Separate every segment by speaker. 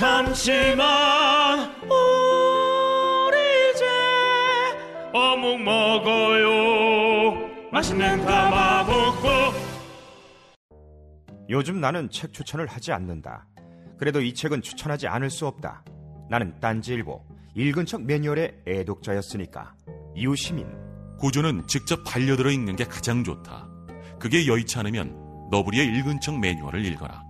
Speaker 1: 잠시만 우리 이제 어묵 먹어요 맛있는 가마복고
Speaker 2: 요즘 나는 책 추천을 하지 않는다. 그래도 이 책은 추천하지 않을 수 없다. 나는 딴지일보 읽은 척 매뉴얼의 애독자였으니까. 이웃시민
Speaker 3: 고전은 직접 반려들어 읽는 게 가장 좋다. 그게 여의치 않으면 너부리의 읽은 척 매뉴얼을 읽어라.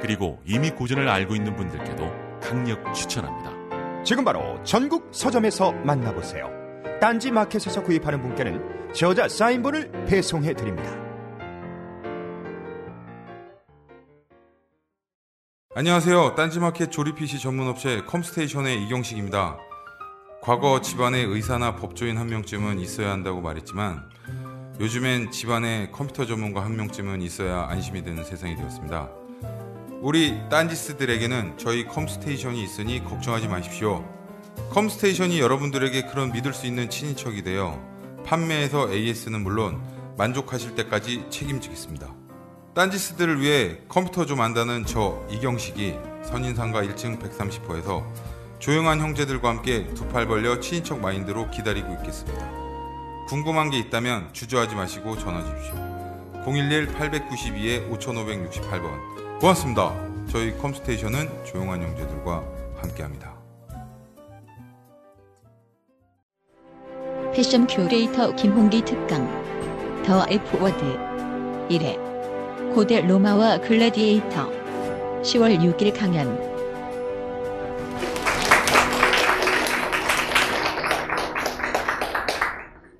Speaker 3: 그리고 이미 고전을 알고 있는 분들께도 강력 추천합니다.
Speaker 2: 지금 바로 전국 서점에서 만나보세요. 딴지 마켓에서 구입하는 분께는 저자 사인본을 배송해 드립니다.
Speaker 4: 안녕하세요. 딴지마켓 조립 PC 전문 업체 컴스테이션의 이경식입니다. 과거 집안에 의사나 법조인 한 명쯤은 있어야 한다고 말했지만 요즘엔 집안에 컴퓨터 전문가 한 명쯤은 있어야 안심이 되는 세상이 되었습니다. 우리 딴지스들에게는 저희 컴스테이션이 있으니 걱정하지 마십시오. 컴스테이션이 여러분들에게 그런 믿을 수 있는 친인척이 되어 판매에서 AS는 물론 만족하실 때까지 책임지겠습니다. 딴지스들을 위해 컴퓨터 좀 안다는 저 이경식이 선인상가 1층 130호에서 조용한 형제들과 함께 두 팔 벌려 친인척 마인드로 기다리고 있겠습니다. 궁금한 게 있다면 주저하지 마시고 전화 주십시오. 011-892-5568번. 고맙습니다. 저희 컴스테이션은 조용한 형제들과 함께합니다.
Speaker 5: 패션 큐레이터 김홍기 특강 더 F워드 1회 고대 로마와 글래디에이터 10월 6일 강연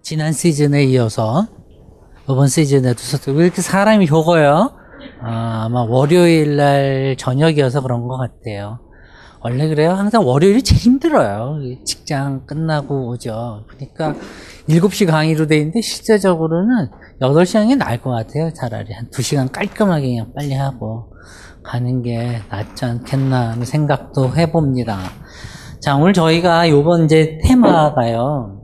Speaker 6: 지난 시즌에 이어서 이번 시즌에도. 왜 이렇게 사람이 적어요? 아, 아마 월요일 날 저녁이어서 그런 것 같아요. 원래 그래요. 항상 월요일이 제일 힘들어요. 직장 끝나고 오죠. 그러니까 7시 강의로 돼 있는데 실제적으로는 8시 강이 나을 것 같아요. 차라리 한 2시간 깔끔하게 그냥 빨리 하고 가는 게 낫지 않겠나 하는 생각도 해봅니다. 자, 오늘 저희가 요번 이제 테마가요.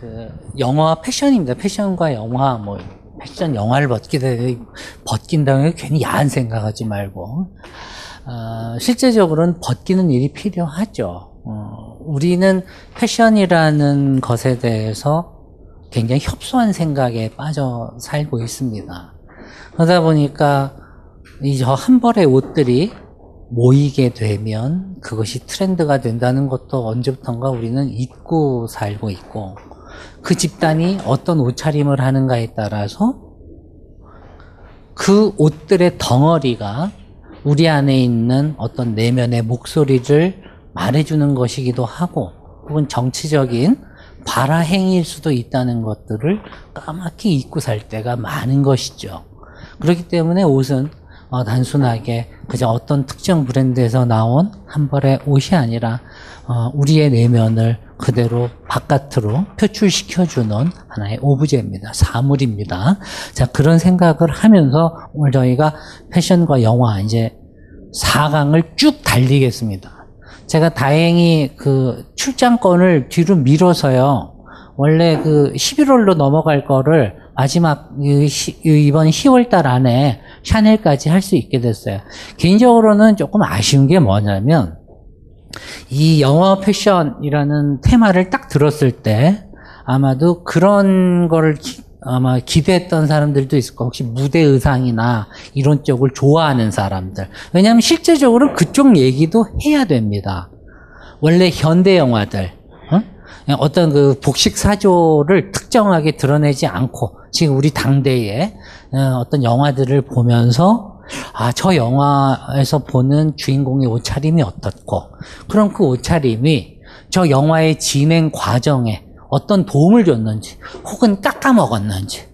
Speaker 6: 그 영화 패션입니다. 패션과 영화 뭐 패션 영화를 벗기다 벗긴다는 게 괜히 야한 생각하지 말고 어, 실제적으로는 벗기는 일이 필요하죠. 어, 우리는 패션이라는 것에 대해서 굉장히 협소한 생각에 빠져 살고 있습니다. 그러다 보니까 이 저 한 벌의 옷들이 모이게 되면 그것이 트렌드가 된다는 것도 언제부턴가 우리는 잊고 살고 있고 그 집단이 어떤 옷차림을 하는가에 따라서 그 옷들의 덩어리가 우리 안에 있는 어떤 내면의 목소리를 말해주는 것이기도 하고 혹은 정치적인 발화행위일 수도 있다는 것들을 까맣게 잊고 살 때가 많은 것이죠. 그렇기 때문에 옷은 어, 단순하게 그저 어떤 특정 브랜드에서 나온 한 벌의 옷이 아니라 어, 우리의 내면을 그대로 바깥으로 표출시켜주는 하나의 오브제입니다. 사물입니다. 자, 그런 생각을 하면서 오늘 저희가 패션과 영화 이제 4강을 쭉 달리겠습니다. 제가 다행히 그 출장권을 뒤로 미뤄서요. 원래 그 11월로 넘어갈 거를 마지막 이번 10월 달 안에 샤넬까지 할 수 있게 됐어요. 개인적으로는 조금 아쉬운 게 뭐냐면 이 영어 패션이라는 테마를 딱 들었을 때 아마도 그런 거를 기- 아마 기대했던 사람들도 있을 거고 혹시 무대 의상이나 이런 쪽을 좋아하는 사람들 왜냐하면 실제적으로 그쪽 얘기도 해야 됩니다. 원래 현대 영화들 어? 어떤 그 복식 사조를 특정하게 드러내지 않고 지금 우리 당대의 어, 어떤 영화들을 보면서 아, 저 영화에서 보는 주인공의 옷차림이 어떻고, 그럼 그 옷차림이 저 영화의 진행 과정에 어떤 도움을 줬는지, 혹은 깎아먹었는지.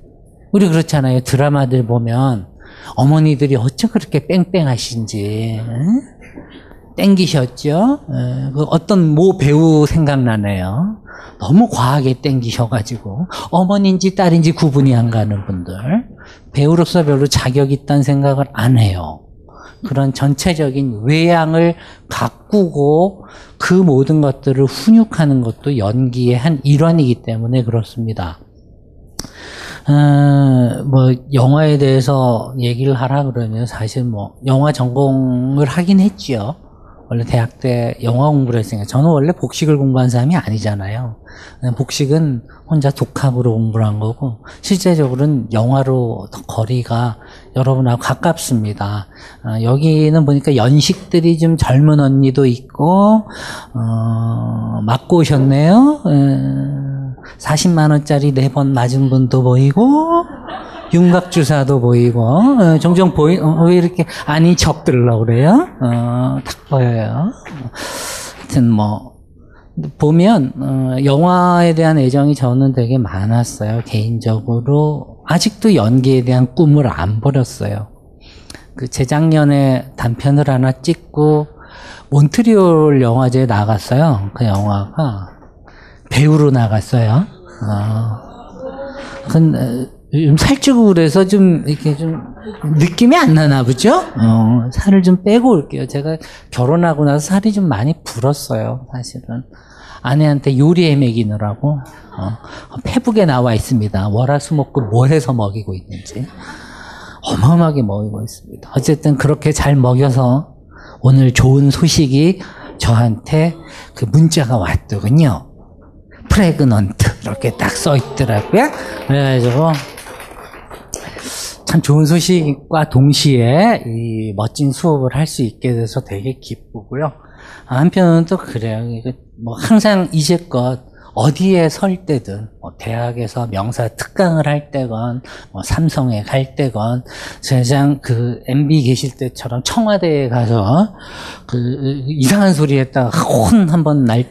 Speaker 6: 우리 그렇잖아요. 드라마들 보면 어머니들이 어쩜 그렇게 뺑뺑하신지, 응? 땡기셨죠? 에, 그 어떤 모 배우 생각나네요. 너무 과하게 땡기셔가지고 어머니인지 딸인지 구분이 안 가는 분들 배우로서 별로 자격 있다는 생각을 안 해요. 그런 전체적인 외양을 가꾸고 그 모든 것들을 훈육하는 것도 연기의 한 일환이기 때문에 그렇습니다. 어, 뭐 영화에 대해서 얘기를 하라 그러면 사실 뭐 영화 전공을 하긴 했지요. 원래 대학 때 영화 공부를 했으니까 저는 원래 복식을 공부한 사람이 아니잖아요. 복식은 혼자 독학으로 공부를 한 거고 실제적으로는 영화로 더 거리가 여러분하고 가깝습니다. 어, 여기는 보니까 연식들이 좀 젊은 언니도 있고 어, 맞고 오셨네요. 에, 40만 원짜리 네 번 맞은 분도 보이고 윤곽 주사도 보이고 어, 종종 보이 어, 왜 이렇게 아닌 척들러 그래요? 어, 딱 보여요. 하여튼 뭐 보면 어, 영화에 대한 애정이 저는 되게 많았어요. 개인적으로 아직도 연기에 대한 꿈을 안 버렸어요. 그 재작년에 단편을 하나 찍고 몬트리올 영화제에 나갔어요. 그 영화가 배우로 나갔어요. 어. 근데 좀 살찌고 그래서 좀 이렇게 좀 느낌이 안 나나 보죠? 어, 살을 좀 빼고 올게요. 제가 결혼하고 나서 살이 좀 많이 불었어요, 사실은. 아내한테 요리 해 먹이느라고 어, 페북에 나와 있습니다. 월화수목금 뭘 해서 먹이고 있는지 어마어마하게 먹이고 있습니다. 어쨌든 그렇게 잘 먹여서 오늘 좋은 소식이 저한테 그 문자가 왔더군요. 프레그넌트 이렇게 딱 써 있더라고요. 그래가지고 참 좋은 소식과 동시에 이 멋진 수업을 할 수 있게 돼서 되게 기쁘고요. 아, 한편으로는 또 그래요. 뭐 항상 이제껏 어디에 설 때든 뭐 대학에서 명사 특강을 할 때건 뭐 삼성에 갈 때건 세상 그 MB 계실 때처럼 청와대에 가서 그 이상한 소리 했다가 혼 한번 날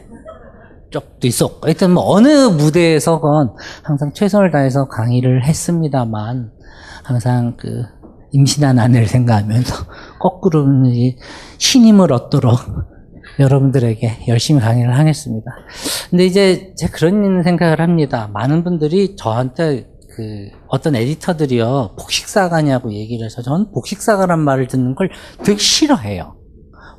Speaker 6: 적도 있었고 하여튼 뭐 어느 무대에서건 항상 최선을 다해서 강의를 했습니다만 항상 그 임신한 아내를 생각하면서 거꾸로는 이 신임을 얻도록 여러분들에게 열심히 강의를 하겠습니다. 근데 이제 제가 그런 생각을 합니다. 많은 분들이 저한테 그 어떤 에디터들이요 복식사가냐고 얘기를 해서 저는 복식사가란 말을 듣는 걸 되게 싫어해요.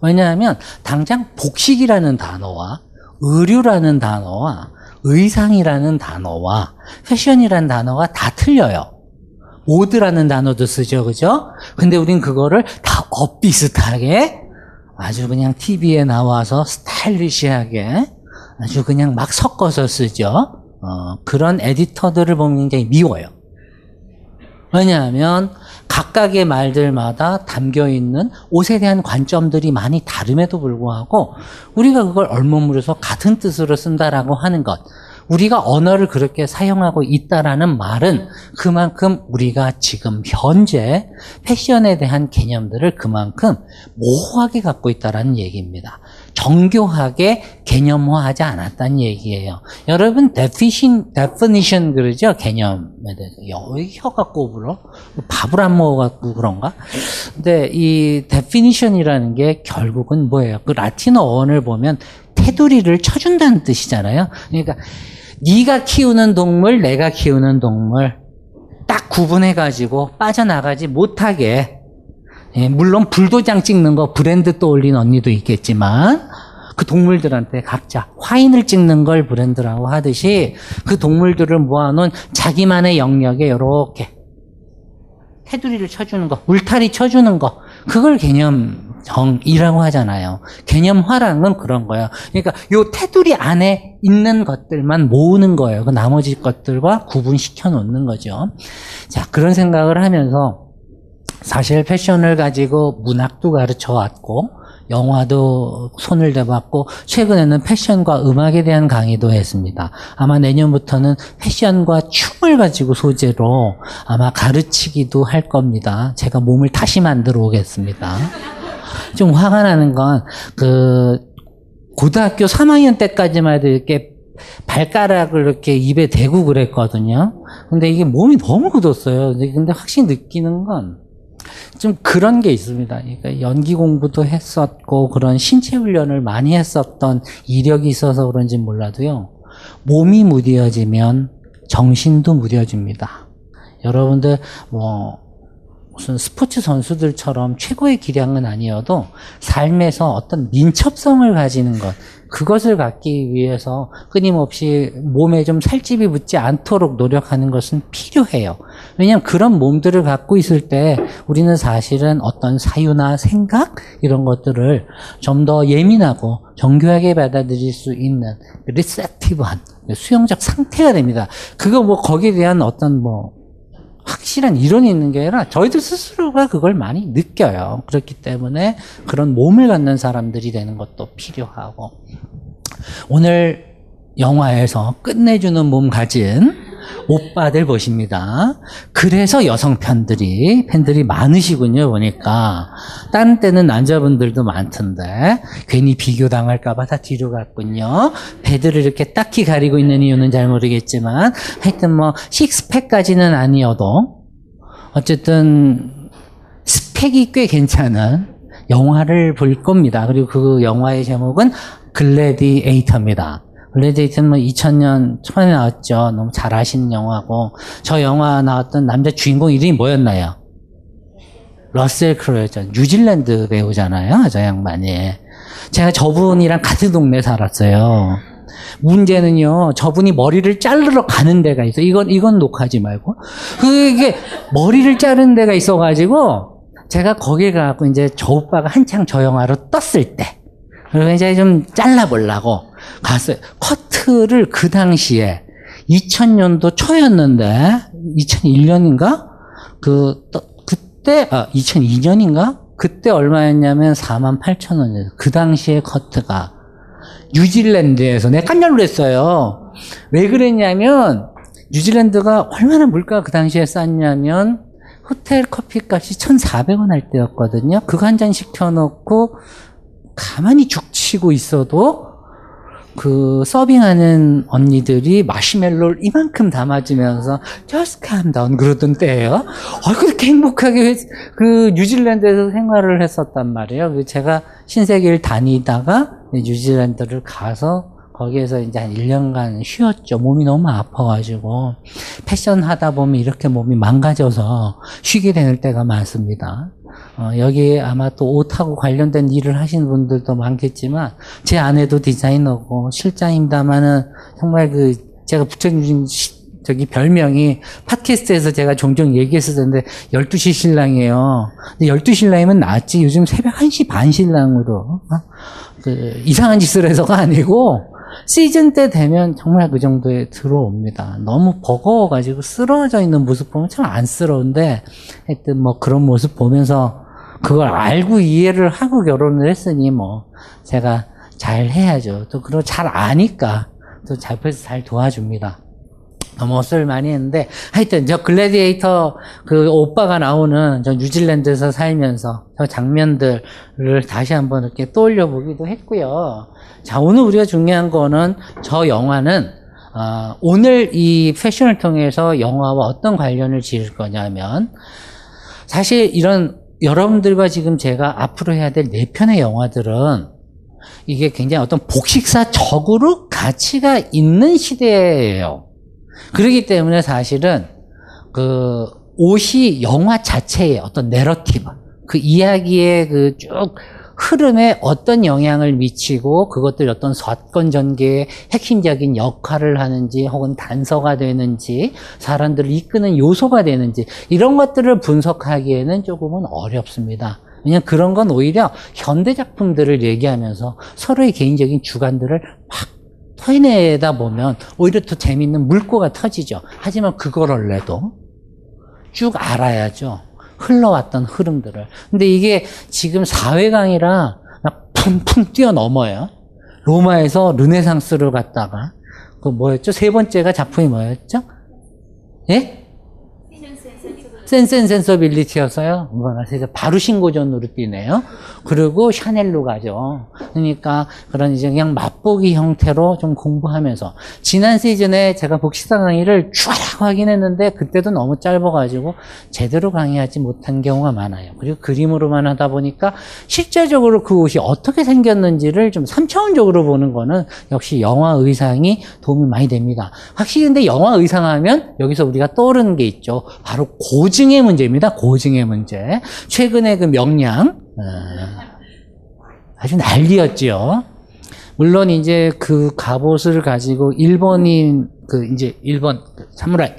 Speaker 6: 왜냐하면 당장 복식이라는 단어와 의류라는 단어와 의상이라는 단어와 패션이라는 단어가 다 틀려요. 모드라는 단어도 쓰죠, 그죠? 근데 우린 그거를 다 엇비슷하게 아주 그냥 TV에 나와서 스타일리시하게 아주 그냥 막 섞어서 쓰죠. 어, 그런 에디터들을 보면 굉장히 미워요. 왜냐하면 각각의 말들마다 담겨 있는 옷에 대한 관점들이 많이 다름에도 불구하고 우리가 그걸 얼머무려서 같은 뜻으로 쓴다라고 하는 것. 우리가 언어를 그렇게 사용하고 있다라는 말은 그만큼 우리가 지금 현재 패션에 대한 개념들을 그만큼 모호하게 갖고 있다라는 얘기입니다. 정교하게 개념화하지 않았다는 얘기예요. 여러분 definition, definition 그러죠? 개념에 대해서. 왜 혀가 꼬불어? 밥을 안 먹어갖고 그런가? 근데 이 definition이라는 게 결국은 뭐예요? 그 라틴어 어원을 보면 테두리를 쳐준다는 뜻이잖아요. 그러니까 네가 키우는 동물, 내가 키우는 동물 딱 구분해가지고 빠져나가지 못하게 예, 물론 불도장 찍는 거 브랜드 떠올린 언니도 있겠지만 그 동물들한테 각자 화인을 찍는 걸 브랜드라고 하듯이 그 동물들을 모아놓은 자기만의 영역에 이렇게 테두리를 쳐주는 거, 울타리 쳐주는 거, 그걸 개념 정이라고 하잖아요. 개념화라는 그런 거예요. 그러니까 요 테두리 안에 있는 것들만 모으는 거예요. 그 나머지 것들과 구분시켜 놓는 거죠. 자, 그런 생각을 하면서 사실 패션을 가지고 문학도 가르쳐 왔고, 영화도 손을 대봤고 최근에는 패션과 음악에 대한 강의도 했습니다. 아마 내년부터는 패션과 춤을 가지고 소재로 아마 가르치기도 할 겁니다. 제가 몸을 다시 만들어 오겠습니다. 좀 화가 나는 건 그 고등학교 3학년 때까지만 해도 이렇게 발가락을 이렇게 입에 대고 그랬거든요. 근데 이게 몸이 너무 굳었어요. 근데 확실히 느끼는 건 좀 그런 게 있습니다. 그러니까 연기 공부도 했었고 그런 신체 훈련을 많이 했었던 이력이 있어서 그런지 몰라도요. 몸이 무뎌지면 정신도 무뎌집니다. 여러분들 뭐 무슨 스포츠 선수들처럼 최고의 기량은 아니어도 삶에서 어떤 민첩성을 가지는 것 그것을 갖기 위해서 끊임없이 몸에 좀 살집이 붙지 않도록 노력하는 것은 필요해요. 왜냐하면 그런 몸들을 갖고 있을 때 우리는 사실은 어떤 사유나 생각 이런 것들을 좀 더 예민하고 정교하게 받아들일 수 있는 리셉티브한 수용적 상태가 됩니다. 그거 뭐 거기에 대한 어떤 뭐 확실한 이론이 있는 게 아니라 저희들 스스로가 그걸 많이 느껴요. 그렇기 때문에 그런 몸을 갖는 사람들이 되는 것도 필요하고 오늘 영화에서 끝내주는 몸 가진 오빠들 보십니다. 그래서 여성 팬들이 팬들이 많으시군요 보니까 다른 때는 남자분들도 많던데 괜히 비교 당할까봐 다 뒤로 갔군요. 배들을 이렇게 딱히 가리고 있는 이유는 잘 모르겠지만 하여튼 뭐 식스팩까지는 아니어도 어쨌든 스펙이 꽤 괜찮은 영화를 볼 겁니다. 그리고 그 영화의 제목은 글래디에이터입니다. 글래디에이터는 뭐 2000년 초반에 나왔죠. 너무 잘 아시는 영화고 저 영화 나왔던 남자 주인공 이름이 뭐였나요? 러셀 크로였죠. 뉴질랜드 배우잖아요. 저 양반이. 제가 저분이랑 같은 동네 살았어요. 문제는요, 저분이 머리를 자르러 가는 데가 있어. 이건, 이건 녹화하지 말고. 그게 머리를 자르는 데가 있어가지고, 제가 거기 가고 이제 저 오빠가 한창 저 영화로 떴을 때, 그리고 이제 좀 잘라보려고 갔어요. 커트를 그 당시에 2000년도 초였는데, 2001년인가? 그, 그때, 아, 2002년인가? 그때 얼마였냐면 4만 8천 원이었어요. 그 당시에 커트가. 뉴질랜드에서 내가 깜짝 놀랐어요. 왜 그랬냐면 뉴질랜드가 얼마나 물가가 그 당시에 쌌냐면 호텔 커피 값이 1,400원 할 때였거든요. 그거 한 잔 시켜놓고 가만히 죽치고 있어도 그 서빙하는 언니들이 마시멜로를 이만큼 담아주면서 just calm down 그러던 때예요. 아, 그렇게 행복하게 그 뉴질랜드에서 생활을 했었단 말이에요. 제가 신세계를 다니다가 뉴질랜드를 가서 거기에서 이제 한 1년간 쉬었죠. 몸이 너무 아파가지고. 패션 하다 보면 이렇게 몸이 망가져서 쉬게 되는 때가 많습니다. 어, 여기 아마 또 옷하고 관련된 일을 하시는 분들도 많겠지만, 제 아내도 디자이너고, 실장입니다만은 정말 그, 제가 붙여주신 저기 별명이 팟캐스트에서 제가 종종 얘기했었는데 12시 신랑이에요. 근데 12시 신랑이면 낫지. 요즘 새벽 1시 반 신랑으로. 어? 그 이상한 짓을 해서가 아니고 시즌 때 되면 정말 그 정도에 들어옵니다. 너무 버거워가지고 쓰러져 있는 모습 보면 참 안쓰러운데 하여튼 뭐 그런 모습 보면서 그걸 알고 이해를 하고 결혼을 했으니 뭐 제가 잘 해야죠. 또 그리고 잘 아니까 또 잡혀서 잘 도와줍니다. 너무 헛소리를 많이 했는데 하여튼 저 글래디에이터 그 오빠가 나오는 저 뉴질랜드에서 살면서 저 장면들을 다시 한번 이렇게 떠올려 보기도 했고요. 자 오늘 우리가 중요한 거는 저 영화는 어, 오늘 이 패션을 통해서 영화와 어떤 관련을 지을 거냐면 사실 이런 여러분들과 지금 제가 앞으로 해야 될 네 편의 영화들은 이게 굉장히 어떤 복식사적으로 가치가 있는 시대예요. 그렇기 때문에 사실은 그 옷이 영화 자체의 어떤 내러티브, 그 이야기의 그쭉 흐름에 어떤 영향을 미치고 그것들이 어떤 사건 전개에 핵심적인 역할을 하는지 혹은 단서가 되는지 사람들을 이끄는 요소가 되는지 이런 것들을 분석하기에는 조금은 어렵습니다. 왜냐하면 그런 건 오히려 현대 작품들을 얘기하면서 서로의 개인적인 주관들을 막 터내다 보면 오히려 더 재밌는 물꼬가 터지죠. 하지만 그걸 원래도 쭉 알아야죠. 흘러왔던 흐름들을. 근데 이게 지금 4회강이라 막 풍풍 뛰어넘어요. 로마에서 르네상스를 갔다가 그 뭐였죠? 세 번째가 작품이 뭐였죠? 예? Sense and Sensibility였어요. 뭐나 세상 바로 신고전으로 뛰네요. 그리고 샤넬로 가죠. 그러니까 그런 이제 그냥 맛보기 형태로 좀 공부하면서 지난 시즌에 제가 복식사 강의를 쭉 하긴 했는데 그때도 너무 짧아가지고 제대로 강의하지 못한 경우가 많아요. 그리고 그림으로만 하다 보니까 실제적으로 그 옷이 어떻게 생겼는지를 좀 3차원적으로 보는 거는 역시 영화 의상이 도움이 많이 됩니다. 확실히 근데 영화 의상하면 여기서 우리가 떠오르는 게 있죠. 바로 고 증의 문제입니다. 고증의 문제. 최근에 그 명량 어, 아주 난리였지요. 물론 이제 그 갑옷을 가지고 일본인 그 이제 일본 사무라이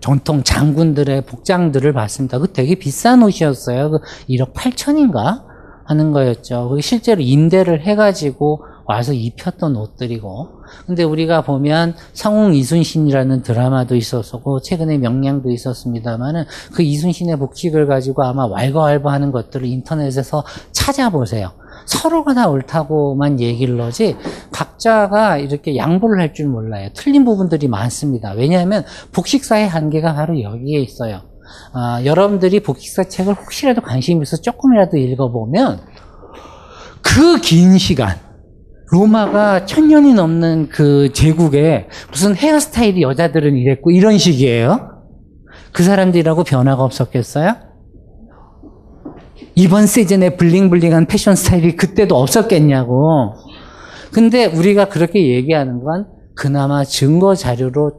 Speaker 6: 전통 장군들의 복장들을 봤습니다. 그 되게 비싼 옷이었어요. 그 1억 8천인가 하는 거였죠. 그 실제로 임대를 해가지고 와서 입혔던 옷들이고. 근데 우리가 보면 성웅 이순신이라는 드라마도 있었고 최근에 명량도 있었습니다만은 그 이순신의 복식을 가지고 아마 왈가왈부하는 것들을 인터넷에서 찾아보세요. 서로가 다 옳다고만 얘기를 하지 각자가 이렇게 양보를 할 줄 몰라요. 틀린 부분들이 많습니다. 왜냐하면 복식사의 한계가 바로 여기에 있어요. 아, 여러분들이 복식사 책을 혹시라도 관심 있어서 조금이라도 읽어보면 그 긴 시간 로마가 천 년이 넘는 그 제국에 무슨 헤어스타일이 여자들은 이랬고 이런 식이에요. 그 사람들이라고 변화가 없었겠어요? 이번 시즌에 블링블링한 패션 스타일이 그때도 없었겠냐고. 근데 우리가 그렇게 얘기하는 건 그나마 증거 자료로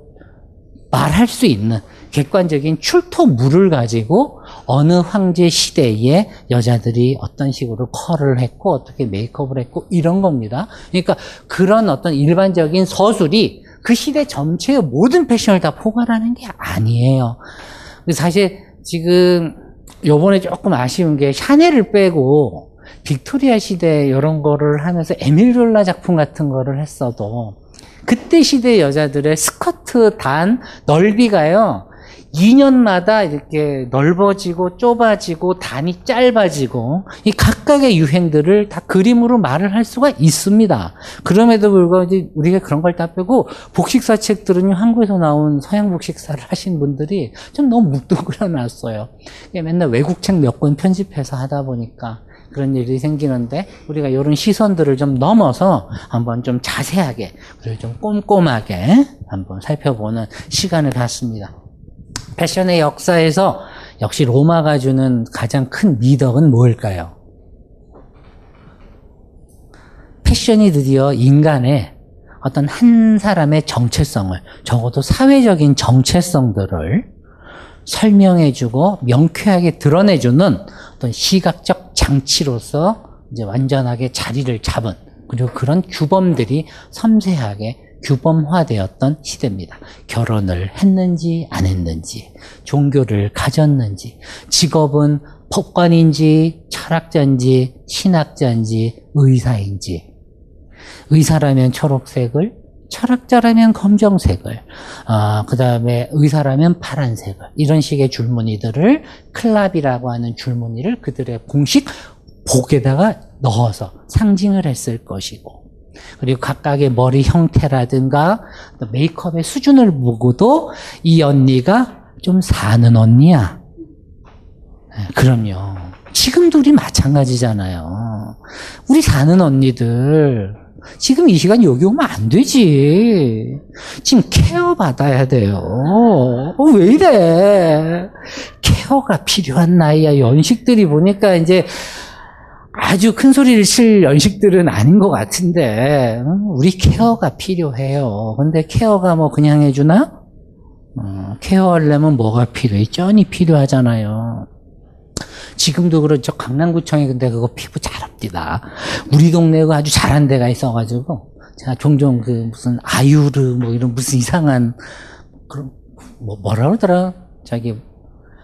Speaker 6: 말할 수 있는 객관적인 출토물을 가지고 어느 황제 시대에 여자들이 어떤 식으로 컬을 했고 어떻게 메이크업을 했고 이런 겁니다. 그러니까 그런 어떤 일반적인 서술이 그 시대 전체의 모든 패션을 다 포괄하는 게 아니에요. 사실 지금 요번에 조금 아쉬운 게 샤넬을 빼고 빅토리아 시대 이런 거를 하면서 에밀졸라 작품 같은 거를 했어도 그때 시대 여자들의 스커트 단 넓이가요. 2년마다 이렇게 넓어지고 좁아지고 단이 짧아지고 이 각각의 유행들을 다 그림으로 말을 할 수가 있습니다. 그럼에도 불구하고 우리가 그런 걸 다 빼고 복식사 책들은 한국에서 나온 서양 복식사를 하신 분들이 좀 너무 묵뚝을 놨어요. 맨날 외국 책 몇 권 편집해서 하다 보니까 그런 일이 생기는데 우리가 이런 시선들을 좀 넘어서 한번 좀 자세하게 그리고 좀 꼼꼼하게 한번 살펴보는 시간을 갖습니다. 패션의 역사에서 역시 로마가 주는 가장 큰 미덕은 뭘까요? 패션이 드디어 인간의 어떤 한 사람의 정체성을 적어도 사회적인 정체성들을 설명해주고 명쾌하게 드러내주는 어떤 시각적 장치로서 이제 완전하게 자리를 잡은 그리고 그런 규범들이 섬세하게 규범화되었던 시대입니다. 결혼을 했는지 안 했는지, 종교를 가졌는지, 직업은 법관인지 철학자인지 신학자인지 의사인지, 의사라면 초록색을, 철학자라면 검정색을, 아, 그 다음에 의사라면 파란색을, 이런 식의 줄무늬들을 클랍이라고 하는 줄무늬를 그들의 공식 복에다가 넣어서 상징을 했을 것이고, 그리고 각각의 머리 형태라든가 메이크업의 수준을 보고도 이 언니가 좀 사는 언니야. 네, 그럼요. 지금도 우리 마찬가지잖아요. 우리 사는 언니들 지금 이 시간 여기 오면 안 되지. 지금 케어 받아야 돼요. 어, 왜 이래? 케어가 필요한 나이야. 연식들이 보니까 이제 아주 큰 소리를 칠 연식들은 아닌 것 같은데 우리 케어가 필요해요. 근데 케어가 뭐 그냥 해주나? 어, 케어하려면 뭐가 필요해? 쩐이 필요하잖아요. 지금도 그렇죠. 강남구청에 근데 그거 피부 잘 없디다. 우리 동네가 아주 잘한 데가 있어가지고 제가 종종 그 무슨 아유르 뭐 이런 무슨 이상한 그런 뭐 뭐라 그러더라 자기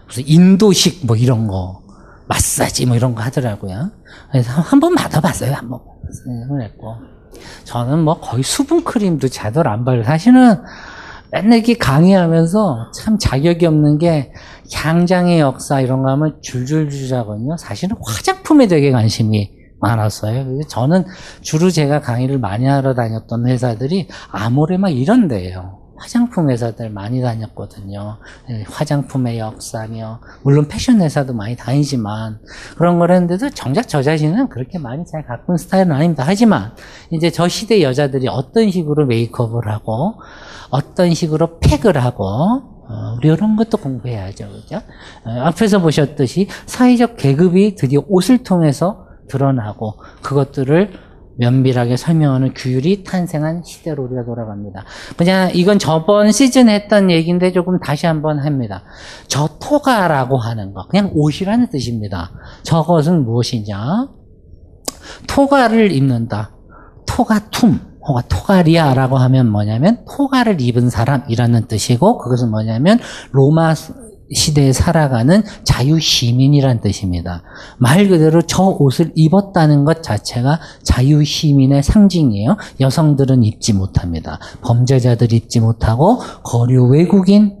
Speaker 6: 무슨 인도식 뭐 이런 거 마사지 뭐 이런 거 하더라고요. 그래서 한번 받아봤어요. 한 번. 그랬고 저는 뭐 거의 수분 크림도 제대로 안 바르고 사실은 맨날 이렇게 강의하면서 참 자격이 없는 게 향장의 역사 이런 거 하면 줄줄줄 하거든요. 사실은 화장품에 되게 관심이 많았어요. 저는 주로 제가 강의를 많이 하러 다녔던 회사들이 아모레 막 이런 데예요. 화장품 회사들 많이 다녔거든요. 예, 화장품의 역사며 물론 패션 회사도 많이 다니지만 그런 걸 했는데도 정작 저 자신은 그렇게 많이 잘 가꾼 스타일은 아닙니다. 하지만 이제 저 시대 여자들이 어떤 식으로 메이크업을 하고 어떤 식으로 팩을 하고 어, 우리 이런 것도 공부해야죠. 그죠? 어, 앞에서 보셨듯이 사회적 계급이 드디어 옷을 통해서 드러나고 그것들을 면밀하게 설명하는 규율이 탄생한 시대로 우리가 돌아갑니다. 그냥 이건 저번 시즌 했던 얘기인데 조금 다시 한번 합니다. 저 토가라고 하는 거 그냥 옷이라는 뜻입니다. 저것은 무엇이냐? 토가를 입는다. 토가툼 혹은 토가리아라고 하면 뭐냐면 토가를 입은 사람이라는 뜻이고 그것은 뭐냐면 로마 시대에 살아가는 자유 시민이란 뜻입니다. 말 그대로 저 옷을 입었다는 것 자체가 자유 시민의 상징이에요. 여성들은 입지 못합니다. 범죄자들 입지 못하고 거류 외국인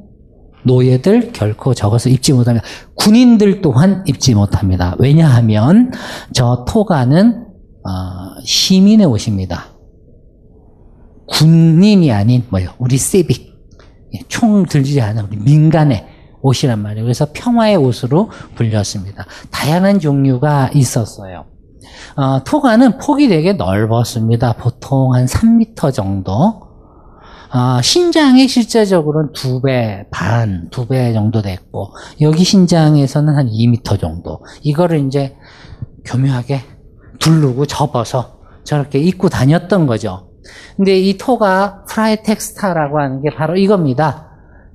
Speaker 6: 노예들 결코 저것을 입지 못합니다. 군인들 또한 입지 못합니다. 왜냐하면 저 토가는 어, 시민의 옷입니다. 군인이 아닌 뭐요? 우리 세빅 예, 총 들지 않은 우리 민간의 옷이란 말이에요. 그래서 평화의 옷으로 불렸습니다. 다양한 종류가 있었어요. 어, 토가는 폭이 되게 넓었습니다. 보통 한 3m 정도. 어, 신장이 실제적으로는 두 배 반, 두 배 정도 됐고, 여기 신장에서는 한 2m 정도. 이거를 이제 교묘하게 두르고 접어서 저렇게 입고 다녔던 거죠. 근데 이 토가 praetexta라고 하는 게 바로 이겁니다.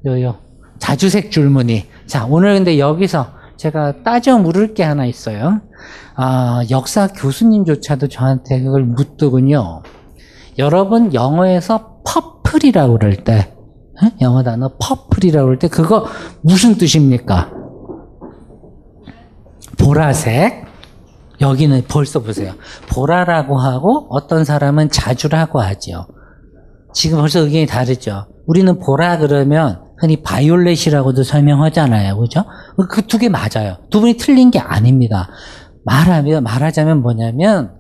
Speaker 6: 요요. 자주색 줄무늬. 자, 오늘 근데 여기서 제가 따져 물을 게 하나 있어요. 아, 역사 교수님조차도 저한테 그걸 묻더군요. 여러분, 영어에서 purple이라고 그럴 때, 에? 영어 단어 purple이라고 그럴 때, 그거 무슨 뜻입니까? 보라색. 여기는 벌써 보세요. 보라라고 하고 어떤 사람은 자주라고 하죠. 지금 벌써 의견이 다르죠. 우리는 보라 그러면 흔히 바이올렛이라고도 설명하잖아요. 그죠? 그 두 개 맞아요. 두 분이 틀린 게 아닙니다. 말하면, 말하자면 뭐냐면,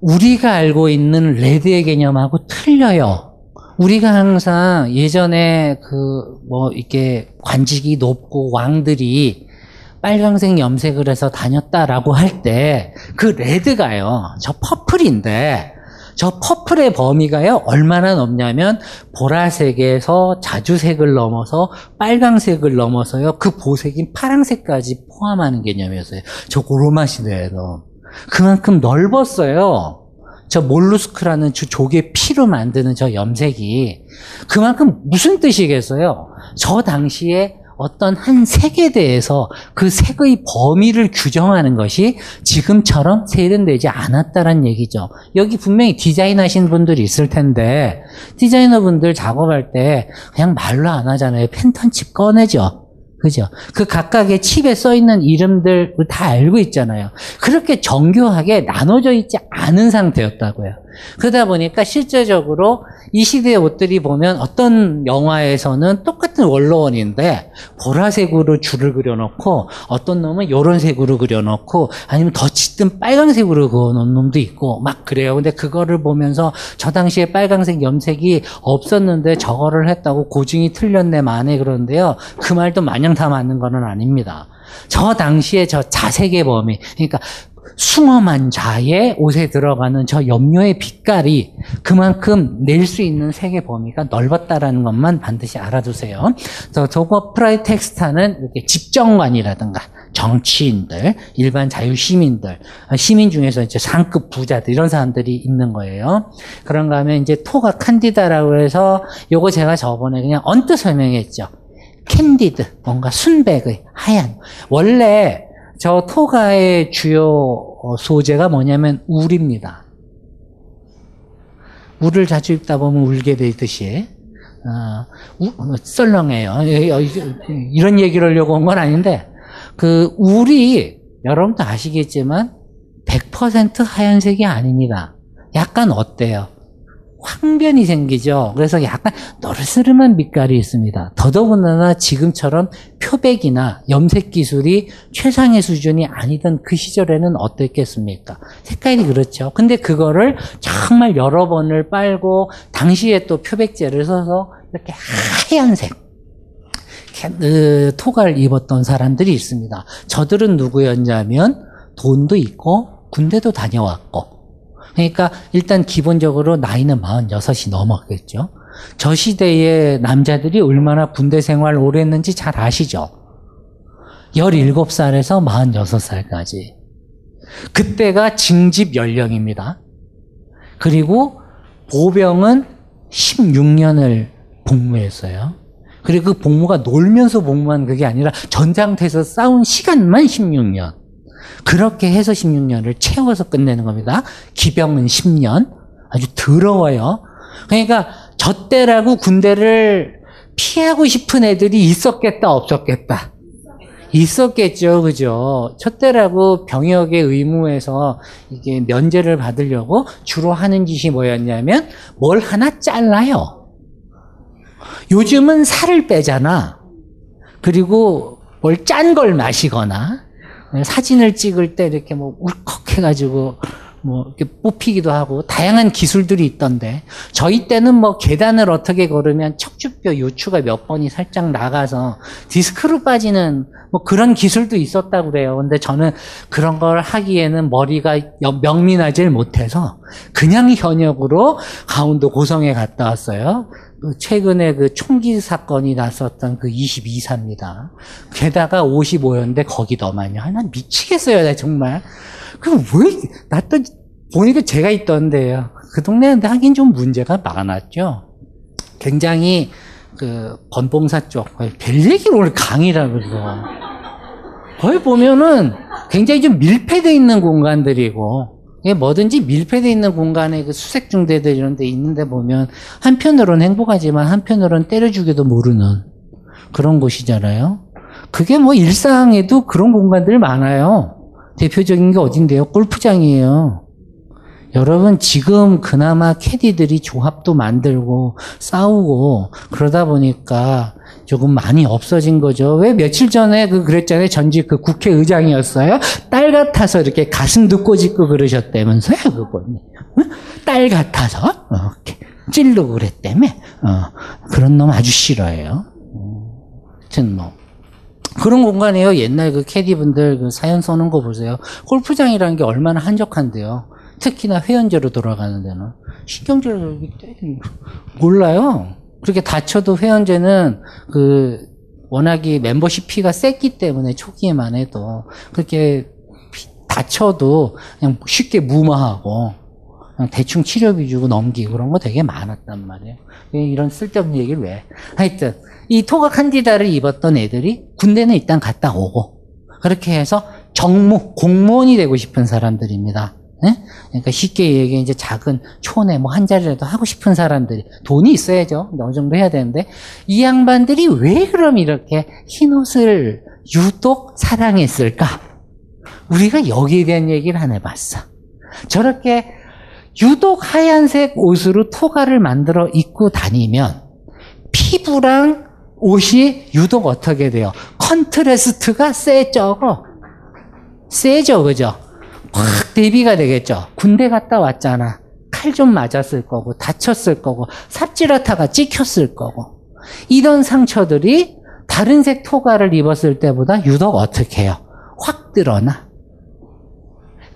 Speaker 6: 우리가 알고 있는 red의 개념하고 틀려요. 우리가 항상 예전에 그, 뭐, 이렇게 관직이 높고 왕들이 빨강색 염색을 해서 다녔다라고 할 때, 그 레드가요, 저 퍼플인데, 저 퍼플의 범위가요, 얼마나 넓냐면, 보라색에서 자주색을 넘어서 빨강색을 넘어서요, 그 보색인 파랑색까지 포함하는 개념이었어요. 저 고로마 시대에도. 그만큼 넓었어요. 저 몰루스크라는 저 조개 피로 만드는 저 염색이. 그만큼 무슨 뜻이겠어요? 저 당시에 어떤 한 색에 대해서 그 색의 범위를 규정하는 것이 지금처럼 세련되지 않았다는 얘기죠. 여기 분명히 디자인 하신 분들이 있을 텐데, 디자이너 분들 작업할 때 그냥 말로 안 하잖아요. 펜턴칩 꺼내죠. 그죠? 그 각각의 칩에 써 있는 이름들 다 알고 있잖아요. 그렇게 정교하게 나눠져 있지 않은 상태였다고요. 그러다 보니까 실제적으로 이 시대의 옷들이 보면 어떤 영화에서는 똑같은 원로원인데 보라색으로 줄을 그려놓고 어떤 놈은 이런 색으로 그려놓고 아니면 더 짙은 빨강색으로 그어놓은 놈도 있고 막 그래요. 근데 그거를 보면서 저 당시에 빨강색 염색이 없었는데 저거를 했다고 고증이 틀렸네 만에 그런데요. 그 말도 마냥 다 맞는 거는 아닙니다. 저 당시에 저 자색의 범위, 그러니까 숭엄한 자의 옷에 들어가는 저 염료의 빛깔이 그만큼 낼 수 있는 색의 범위가 넓었다라는 것만 반드시 알아두세요. 저 저거 프라이텍스타는 이렇게 집정관이라든가 정치인들, 일반 자유 시민들, 시민 중에서 이제 상급 부자들 이런 사람들이 있는 거예요. 그런가 하면 이제 토가 칸디다라고 해서 요거 제가 저번에 그냥 언뜻 설명했죠. candid, 뭔가 순백의 하얀. 원래 저 토가의 주요 어, 소재가 뭐냐면 울입니다. 울을 자주 입다 보면 울게 되듯이 어, 우- 어, 썰렁해요. 예, 어, 이제 이런 얘기를 하려고 온 건 아닌데 그 울이 여러분도 아시겠지만 100% 하얀색이 아닙니다. 약간 어때요? 황변이 생기죠. 그래서 약간 노르스름한 빛깔이 있습니다. 더더군다나 지금처럼 표백이나 염색 기술이 최상의 수준이 아니던 그 시절에는 어땠겠습니까? 색깔이 그렇죠. 근데 그거를 정말 여러 번을 빨고 당시에 또 표백제를 써서 이렇게 하얀색 그 토가를 입었던 사람들이 있습니다. 저들은 누구였냐면 돈도 있고 군대도 다녀왔고 그러니까 일단 기본적으로 나이는 46이 넘었겠죠. 저 시대의 남자들이 얼마나 군대 생활 오래 했는지 잘 아시죠? 17살에서 46살까지. 그때가 징집 연령입니다. 그리고 보병은 16년을 복무했어요. 그리고 그 복무가 놀면서 복무한 그게 아니라 전장터에서 싸운 시간만 16년. 그렇게 해서 16년을 채워서 끝내는 겁니다. 기병은 10년. 아주 더러워요. 그러니까 저 때라고 군대를 피하고 싶은 애들이 있었겠다, 없었겠다. 있었겠죠, 그죠? 저 때라고 병역의 의무에서 이게 면제를 받으려고 주로 하는 짓이 뭐였냐면 뭘 하나 잘라요. 요즘은 살을 빼잖아. 그리고 뭘 짠 걸 마시거나 사진을 찍을 때 이렇게 뭐 울컥해가지고 뭐 이렇게 뽑히기도 하고 다양한 기술들이 있던데 저희 때는 뭐 계단을 어떻게 걸으면 척추뼈 요추가 몇 번이 살짝 나가서 디스크로 빠지는 뭐 그런 기술도 있었다고 그래요. 근데 저는 그런 걸 하기에는 머리가 여- 명민하질 못해서 그냥 현역으로 강원도 고성에 갔다 왔어요. 그 최근에 그 총기 사건이 났었던 그 22사입니다. 게다가 55였는데 거기 더 많이. 아, 난 미치겠어요, 나 정말. 그또 보니까 제가 있던데요. 그 동네인데 하긴 좀 문제가 많았죠. 굉장히 그 건봉사 쪽, 별 얘기를 오늘 강의라 그러고. 거기 보면은 굉장히 좀 밀폐되어 있는 공간들이고, 뭐든지 밀폐되어 있는 공간에 그 수색 중대들 이런 데 있는데 보면 한편으로는 행복하지만 한편으로는 때려주기도 모르는 그런 곳이잖아요. 그게 뭐 일상에도 그런 공간들 많아요. 대표적인 게 어딘데요? 골프장이에요. 여러분 지금 그나마 캐디들이 조합도 만들고 싸우고 그러다 보니까 조금 많이 없어진 거죠. 왜 며칠 전에 그 그랬잖아요. 전직 그 국회의장이었어요. 딸 같아서 이렇게 가슴도 꼬집고 그러셨다면서요, 그분이. 응? 딸 같아서 어, 이렇게 찔르고 그랬다며. 어, 그런 놈 아주 싫어해요. 음, 하여튼 뭐 그런 공간이에요. 옛날 그 캐디분들 그 사연 써놓은 거 보세요. 골프장이라는 게 얼마나 한적한데요. 특히나 회원제로 돌아가는 데는 신경질을. 몰라요. 그렇게 다쳐도 회원제는 그 워낙이 멤버십 피가 셌기 때문에 초기에만 해도 그렇게 피- 다쳐도 그냥 쉽게 무마하고 그냥 대충 치료비 주고 넘기고 그런 거 되게 많았단 말이에요. 이런 쓸데없는 얘기를 왜? 하여튼 이 토가 칸디다를 입었던 애들이 군대는 일단 갔다 오고 그렇게 해서 정무 공무원이 되고 싶은 사람들입니다. 예? 그러니까 쉽게 얘기해 이제 작은 촌에 뭐 한 자리라도 하고 싶은 사람들이 돈이 있어야죠. 어느 정도 해야 되는데 이 양반들이 왜 그럼 이렇게 흰 옷을 유독 사랑했을까? 우리가 여기에 대한 얘기를 안 해봤어. 저렇게 유독 하얀색 옷으로 토가를 만들어 입고 다니면 피부랑 옷이 유독 어떻게 돼요? contrast가 세죠. 세죠, 그죠? 확 대비가 되겠죠. 군대 갔다 왔잖아. 칼 좀 맞았을 거고, 다쳤을 거고, 삽질하다가 찍혔을 거고. 이런 상처들이 다른 색 토가를 입었을 때보다 유독 어떻게 해요? 확 드러나.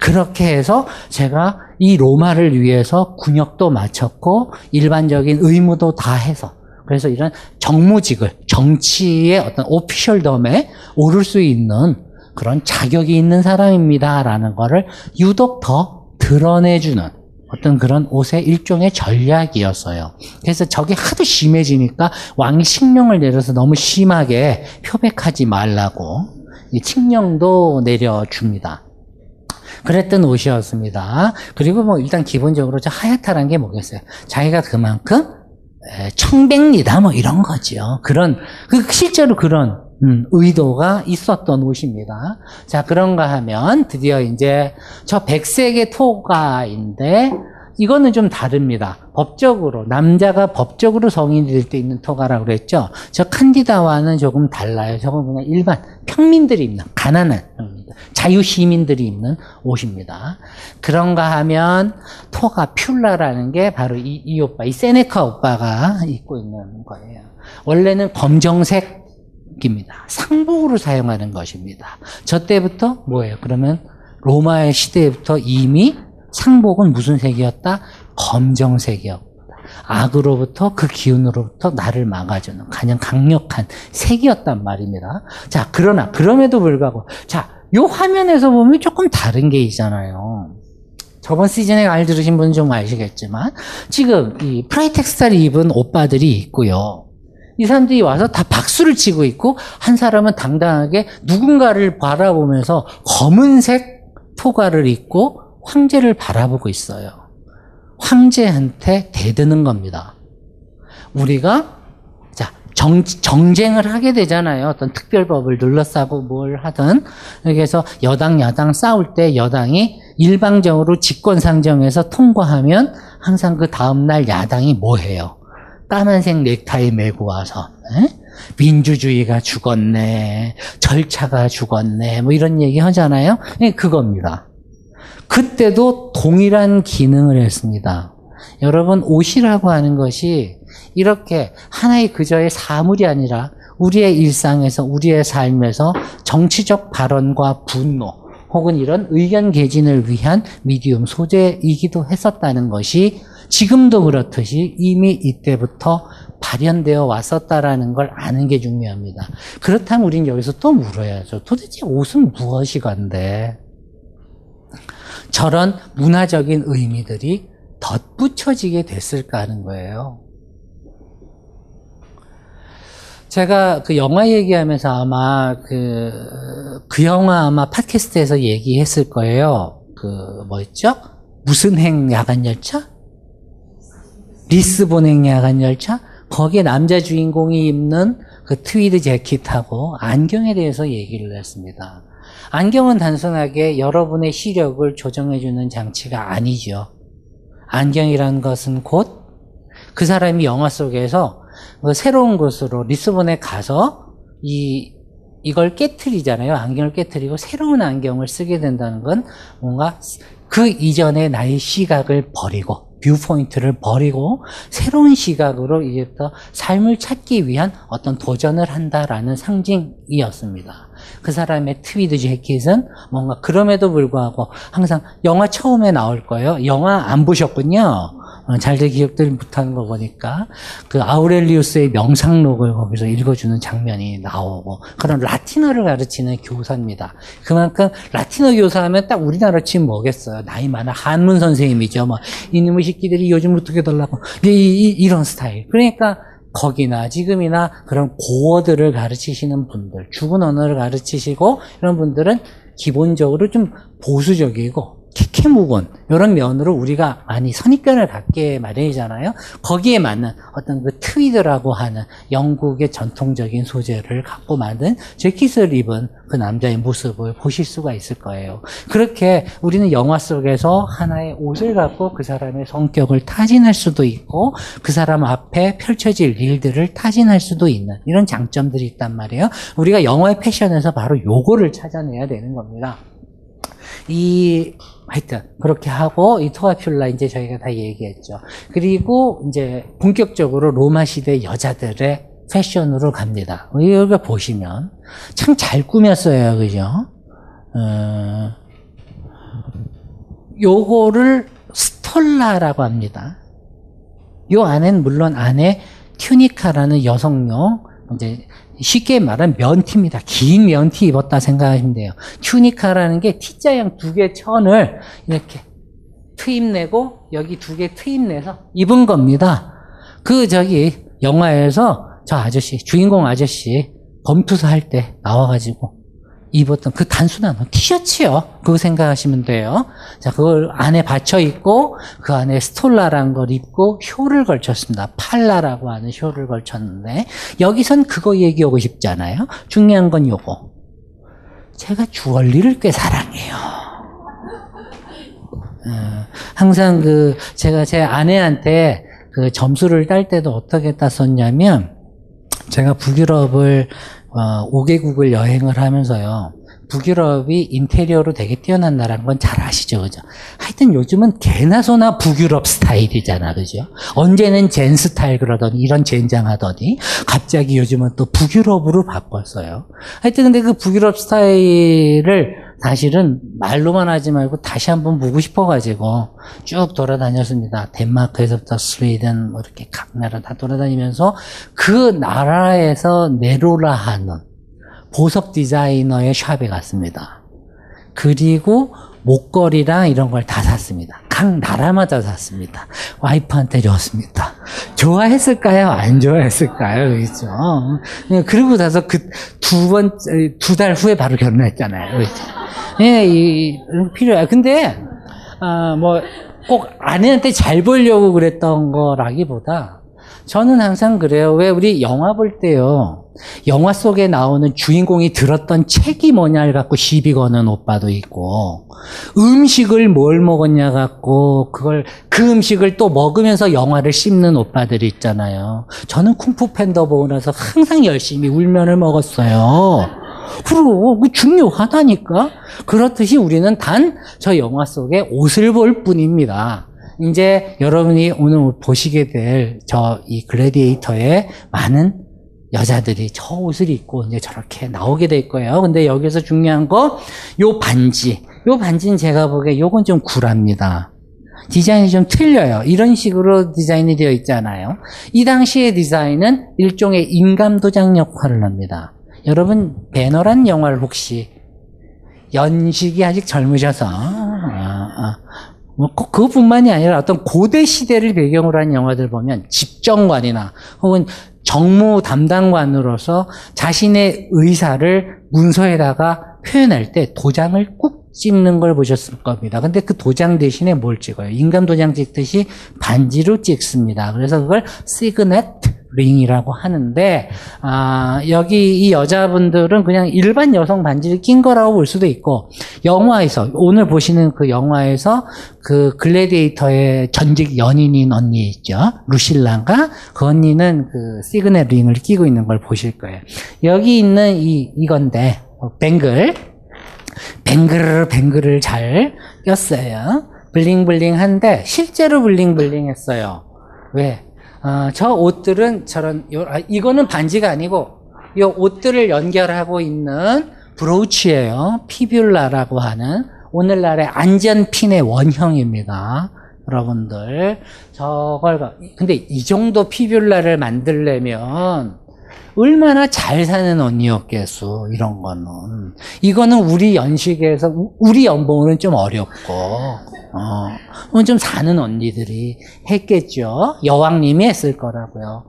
Speaker 6: 그렇게 해서 제가 이 로마를 위해서 군역도 마쳤고 일반적인 의무도 다 해서 그래서 이런 정무직을 정치의 어떤 오피셜덤에 오를 수 있는 그런 자격이 있는 사람입니다라는 거를 유독 더 드러내주는 어떤 그런 옷의 일종의 전략이었어요. 그래서 저게 하도 심해지니까 왕이 식령을 내려서 너무 심하게 표백하지 말라고 이 칙령도 내려줍니다. 그랬던 옷이었습니다. 그리고 뭐 일단 기본적으로 저 하얗다는 게 뭐겠어요? 자기가 그만큼 에, 청백리다 뭐 이런 거죠. 그런 그 실제로 그런 음, 의도가 있었던 옷입니다. 자 그런가 하면 드디어 이제 저 백색의 토가인데 이거는 좀 다릅니다. 법적으로 남자가 법적으로 성인이 될때 입는 토가라고 그랬죠. 저 칸디다와는 조금 달라요. 저건 그냥 일반 평민들이 입는 가난한 자유 시민들이 입는 옷입니다. 그런가 하면 토가 퓰라라는 게 바로 이, 이 오빠, 이 세네카 오빠가 입고 있는 거예요. 원래는 검정색 입니다. 상복으로 사용하는 것입니다. 저 때부터 뭐예요? 그러면 로마의 시대부터 이미 상복은 무슨 색이었다? 검정색이었다. 악으로부터 그 기운으로부터 나를 막아주는 가장 강력한 색이었단 말입니다. 자, 그러나 그럼에도 불구하고 자, 요 화면에서 보면 조금 다른 게 있잖아요. 저번 시즌에 잘 들으신 분은 좀 아시겠지만 지금 이 praetexta를 입은 오빠들이 있고요. 이 사람들이 와서 다 박수를 치고 있고 한 사람은 당당하게 누군가를 바라보면서 검은색 토가를 입고 황제를 바라보고 있어요. 황제한테 대드는 겁니다. 우리가 자 정, 정쟁을 하게 되잖아요. 어떤 특별법을 둘러싸고 뭘 하든 그래서 여당 야당 싸울 때 여당이 일방적으로 직권상정해서 통과하면 항상 그 다음날 야당이 뭐 해요? 까만색 넥타이 메고 와서 에? 민주주의가 죽었네, 절차가 죽었네, 뭐 이런 얘기 하잖아요. 네, 그겁니다. 그때도 동일한 기능을 했습니다. 여러분, 옷이라고 하는 것이 이렇게 하나의 그저의 사물이 아니라 우리의 일상에서, 우리의 삶에서 정치적 발언과 분노, 혹은 이런 의견 개진을 위한 미디움 소재이기도 했었다는 것이 지금도 그렇듯이 이미 이때부터 발현되어 왔었다라는 걸 아는 게 중요합니다. 그렇다면 우린 여기서 또 물어야죠. 도대체 옷은 무엇이건데? 저런 문화적인 의미들이 덧붙여지게 됐을까 하는 거예요. 제가 그 영화 얘기하면서 아마 그, 그 영화 아마 팟캐스트에서 얘기했을 거예요. 그, 뭐였죠? 무슨 행 야간 열차? 리스본 행 야간 열차? 거기에 남자 주인공이 입는 그 트위드 재킷하고 안경에 대해서 얘기를 했습니다. 안경은 단순하게 여러분의 시력을 조정해주는 장치가 아니죠. 안경이라는 것은 곧 그 사람이 영화 속에서 그 새로운 곳으로 리스본에 가서 이 이걸 깨뜨리잖아요. 안경을 깨뜨리고 새로운 안경을 쓰게 된다는 건 뭔가 그 이전의 나의 시각을 버리고 viewpoint를 버리고 새로운 시각으로 이제부터 삶을 찾기 위한 어떤 도전을 한다라는 상징이었습니다. 그 사람의 트위드 재킷은 뭔가 그럼에도 불구하고 항상 영화 처음에 나올 거예요. 영화 안 보셨군요. 어, 잘들 기억들 못하는 거 보니까 그 아우렐리우스의 명상록을 거기서 읽어주는 장면이 나오고 그런 라틴어를 가르치는 교사입니다. 그만큼 라틴어 교사하면 딱 우리나라 치면 뭐겠어요? 나이 많은 한문 선생님이죠. 뭐 이놈의 새끼들이 요즘 어떻게 달라고 이, 이, 이런 스타일. 그러니까 거기나 지금이나 그런 고어들을 가르치시는 분들, 죽은 언어를 가르치시고 이런 분들은 기본적으로 좀 보수적이고 캐캐묵은 이런 면으로 우리가 많이 선입견을 갖게 마련이잖아요. 거기에 맞는 어떤 그 트위드라고 하는 영국의 전통적인 소재를 갖고 만든 재킷을 입은 그 남자의 모습을 보실 수가 있을 거예요. 그렇게 우리는 영화 속에서 하나의 옷을 갖고 그 사람의 성격을 타진할 수도 있고 그 사람 앞에 펼쳐질 일들을 타진할 수도 있는 이런 장점들이 있단 말이에요. 우리가 영화의 패션에서 바로 요거를 찾아내야 되는 겁니다. 이 하여튼 그렇게 하고 이 토아큘라 이제 저희가 다 얘기했죠. 그리고 이제 본격적으로 로마 시대 여자들의 패션으로 갑니다. 여기 보시면 참 잘 꾸몄어요, 그죠? 어, 요거를 stola라고 합니다. 요 안엔 물론 안에 tunica라는 여성용 이제 쉽게 말하면 면티입니다. 긴 면티 입었다 생각하시면 돼요. tunica라는 게 T자형 두 개 천을 이렇게 트임 내고 여기 두 개 트임 내서 입은 겁니다. 그 저기 영화에서 저 아저씨 주인공 아저씨 검투사 할 때 나와가지고 입었던 그 단순한 옷, 티셔츠요. 그거 생각하시면 돼요. 자, 그걸 안에 받쳐 입고 그 안에 스톨라란 걸 입고 효를 걸쳤습니다. 팔라라고 하는 효를 걸쳤는데 여기선 그거 얘기하고 싶잖아요. 중요한 건 요거. 제가 주얼리를 꽤 사랑해요. 어, 항상 그 제가 제 아내한테 그 점수를 딸 때도 어떻게 땄었냐면 제가 북유럽을 어, 5개국을 여행을 하면서요. 북유럽이 인테리어로 되게 뛰어난 나라는 건 잘 아시죠, 그죠? 하여튼 요즘은 개나 소나 북유럽 스타일이잖아, 그죠? 언제는 젠 스타일 그러더니 이런 젠장하더니 갑자기 요즘은 또 북유럽으로 바꿨어요. 하여튼 근데 그 북유럽 스타일을 사실은 말로만 하지 말고 다시 한번 보고 싶어가지고 쭉 돌아다녔습니다. 덴마크에서부터 스웨덴 뭐 이렇게 각 나라 다 돌아다니면서 그 나라에서 내로라 하는 보석 디자이너의 샵에 갔습니다. 그리고 목걸이랑 이런 걸 다 샀습니다. 각 나라마다 샀습니다. 와이프한테 줬습니다. 좋아했을까요? 안 좋아했을까요? 그렇죠. 그리고 나서 그 두 번, 두 달 후에 바로 결혼했잖아요. 그렇죠. 예, 이, 필요해요. 근데, 아, 뭐, 꼭 아내한테 잘 보려고 그랬던 거라기보다, 저는 항상 그래요. 왜 우리 영화 볼 때요. 영화 속에 나오는 주인공이 들었던 책이 뭐냐를 갖고 시비 거는 오빠도 있고, 음식을 뭘 먹었냐 갖고, 그걸, 그 음식을 또 먹으면서 영화를 씹는 오빠들이 있잖아요. 저는 쿵푸 팬더 보고 나서 항상 열심히 울면을 먹었어요. 그리고 그 중요하다니까? 그렇듯이 우리는 단 저 영화 속에 옷을 볼 뿐입니다. 이제 여러분이 오늘 보시게 될 저 이 글래디에이터의 많은 여자들이 저 옷을 입고 이제 저렇게 나오게 될 거예요. 근데 여기서 중요한 거, 요 반지. 요 반지는 제가 보기에 요건 좀 굴합니다. 디자인이 좀 틀려요. 이런 식으로 디자인이 되어 있잖아요. 이 당시의 디자인은 일종의 인감도장 역할을 합니다. 여러분, 배너란 영화를 혹시 연식이 아직 젊으셔서, 아, 아, 뭐꼭 그것뿐만이 아니라 어떤 고대 시대를 배경으로 한 영화들 보면 집정관이나 혹은 정무 담당관으로서 자신의 의사를 문서에다가 표현할 때 도장을 꾹 찍는 걸 보셨을 겁니다. 근데 그 도장 대신에 뭘 찍어요? 인감 도장 찍듯이 반지로 찍습니다. 그래서 그걸 시그넷 링이라고 하는데 아, 여기 이 여자분들은 그냥 일반 여성 반지를 낀 거라고 볼 수도 있고 영화에서 오늘 보시는 그 영화에서 그 글래디에이터의 전직 연인인 언니 있죠 루실라가 그 언니는 그 시그넷 링을 끼고 있는 걸 보실 거예요 여기 있는 이 이건데 어, 뱅글 뱅글 뱅글을 잘 꼈어요 블링블링한데 실제로 블링블링했어요 왜? 어, 저 옷들은 저런 요, 아, 이거는 반지가 아니고 이 옷들을 연결하고 있는 브로치예요. 피뷸라라고 하는 오늘날의 안전핀의 원형입니다. 여러분들 저걸 근데 이 정도 피뷸라를 만들려면 얼마나 잘 사는 언니였겠어 이런 거는. 이거는 우리 연식에서 우리 연봉은 좀 어렵고 어, 좀 사는 언니들이 했겠죠. 여왕님이 했을 거라고요.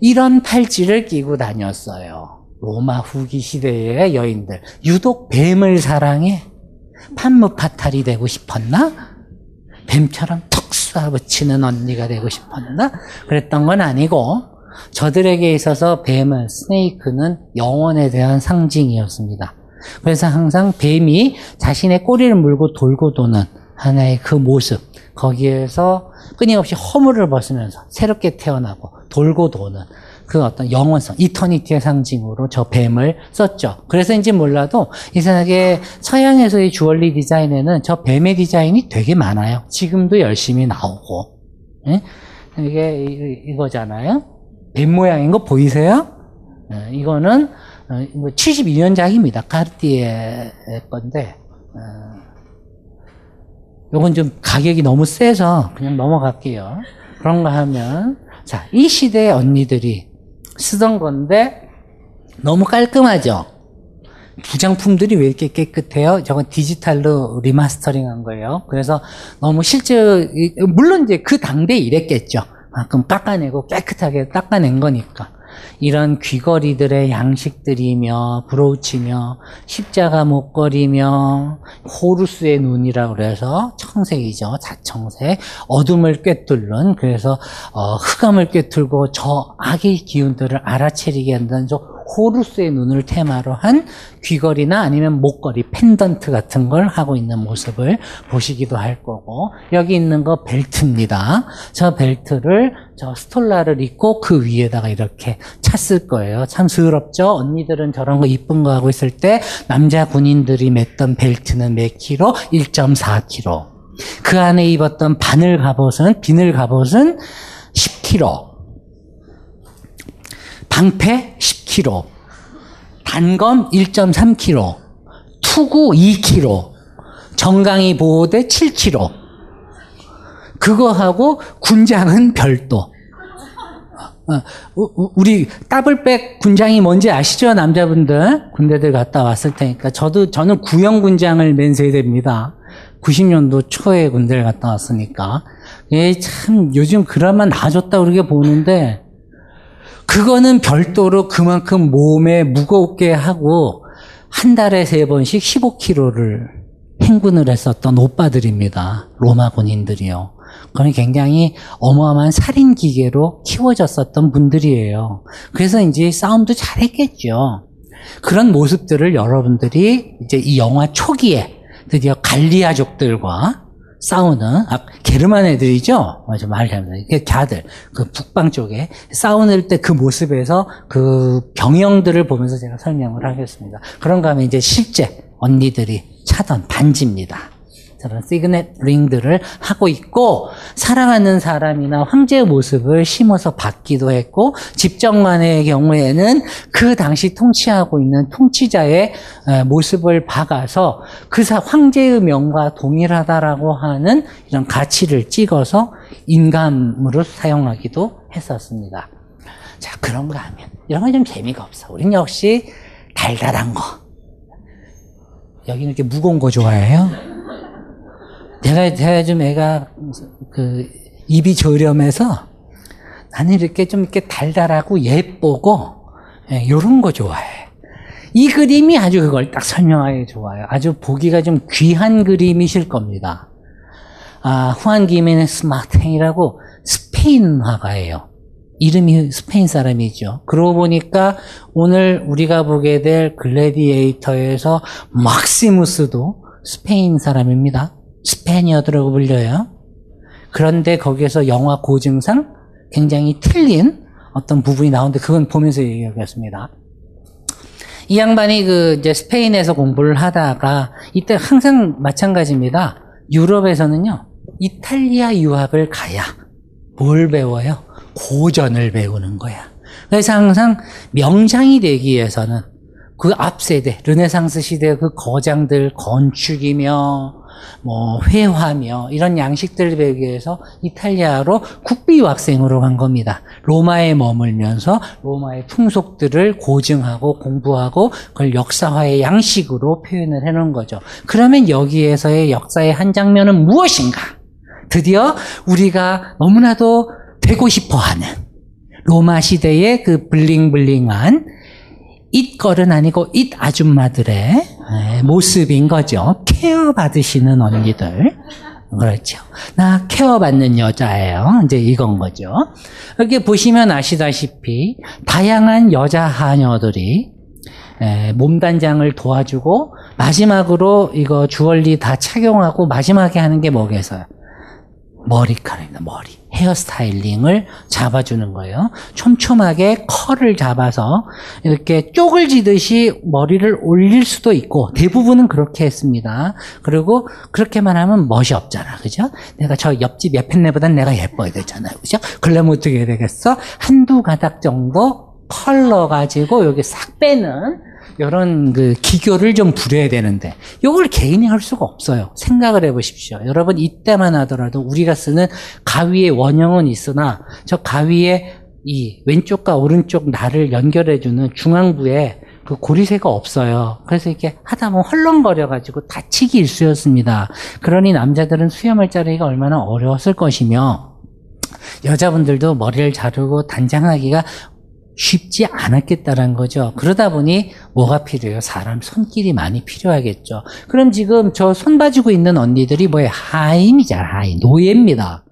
Speaker 6: 이런 팔찌를 끼고 다녔어요. 로마 후기 시대의 여인들. 유독 뱀을 사랑해. 판무파탈이 되고 싶었나? 뱀처럼 턱 쏴붙이는 언니가 되고 싶었나? 그랬던 건 아니고 저들에게 있어서 뱀은 스네이크는 영원에 대한 상징이었습니다. 그래서 항상 뱀이 자신의 꼬리를 물고 돌고 도는 하나의 그 모습 거기에서 끊임없이 허물을 벗으면서 새롭게 태어나고 돌고 도는 그 어떤 영원성, 이터니티의 상징으로 저 뱀을 썼죠. 그래서인지 몰라도 이상하게 서양에서의 주얼리 디자인에는 저 뱀의 디자인이 되게 많아요. 지금도 열심히 나오고. 예? 이게 이거잖아요. 뱀 모양인 거 보이세요? 어, 이거는 72년작입니다. 어, 카르티에 건데 어, 요건 좀 가격이 너무 세서 그냥 넘어갈게요. 그런가 하면 자, 이 시대의 언니들이 쓰던 건데 너무 깔끔하죠? 부장품들이 왜 이렇게 깨끗해요? 저건 디지털로 리마스터링 한 거예요. 그래서 너무 실제, 물론 이제 그 당대에 이랬겠죠. 아, 그럼 깎아내고 깨끗하게 닦아낸 거니까. 이런 귀걸이들의 양식들이며 브로치며 십자가 목걸이며 호루스의 눈이라고 그래서 청색이죠. 자청색. 어둠을 꿰뚫는 그래서 어, 흑암을 꿰뚫고 저 악의 기운들을 알아채리게 한다는 저 호루스의 눈을 테마로 한 귀걸이나 아니면 목걸이, 펜던트 같은 걸 하고 있는 모습을 보시기도 할 거고 여기 있는 거 벨트입니다. 저 벨트를 저 스톨라를 입고 그 위에다가 이렇게 찼을 거예요. 참 스럽죠? 언니들은 저런 거 이쁜 거 하고 있을 때 남자 군인들이 맸던 벨트는 몇 킬로? 1.4킬로. 그 안에 입었던 바늘 갑옷은 비늘 갑옷은 10킬로. 방패 10kg, 단검 1.3kg, 투구 2kg, 정강이 보호대 7kg. 그거하고 군장은 별도. 어, 우리 더블백 군장이 뭔지 아시죠, 남자분들? 군대들 갔다 왔을 테니까. 저도, 저는 구형 군장을 맨 세대입니다. 90년도 초에 군대를 갔다 왔으니까. 예, 참, 요즘 그나마 나아졌다 그렇게 보는데, 그거는 별도로 그만큼 몸에 무겁게 하고 한 달에 세 번씩 15kg를 행군을 했었던 오빠들입니다. 로마 군인들이요. 그건 굉장히 어마어마한 살인 기계로 키워졌었던 분들이에요. 그래서 이제 싸움도 잘했겠죠. 그런 모습들을 여러분들이 이제 이 영화 초기에 드디어 갈리아족들과 싸우는 아, 게르만 애들이죠. 맞아 말 잘못해. 이게 자들 그 북방 쪽에 싸우는 때 그 모습에서 그 병영들을 보면서 제가 설명을 하겠습니다. 그런가 하면 이제 실제 언니들이 차던 반지입니다. 저런 시그넷 링들을 하고 있고 사랑하는 사람이나 황제의 모습을 심어서 받기도 했고 집정관의 경우에는 그 당시 통치하고 있는 통치자의 모습을 박아서 그 황제의 명과 동일하다라고 하는 이런 가치를 찍어서 인감으로 사용하기도 했었습니다. 자 그런가 하면 이런 건 좀 재미가 없어. 우린 역시 달달한 거. 여기는 이렇게 무거운 거 좋아해요? 내가, 제가 좀 애가, 그, 입이 저렴해서 나는 이렇게 좀 이렇게 달달하고 예쁘고, 예, 요런 거 좋아해. 이 그림이 아주 그걸 딱 설명하기 좋아요. 아주 보기가 좀 귀한 그림이실 겁니다. 아, 후안 기메네스 마탱이라고 스페인 화가예요. 이름이 스페인 사람이죠. 그러고 보니까 오늘 우리가 보게 될 글래디에이터에서 막시무스도 스페인 사람입니다. Spaniard라고 불려요. 그런데 거기에서 영화 고증상 굉장히 틀린 어떤 부분이 나오는데 그건 보면서 얘기하겠습니다. 이 양반이 그 이제 스페인에서 공부를 하다가 이때 항상 마찬가지입니다. 유럽에서는요, 이탈리아 유학을 가야 뭘 배워요? 고전을 배우는 거야. 그래서 항상 명장이 되기 위해서는 그 앞 세대, 르네상스 시대 그 거장들 건축이며 뭐 회화며 이런 양식들을 배우기 위해서 이탈리아로 국비 유학생으로 간 겁니다. 로마에 머물면서 로마의 풍속들을 고증하고 공부하고 그걸 역사화의 양식으로 표현을 해놓은 거죠. 그러면 여기에서의 역사의 한 장면은 무엇인가? 드디어 우리가 너무나도 되고 싶어 하는 로마 시대의 그 블링블링한 it걸은 아니고 it 아줌마들의 모습인 거죠. 케어 받으시는 언니들. 그렇죠. 나 케어 받는 여자예요. 이제 이건 거죠. 여기 보시면 아시다시피 다양한 여자 하녀들이 몸단장을 도와주고 마지막으로 이거 주얼리 다 착용하고 마지막에 하는 게 뭐겠어요? 머리카락입니다. 머리. 헤어스타일링을 잡아주는 거예요. 촘촘하게 컬을 잡아서 이렇게 쪽을 지듯이 머리를 올릴 수도 있고 대부분은 그렇게 했습니다. 그리고 그렇게만 하면 멋이 없잖아. 그죠? 내가 저 옆집 옆편네보단 내가 예뻐야 되잖아요. 그죠? 그러면 어떻게 해야 되겠어? 한두 가닥 정도 컬러 가지고 여기 싹 빼는 이런 그 기교를 좀 부려야 되는데 이걸 개인이 할 수가 없어요. 생각을 해보십시오. 여러분 이때만 하더라도 우리가 쓰는 가위의 원형은 있으나 저 가위의 이 왼쪽과 오른쪽 날을 연결해주는 중앙부에 그 고리새가 없어요. 그래서 이렇게 하다 보면 헐렁거려가지고 다치기 일쑤였습니다. 그러니 남자들은 수염을 자르기가 얼마나 어려웠을 것이며 여자분들도 머리를 자르고 단장하기가 쉽지 않았겠다라는 거죠. 그러다 보니 뭐가 필요해요? 사람 손길이 많이 필요하겠죠. 그럼 지금 저 손 봐주고 있는 언니들이 뭐예요? 하임이잖아, 하임. 노예입니다.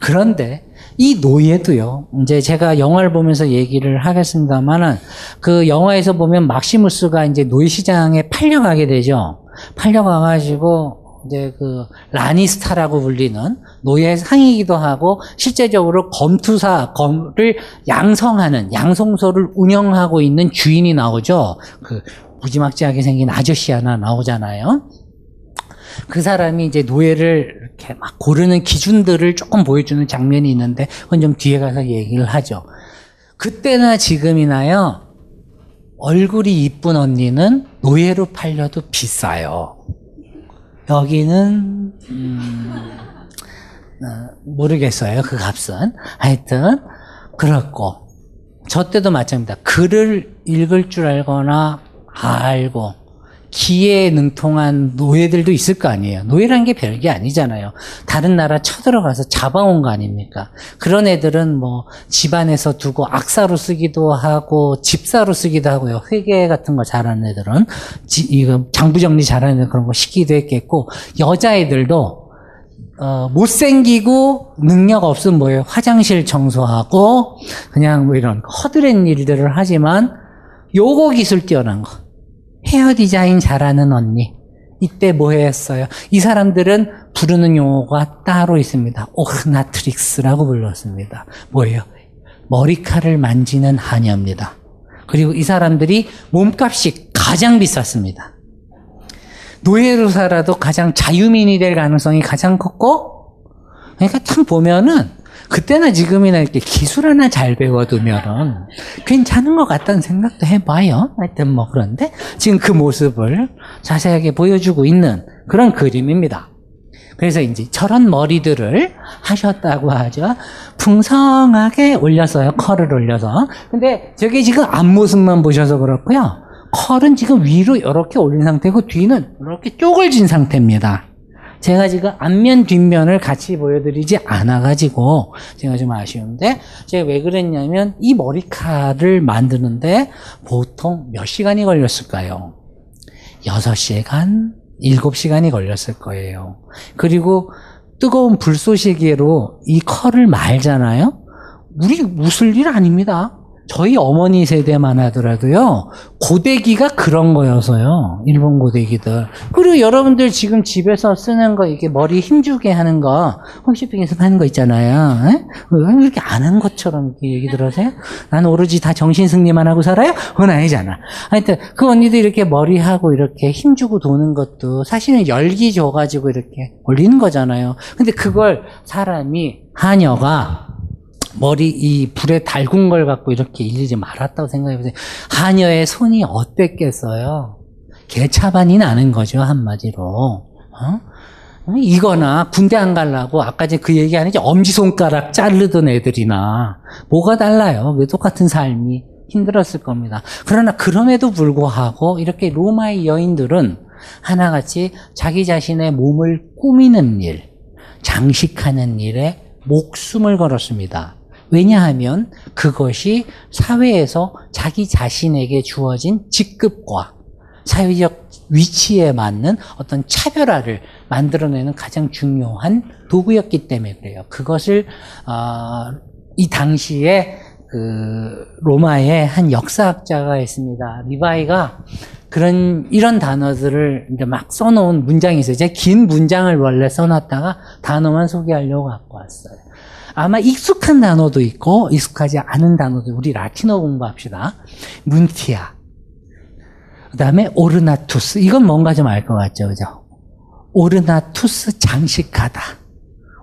Speaker 6: 그런데 이 노예도요. 이제 제가 영화를 보면서 얘기를 하겠습니다만은 그 영화에서 보면 막시무스가 이제 노예 시장에 팔려가게 되죠. 팔려가가지고 이제 그 라니스타라고 불리는 노예 상이기도 하고 실제적으로 검투사 검을 양성하는 양성소를 운영하고 있는 주인이 나오죠. 그 무지막지하게 생긴 아저씨 하나 나오잖아요. 그 사람이 이제 노예를 이렇게 막 고르는 기준들을 조금 보여주는 장면이 있는데 그건 좀 뒤에 가서 얘기를 하죠. 그때나 지금이나요. 얼굴이 이쁜 언니는 노예로 팔려도 비싸요. 여기는 음, 어, 모르겠어요 그 값은. 하여튼 그렇고. 저 때도 마찬가지입니다. 글을 읽을 줄 알거나 알고 기에 능통한 노예들도 있을 거 아니에요 노예란 게 별게 아니잖아요 다른 나라 쳐들어가서 잡아온 거 아닙니까 그런 애들은 뭐 집안에서 두고 악사로 쓰기도 하고 집사로 쓰기도 하고요 회계 같은 거 잘하는 애들은 지- 이거 장부 정리 잘하는 애들 그런 거 시키기도 했겠고 여자애들도 어, 못생기고 능력 없으면 뭐예요? 화장실 청소하고 그냥 뭐 이런 허드렛 일들을 하지만 요거 기술 뛰어난 거. 헤어 디자인 잘하는 언니. 이때 뭐 했어요? 이 사람들은 부르는 용어가 따로 있습니다. 오흐나트릭스라고 불렀습니다. 뭐예요? 머리카락을 만지는 하녀입니다. 그리고 이 사람들이 몸값이 가장 비쌌습니다. 노예로 살아도 가장 자유민이 될 가능성이 가장 컸고, 그러니까 참 보면은, 그때나 지금이나 이렇게 기술 하나 잘 배워두면은 괜찮은 것 같다는 생각도 해봐요. 하여튼 뭐 그런데 지금 그 모습을 자세하게 보여주고 있는 그런 그림입니다. 그래서 이제 저런 머리들을 하셨다고 하죠. 풍성하게 올렸어요. 컬을 올려서. 근데 저게 지금 앞모습만 보셔서 그렇고요. 컬은 지금 위로 이렇게 올린 상태고 뒤는 이렇게 쪼글진 상태입니다. 제가 지금 앞면 뒷면을 같이 보여드리지 않아가지고 제가 좀 아쉬운데 제가 왜 그랬냐면 이 머리카락을 만드는데 보통 몇 시간이 걸렸을까요? 6시간, 7시간이 걸렸을 거예요. 그리고 뜨거운 불쏘시개로 이 컬을 말잖아요? 우리 웃을 일 아닙니다. 저희 어머니 세대만 하더라도요, 고데기가 그런 거여서요. 일본 고데기들. 그리고 여러분들 지금 집에서 쓰는 거, 이게 머리 힘주게 하는 거, 홈쇼핑에서 파는 거 있잖아요. 에? 왜 이렇게 안 한 것처럼 이렇게 얘기들 하세요? 난 오로지 다 정신승리만 하고 살아요? 그건 아니잖아. 하여튼, 그 언니도 이렇게 머리하고 이렇게 힘주고 도는 것도 사실은 열기 줘가지고 이렇게 올리는 거잖아요. 근데 그걸 사람이, 하녀가, 머리 이 불에 달군 걸 갖고 이렇게 일리지 말았다고 생각해 보세요. 하녀의 손이 어땠겠어요? 개차반이 나는 거죠 한마디로. 어? 이거나 군대 안 가려고 아까 그 얘기 아니죠? 엄지손가락 자르던 애들이나 뭐가 달라요? 왜 똑같은 삶이 힘들었을 겁니다. 그러나 그럼에도 불구하고 이렇게 로마의 여인들은 하나같이 자기 자신의 몸을 꾸미는 일, 장식하는 일에 목숨을 걸었습니다. 왜냐하면 그것이 사회에서 자기 자신에게 주어진 직급과 사회적 위치에 맞는 어떤 차별화를 만들어내는 가장 중요한 도구였기 때문에 그래요. 그것을 어, 이 당시에 그 로마의 한 역사학자가 있습니다. 리바이가 그런 이런 단어들을 이제 막 써놓은 문장이 있어요. 제가 긴 문장을 원래 써놨다가 단어만 소개하려고 갖고 왔어요. 아마 익숙한 단어도 있고 익숙하지 않은 단어도 우리 라틴어 공부합시다. 문티아. 그다음에 오르나투스. 이건 뭔가 좀 알 것 같죠, 그죠? 오르나투스 장식하다.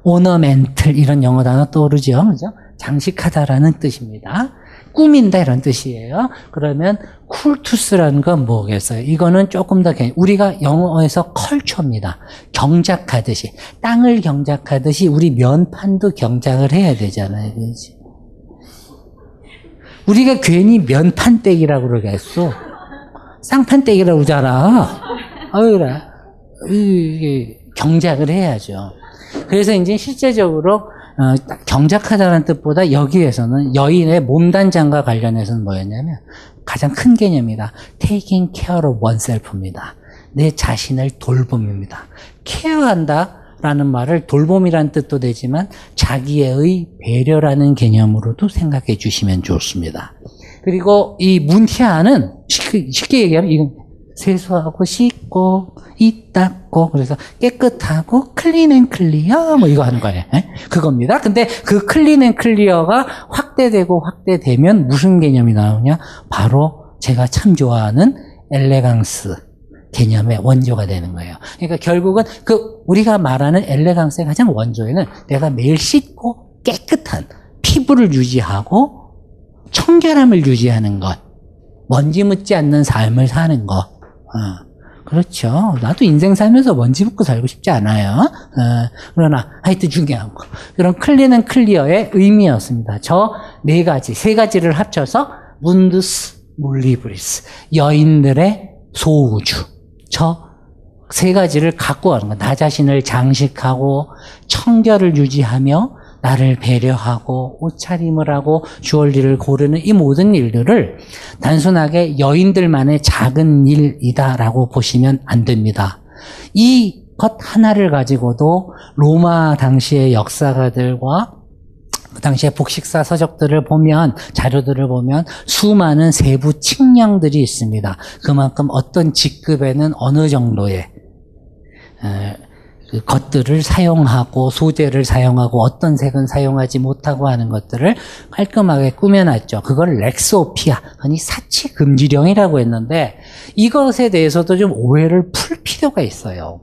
Speaker 6: 오너멘틀 이런 영어 단어 떠오르죠, 그죠? 장식하다라는 뜻입니다. 꾸민다 이런 뜻이에요. 그러면 쿨투스라는 건 뭐겠어요? 이거는 조금 더 괜- 우리가 영어에서 컬처입니다. 경작하듯이 땅을 경작하듯이 우리 면판도 경작을 해야 되잖아요. 그렇지? 우리가 괜히 면판떼기라고 그러겠어. 쌍판떼기라고 그러잖아. 아유, 그래. 경작을 해야죠. 그래서 이제 실제적으로 어, 경작하다는 뜻보다 여기에서는 여인의 몸단장과 관련해서는 뭐였냐면 가장 큰 개념이다. taking care of oneself입니다. 내 자신을 돌봄입니다. care한다. 라는 말을 돌봄이란 뜻도 되지만 자기의 배려라는 개념으로도 생각해 주시면 좋습니다. 그리고 이 munditia는 쉽게, 쉽게 얘기하면 이건 세수하고 씻고 이 닦고 그래서 깨끗하고 clean and clear 뭐 이거 하는 거예요. 에? 그겁니다. 근데 그 clean and clear가 확대되고 확대되면 무슨 개념이 나오냐? 바로 제가 참 좋아하는 엘레강스 개념의 원조가 되는 거예요. 그러니까 결국은 그 우리가 말하는 엘레강스의 가장 원조에는 내가 매일 씻고 깨끗한 피부를 유지하고 청결함을 유지하는 것, 먼지 묻지 않는 삶을 사는 것. 어, 그렇죠. 나도 인생 살면서 먼지 묻고 살고 싶지 않아요. 어, 그러나 하여튼 중요한 거. 그런 클리는 클리어의 의미였습니다. 저 네 가지, 세 가지를 합쳐서 문두스 물리브리스 여인들의 소우주. 저 세 가지를 갖고 가는 거. 나 자신을 장식하고 청결을 유지하며 나를 배려하고 옷차림을 하고 주얼리를 고르는 이 모든 일들을 단순하게 여인들만의 작은 일이다라고 보시면 안 됩니다. 이 것 하나를 가지고도 로마 당시의 역사가들과 그 당시에 복식사 서적들을 보면 자료들을 보면 수많은 세부 칙령들이 있습니다. 그만큼 어떤 직급에는 어느 정도의 그 것들을 사용하고 소재를 사용하고 어떤 색은 사용하지 못하고 하는 것들을 깔끔하게 꾸며놨죠. 그걸 렉소피아, 흔히 사치 금지령이라고 했는데 이것에 대해서도 좀 오해를 풀 필요가 있어요.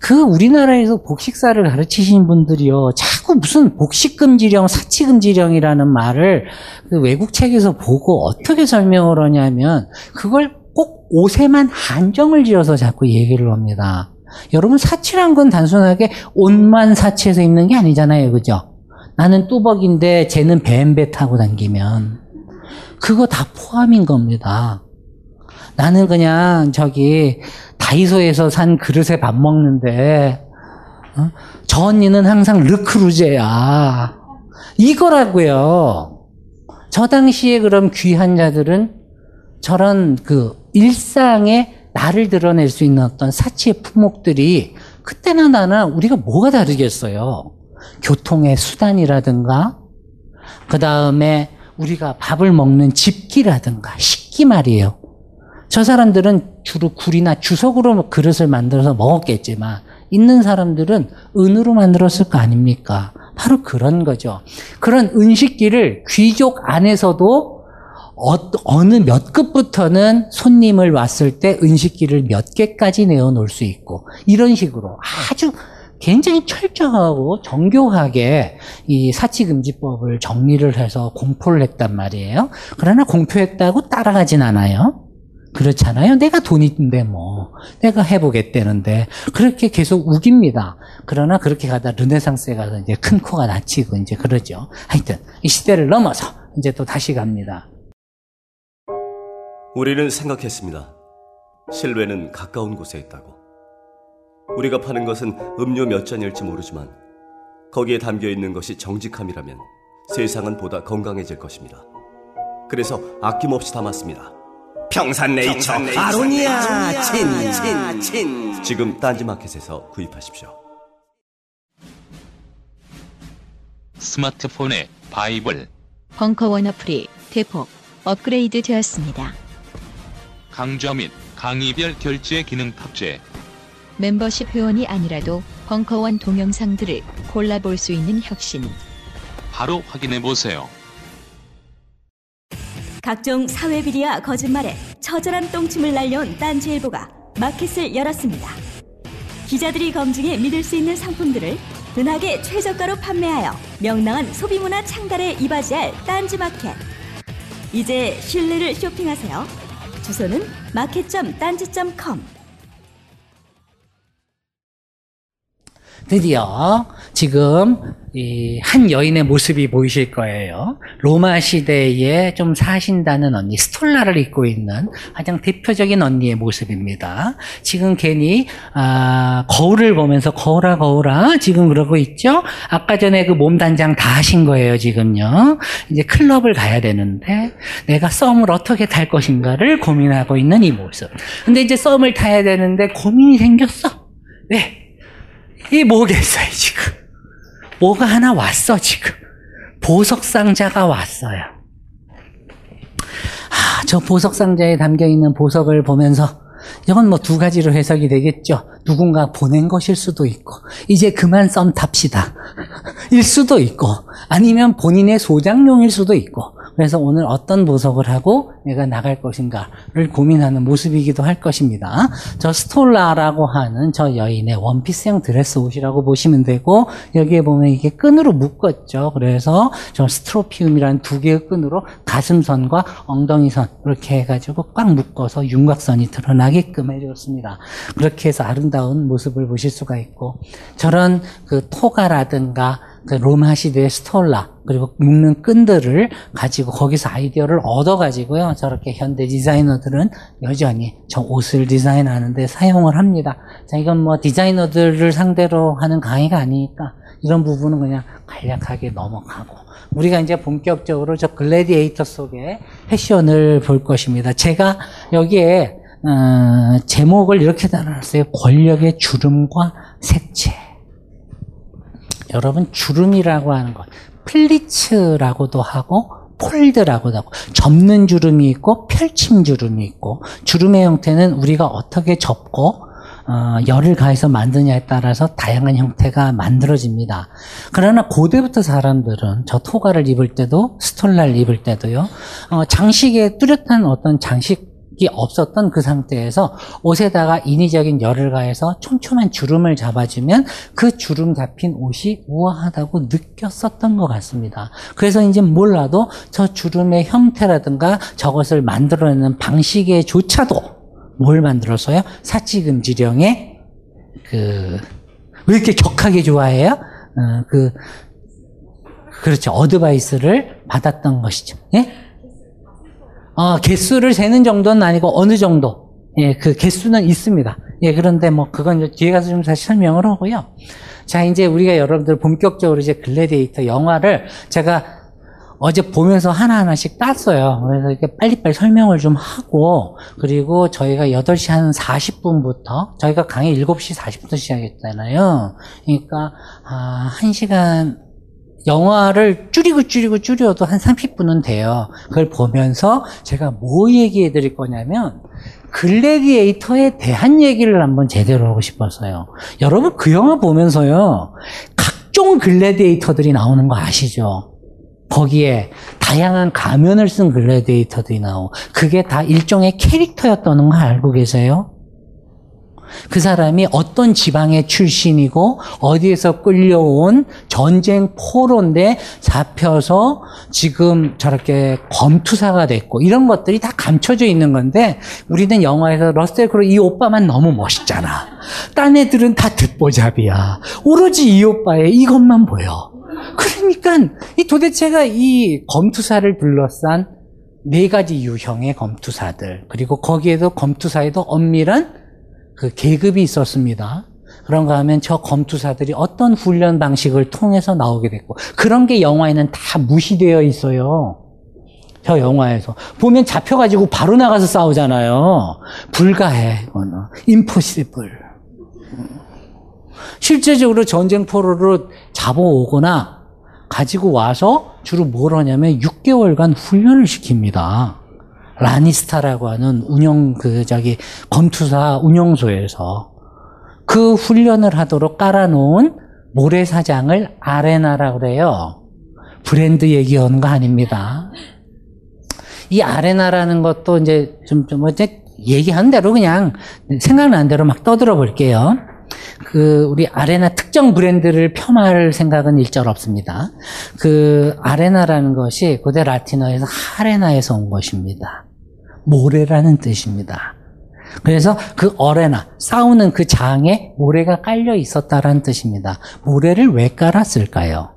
Speaker 6: 그 우리나라에서 복식사를 가르치신 분들이요, 자꾸 무슨 복식금지령, 사치금지령이라는 말을 그 외국 책에서 보고 어떻게 설명을 하냐면 그걸 꼭 옷에만 한정을 지어서 자꾸 얘기를 합니다. 여러분 사치란 건 단순하게 옷만 사치해서 입는 게 아니잖아요. 그죠? 나는 뚜벅인데 쟤는 뱀배 타고 다니면 그거 다 포함인 겁니다. 나는 그냥 저기 다이소에서 산 그릇에 밥 먹는데 어? 저 언니는 항상 르크루제야. 이거라고요. 저 당시에 그럼 귀한 자들은 저런 그 일상의 나를 드러낼 수 있는 어떤 사치의 품목들이 그때나 나나 우리가 뭐가 다르겠어요? 교통의 수단이라든가, 그 다음에 우리가 밥을 먹는 집기라든가, 식기 말이에요. 저 사람들은 주로 굴이나 주석으로 그릇을 만들어서 먹었겠지만, 있는 사람들은 은으로 만들었을 거 아닙니까? 바로 그런 거죠. 그런 은식기를 귀족 안에서도 어, 느몇 급부터는 손님을 왔을 때 은식기를 몇 개까지 내어놓을 수 있고 이런 식으로 아주 굉장히 철저하고 정교하게 이 사치금지법을 정리를 해서 공포를 했단 말이에요. 그러나 공표했다고 따라가진 않아요. 그렇잖아요. 내가 돈 있는데 뭐 내가 해보겠다는데 그렇게 계속 우깁니다. 그러나 그렇게 가다 르네상스에 가서 이제 큰 코가 다치고 이제 그러죠. 하여튼 이 시대를 넘어서 이제 또 다시 갑니다.
Speaker 7: 우리는 생각했습니다. 실외는 가까운 곳에 있다고. 우리가 파는 것은 음료 몇 잔일지 모르지만 거기에 담겨 있는 것이 정직함이라면 세상은 보다 건강해질 것입니다. 그래서 아낌없이 담았습니다. 평산네이처, 평산네이처 아로니아 친, 친, 친. 지금 딴지마켓에서 구입하십시오.
Speaker 8: 스마트폰의 바이블
Speaker 5: 벙커원 어플이 대폭 업그레이드 되었습니다.
Speaker 8: 강좌 및 강의별 결제 기능 탑재.
Speaker 5: 멤버십 회원이 아니라도 벙커원 동영상들을 골라볼 수 있는 혁신.
Speaker 8: 바로 확인해 보세요.
Speaker 9: 각종 사회 비리와 거짓말에 처절한 똥침을 날려온 딴지일보가 마켓을 열었습니다. 기자들이 검증해 믿을 수 있는 상품들을 은하계 최저가로 판매하여 명랑한 소비문화 창달에 이바지할 딴지마켓. 이제 신뢰를 쇼핑하세요. 주소는 마켓.딴지.com
Speaker 6: 드디어 지금 이 한 여인의 모습이 보이실 거예요. 로마 시대에 좀 사신다는 언니, 스톨라를 입고 있는 가장 대표적인 언니의 모습입니다. 지금 괜히 아, 거울을 보면서 거울아 거울아 지금 그러고 있죠. 아까 전에 그 몸 단장 다 하신 거예요 지금요. 이제 클럽을 가야 되는데 내가 썸을 어떻게 탈 것인가를 고민하고 있는 이 모습. 근데 이제 썸을 타야 되는데 고민이 생겼어. 왜? 이 뭐겠어요 지금? 뭐가 하나 왔어 지금. 보석 상자가 왔어요. 아, 저 보석 상자에 담겨 있는 보석을 보면서 이건 뭐 두 가지로 해석이 되겠죠. 누군가 보낸 것일 수도 있고, 이제 그만 썸 탑시다. 일 수도 있고, 아니면 본인의 소장용일 수도 있고, 그래서 오늘 어떤 보석을 하고 내가 나갈 것인가를 고민하는 모습이기도 할 것입니다. 저 스톨라라고 하는 저 여인의 원피스형 드레스 옷이라고 보시면 되고 여기에 보면 이게 끈으로 묶었죠. 그래서 저 strophium이라는 두 개의 끈으로 가슴선과 엉덩이선 이렇게 해가지고 꽉 묶어서 윤곽선이 드러나게끔 해줬습니다. 그렇게 해서 아름다운 모습을 보실 수가 있고 저런 그 토가라든가 그 로마 시대의 스톨라 그리고 묶는 끈들을 가지고 거기서 아이디어를 얻어 가지고요 저렇게 현대 디자이너들은 여전히 저 옷을 디자인하는데 사용을 합니다. 자 이건 뭐 디자이너들을 상대로 하는 강의가 아니니까 이런 부분은 그냥 간략하게 넘어가고 우리가 이제 본격적으로 저 글래디에이터 속의 패션을 볼 것입니다. 제가 여기에 어, 제목을 이렇게 달아놨어요. 권력의 주름과 색채. 여러분 주름이라고 하는 것 pleats라고도 하고 fold라고도 하고 접는 주름이 있고 펼침 주름이 있고 주름의 형태는 우리가 어떻게 접고 어, 열을 가해서 만드냐에 따라서 다양한 형태가 만들어집니다. 그러나 고대부터 사람들은 저 토가를 입을 때도 스톨라를 입을 때도요 어, 장식에 뚜렷한 어떤 장식 이 없었던 그 상태에서 옷에다가 인위적인 열을 가해서 촘촘한 주름을 잡아주면 그 주름 잡힌 옷이 우아하다고 느꼈었던 것 같습니다. 그래서 이제 몰라도 저 주름의 형태라든가 저것을 만들어내는 방식에 조차도 뭘 만들었어요? 사치금지령의 그, 왜 이렇게 격하게 좋아해요? 어, 그, 그렇죠. 어드바이스를 받았던 것이죠. 예? 어, 개수를 세는 정도는 아니고 어느 정도. 예, 그 개수는 있습니다. 예, 그런데 뭐 그건 뒤에 가서 좀 다시 설명을 하고요. 자, 이제 우리가 여러분들 본격적으로 이제 글래디에이터 영화를 제가 어제 보면서 하나하나씩 땄어요. 그래서 이렇게 빨리빨리 설명을 좀 하고, 그리고 저희가 8시 한 40분부터, 저희가 강의 7시 40분부터 시작했잖아요. 그러니까, 아, 1시간, 영화를 줄이고 줄이고 줄여도 한 30분은 돼요. 그걸 보면서 제가 뭐 얘기해 드릴 거냐면, 글래디에이터에 대한 얘기를 한번 제대로 하고 싶었어요. 여러분 그 영화 보면서요, 각종 글래디에이터들이 나오는 거 아시죠? 거기에 다양한 가면을 쓴 글래디에이터들이 나오고, 그게 다 일종의 캐릭터였다는 거 알고 계세요? 그 사람이 어떤 지방의 출신이고 어디에서 끌려온 전쟁 포로인데 잡혀서 지금 저렇게 검투사가 됐고 이런 것들이 다 감춰져 있는 건데 우리는 영화에서 러셀 크로 이 오빠만 너무 멋있잖아. 딴 애들은 다 듣보잡이야. 오로지 이 오빠의 이것만 보여. 그러니까 이 도대체가 이 검투사를 둘러싼 네 가지 유형의 검투사들 그리고 거기에도 검투사에도 엄밀한 그 계급이 있었습니다. 그런가 하면 저 검투사들이 어떤 훈련 방식을 통해서 나오게 됐고 그런 게 영화에는 다 무시되어 있어요. 저 영화에서 보면 잡혀가지고 바로 나가서 싸우잖아요. 불가해 이거는 impossible. 실제적으로 전쟁 포로로 잡아오거나 가지고 와서 주로 뭘 하냐면 6개월간 훈련을 시킵니다. 라니스타라고 하는 운영 그 저기 검투사 운영소에서 그 훈련을 하도록 깔아놓은 모래사장을 아레나라고 그래요. 브랜드 얘기하는 거 아닙니다. 이 아레나라는 것도 이제 좀, 좀, 이제 얘기하는 대로 그냥 생각나는 대로 막 떠들어 볼게요. 그, 우리 아레나 특정 브랜드를 폄하할 생각은 일절 없습니다. 그, 아레나라는 것이 고대 라틴어에서 하레나에서 온 것입니다. 모래라는 뜻입니다. 그래서 그 어레나, 싸우는 그 장에 모래가 깔려 있었다라는 뜻입니다. 모래를 왜 깔았을까요?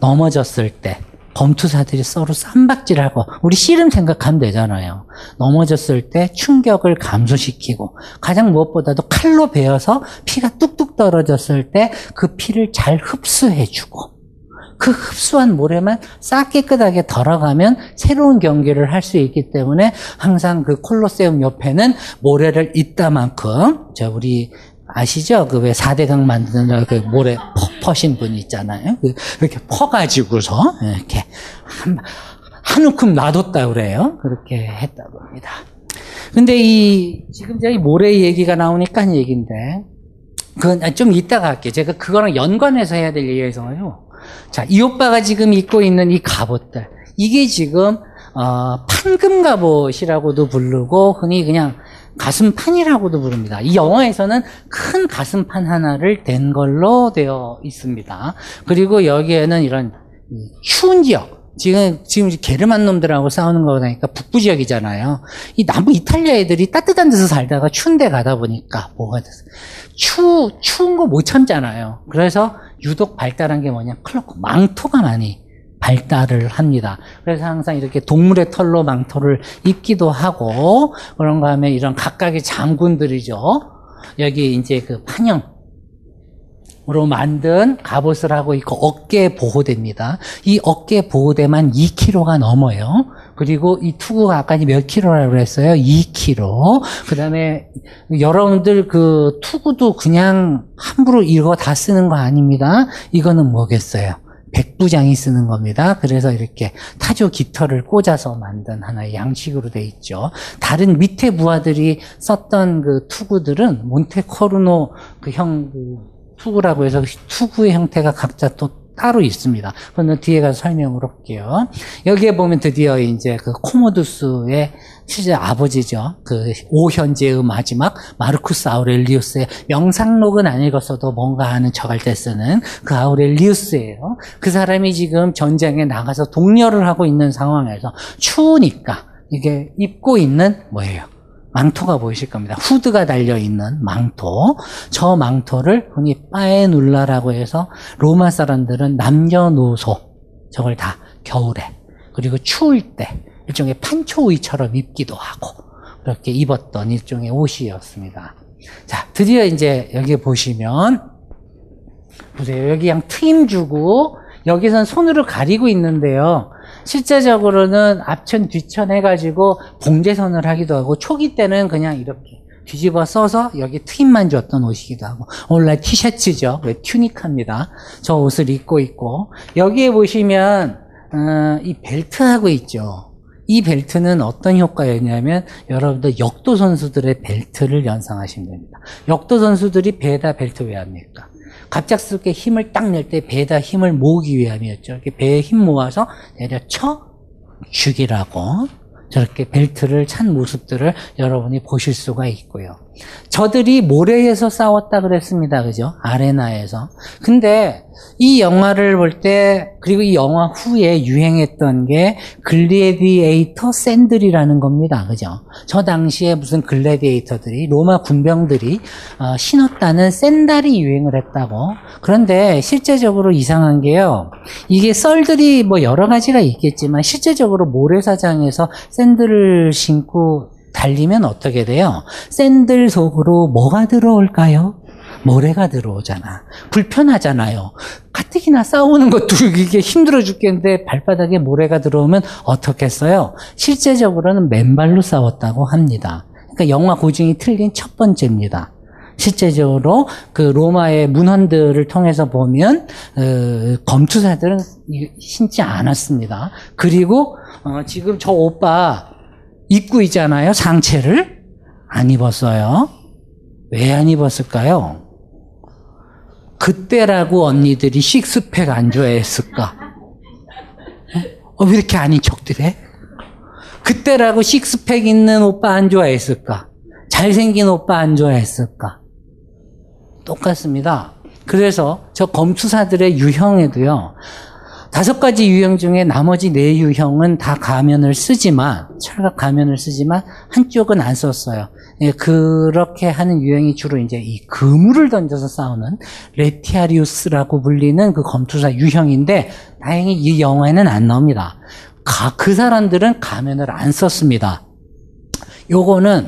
Speaker 6: 넘어졌을 때 검투사들이 서로 쌈박질하고 우리 씨름 생각하면 되잖아요. 넘어졌을 때 충격을 감소시키고 가장 무엇보다도 칼로 베어서 피가 뚝뚝 떨어졌을 때 그 피를 잘 흡수해주고 그 흡수한 모래만 싹 깨끗하게 덜어가면 새로운 경기를 할 수 있기 때문에 항상 그 콜로세움 옆에는 모래를 이따만큼 저 우리 아시죠? 그 왜 4대강 만드는 그 모래 퍼, 퍼신 분 있잖아요. 그 이렇게 퍼가지고서 이렇게 한, 한 움큼 놔뒀다 그래요. 그렇게 했다고 합니다. 근데 이, 지금 저기 모래 얘기가 나오니까 한 얘기인데, 그건 좀 이따가 할게요. 제가 그거랑 연관해서 해야 될 얘기여서요. 자, 이 오빠가 지금 입고 있는 이 갑옷들. 이게 지금, 어, 판금 갑옷이라고도 부르고, 흔히 그냥 가슴판이라고도 부릅니다. 이 영화에서는 큰 가슴판 하나를 댄 걸로 되어 있습니다. 그리고 여기에는 이런 추운 지역, 지금, 지금 게르만 놈들하고 싸우는 거 보니까 북부 지역이잖아요. 이 남부 이탈리아 애들이 따뜻한 데서 살다가 추운 데 가다 보니까 뭐가 됐어. 추, 추운 거 못 참잖아요. 그래서 유독 발달한 게 뭐냐. 클로크, 망토가 많이 발달을 합니다. 그래서 항상 이렇게 동물의 털로 망토를 입기도 하고, 그런가 하면 이런 각각의 장군들이죠. 여기 이제 그 판형, 으로 만든 갑옷을 하고 있고 어깨 보호대입니다. 이 어깨 보호대만 2kg가 넘어요. 그리고 이 투구가 아까 몇 킬로라고 그랬어요? 2kg. 그 다음에 여러분들 그 투구도 그냥 함부로 이거 다 쓰는 거 아닙니다. 이거는 뭐겠어요? 백부장이 쓰는 겁니다. 그래서 이렇게 타조 깃털을 꽂아서 만든 하나의 양식으로 돼 있죠. 다른 밑에 부하들이 썼던 그 투구들은 몬테코르노 그형 그 투구라고 해서 투구의 형태가 각자 또 따로 있습니다. 그거는 뒤에 가서 설명을 할게요. 여기에 보면 드디어 이제 그 코모두스의 실제 아버지죠. 그 오현제의 마지막 마르쿠스 아우렐리우스의 명상록은 안 읽었어도 뭔가 하는 척할 때 쓰는 그 아우렐리우스예요. 그 사람이 지금 전쟁에 나가서 동료를 하고 있는 상황에서 추우니까 이게 입고 있는 뭐예요? 망토가 보이실 겁니다. 후드가 달려있는 망토. 저 망토를 흔히 빠에눌라라고 해서 로마 사람들은 남녀노소 저걸 다 겨울에 그리고 추울 때 일종의 판초의처럼 입기도 하고 그렇게 입었던 일종의 옷이었습니다. 자, 드디어 이제 여기 보시면 보세요. 여기 그냥 트임 주고 여기선 손으로 가리고 있는데요. 실제적으로는 앞천 뒤천 해가지고 봉제선을 하기도 하고 초기 때는 그냥 이렇게 뒤집어 써서 여기 트임만 줬던 옷이기도 하고 오늘날 티셔츠죠. 튜닉합니다. 저 옷을 입고 있고 여기에 보시면 어, 이 벨트하고 있죠. 이 벨트는 어떤 효과였냐면 여러분들 역도 선수들의 벨트를 연상하시면 됩니다. 역도 선수들이 배에다 벨트 왜 합니까? 갑작스럽게 힘을 딱 낼 때 배에다 힘을 모으기 위함이었죠. 이렇게 배에 힘 모아서 내려쳐 죽이라고 저렇게 벨트를 찬 모습들을 여러분이 보실 수가 있고요. 저들이 모래에서 싸웠다 그랬습니다. 그죠? 아레나에서. 근데 이 영화를 볼 때, 그리고 이 영화 후에 유행했던 게 글래디에이터 샌들이라는 겁니다. 그죠? 저 당시에 무슨 글래디에이터들이, 로마 군병들이 어, 신었다는 샌달이 유행을 했다고. 그런데 실제적으로 이상한 게요. 이게 썰들이 뭐 여러 가지가 있겠지만 실제적으로 모래사장에서 샌들을 신고 달리면 어떻게 돼요? 샌들 속으로 뭐가 들어올까요? 모래가 들어오잖아. 불편하잖아요. 가뜩이나 싸우는 것도 이게 힘들어 죽겠는데 발바닥에 모래가 들어오면 어떻겠어요? 실제적으로는 맨발로 싸웠다고 합니다. 그러니까 영화 고증이 틀린 첫 번째입니다. 실제적으로 그 로마의 문헌들을 통해서 보면 어, 검투사들은 신지 않았습니다. 그리고 어, 지금 저 오빠 입고 있잖아요. 상체를 안 입었어요. 왜 안 입었을까요? 그때라고 언니들이 식스팩 안 좋아했을까? 어, 왜 이렇게 아닌 척들 해? 그때라고 식스팩 있는 오빠 안 좋아했을까? 잘생긴 오빠 안 좋아했을까? 똑같습니다. 그래서 저 검투사들의 유형에도요, 다섯 가지 유형 중에 나머지 네 유형은 다 가면을 쓰지만, 철갑 가면을 쓰지만, 한쪽은 안 썼어요. 예, 그렇게 하는 유형이 주로 이제 이 그물을 던져서 싸우는 retiarius라고 불리는 그 검투사 유형인데 다행히 이 영화에는 안 나옵니다. 가- 그 사람들은 가면을 안 썼습니다. 요거는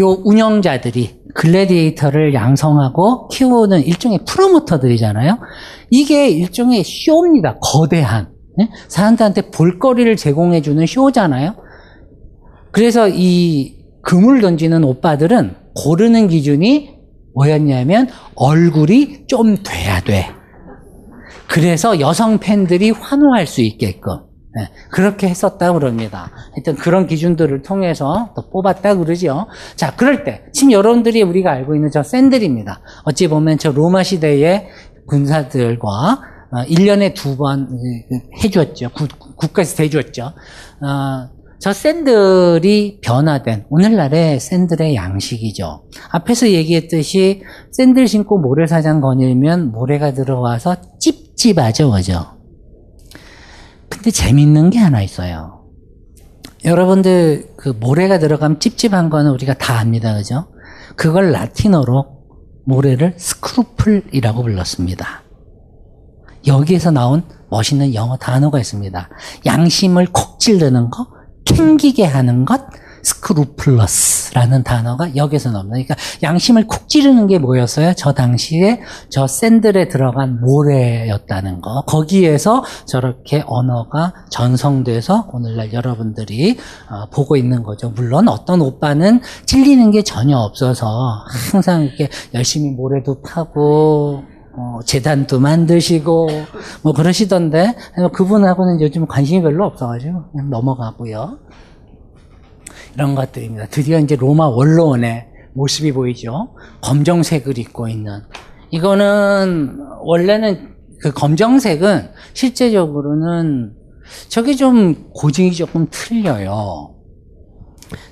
Speaker 6: 요 운영자들이 gladiator를 양성하고 키우는 일종의 프로모터들이잖아요. 이게 일종의 쇼입니다. 거대한. 예? 사람들한테 볼거리를 제공해주는 쇼잖아요. 그래서 이 금을 던지는 오빠들은 고르는 기준이 뭐였냐면 얼굴이 좀 돼야 돼. 그래서 여성 팬들이 환호할 수 있게끔 예, 그렇게 했었다고 그럽니다. 하여튼 그런 기준들을 통해서 또 뽑았다 그러죠. 자, 그럴 때 지금 여러분들이 우리가 알고 있는 저 샌들입니다. 어찌 보면 저 로마 시대의 군사들과 어, 1년에 두 번 해주었죠. 국- 국가에서 해주었죠. 어, 저 샌들이 변화된 오늘날의 샌들의 양식이죠. 앞에서 얘기했듯이 샌들 신고 모래사장 거닐면 모래가 들어와서 찝찝하죠, 그죠? 근데 재밌는 게 하나 있어요. 여러분들 그 모래가 들어가면 찝찝한 거는 우리가 다 압니다, 그죠? 그걸 라틴어로 모래를 scruple이라고 불렀습니다. 여기에서 나온 멋있는 영어 단어가 있습니다. 양심을 콕 찌르는 거, 캥기게 하는 것, scrupulous라는 단어가 여기서 나옵니다. 그러니까 양심을 콕 찌르는 게 뭐였어요? 저 당시에 저 샌들에 들어간 모래였다는 거. 거기에서 저렇게 언어가 전성돼서 오늘날 여러분들이 어, 보고 있는 거죠. 물론 어떤 오빠는 찔리는 게 전혀 없어서 항상 이렇게 열심히 모래도 파고 어, 재단도 만드시고 뭐 그러시던데 그분하고는 요즘 관심이 별로 없어가지고 그냥 넘어가고요. 이런 것들입니다. 드디어 이제 로마 원로원의 모습이 보이죠. 검정색을 입고 있는. 이거는 원래는 그 검정색은 실제적으로는 저게 좀 고증이 조금 틀려요.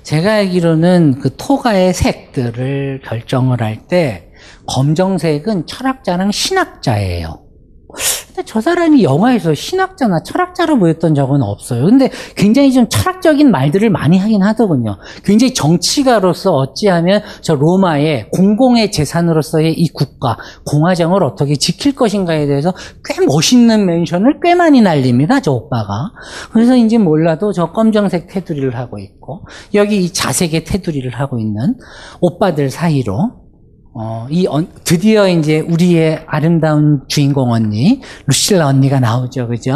Speaker 6: 제가 알기로는 그 토가의 색들을 결정을 할 때 검정색은 철학자랑 신학자예요. 근데 저 사람이 영화에서 신학자나 철학자로 보였던 적은 없어요. 근데 굉장히 좀 철학적인 말들을 많이 하긴 하더군요. 굉장히 정치가로서 어찌하면 저 로마의 공공의 재산으로서의 이 국가, 공화정을 어떻게 지킬 것인가에 대해서 꽤 멋있는 멘션을 꽤 많이 날립니다, 저 오빠가. 그래서 인지 몰라도 저 검정색 테두리를 하고 있고, 여기 이 자색의 테두리를 하고 있는 오빠들 사이로 어, 이 언- 드디어 이제 우리의 아름다운 주인공 언니 루실라 언니가 나오죠, 그죠?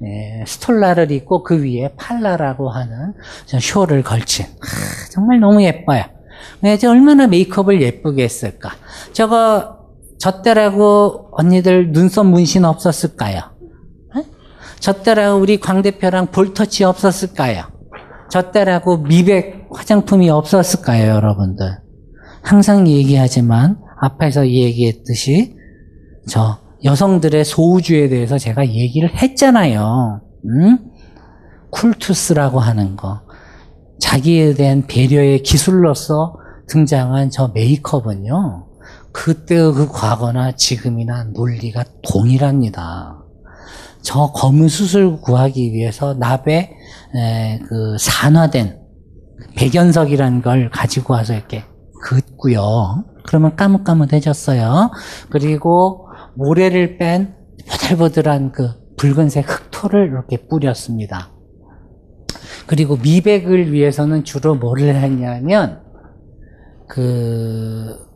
Speaker 6: 네, 스톨라를 입고 그 위에 팔라라고 하는 저 쇼를 걸친 하, 정말 너무 예뻐요. 네, 저 얼마나 메이크업을 예쁘게 했을까? 저거 저 때라고 언니들 눈썹 문신 없었을까요? 에? 저 때라고 우리 광 대표랑 볼터치 없었을까요? 저 때라고 미백 화장품이 없었을까요, 여러분들? 항상 얘기하지만 앞에서 얘기했듯이 저 여성들의 소우주에 대해서 제가 얘기를 했잖아요. 음? 쿨투스라고 하는 거. 자기에 대한 배려의 기술로서 등장한 저 메이크업은요. 그때의 그 과거나 지금이나 논리가 동일합니다. 저 검은 수술 구하기 위해서 납에 에, 그 산화된 백연석이라는 걸 가지고 와서 이렇게 긋고요. 그러면 까뭇까뭇해졌어요. 그리고 모래를 뺀 보들보들한 그 붉은색 흑토를 이렇게 뿌렸습니다. 그리고 미백을 위해서는 주로 뭐를 했냐면 그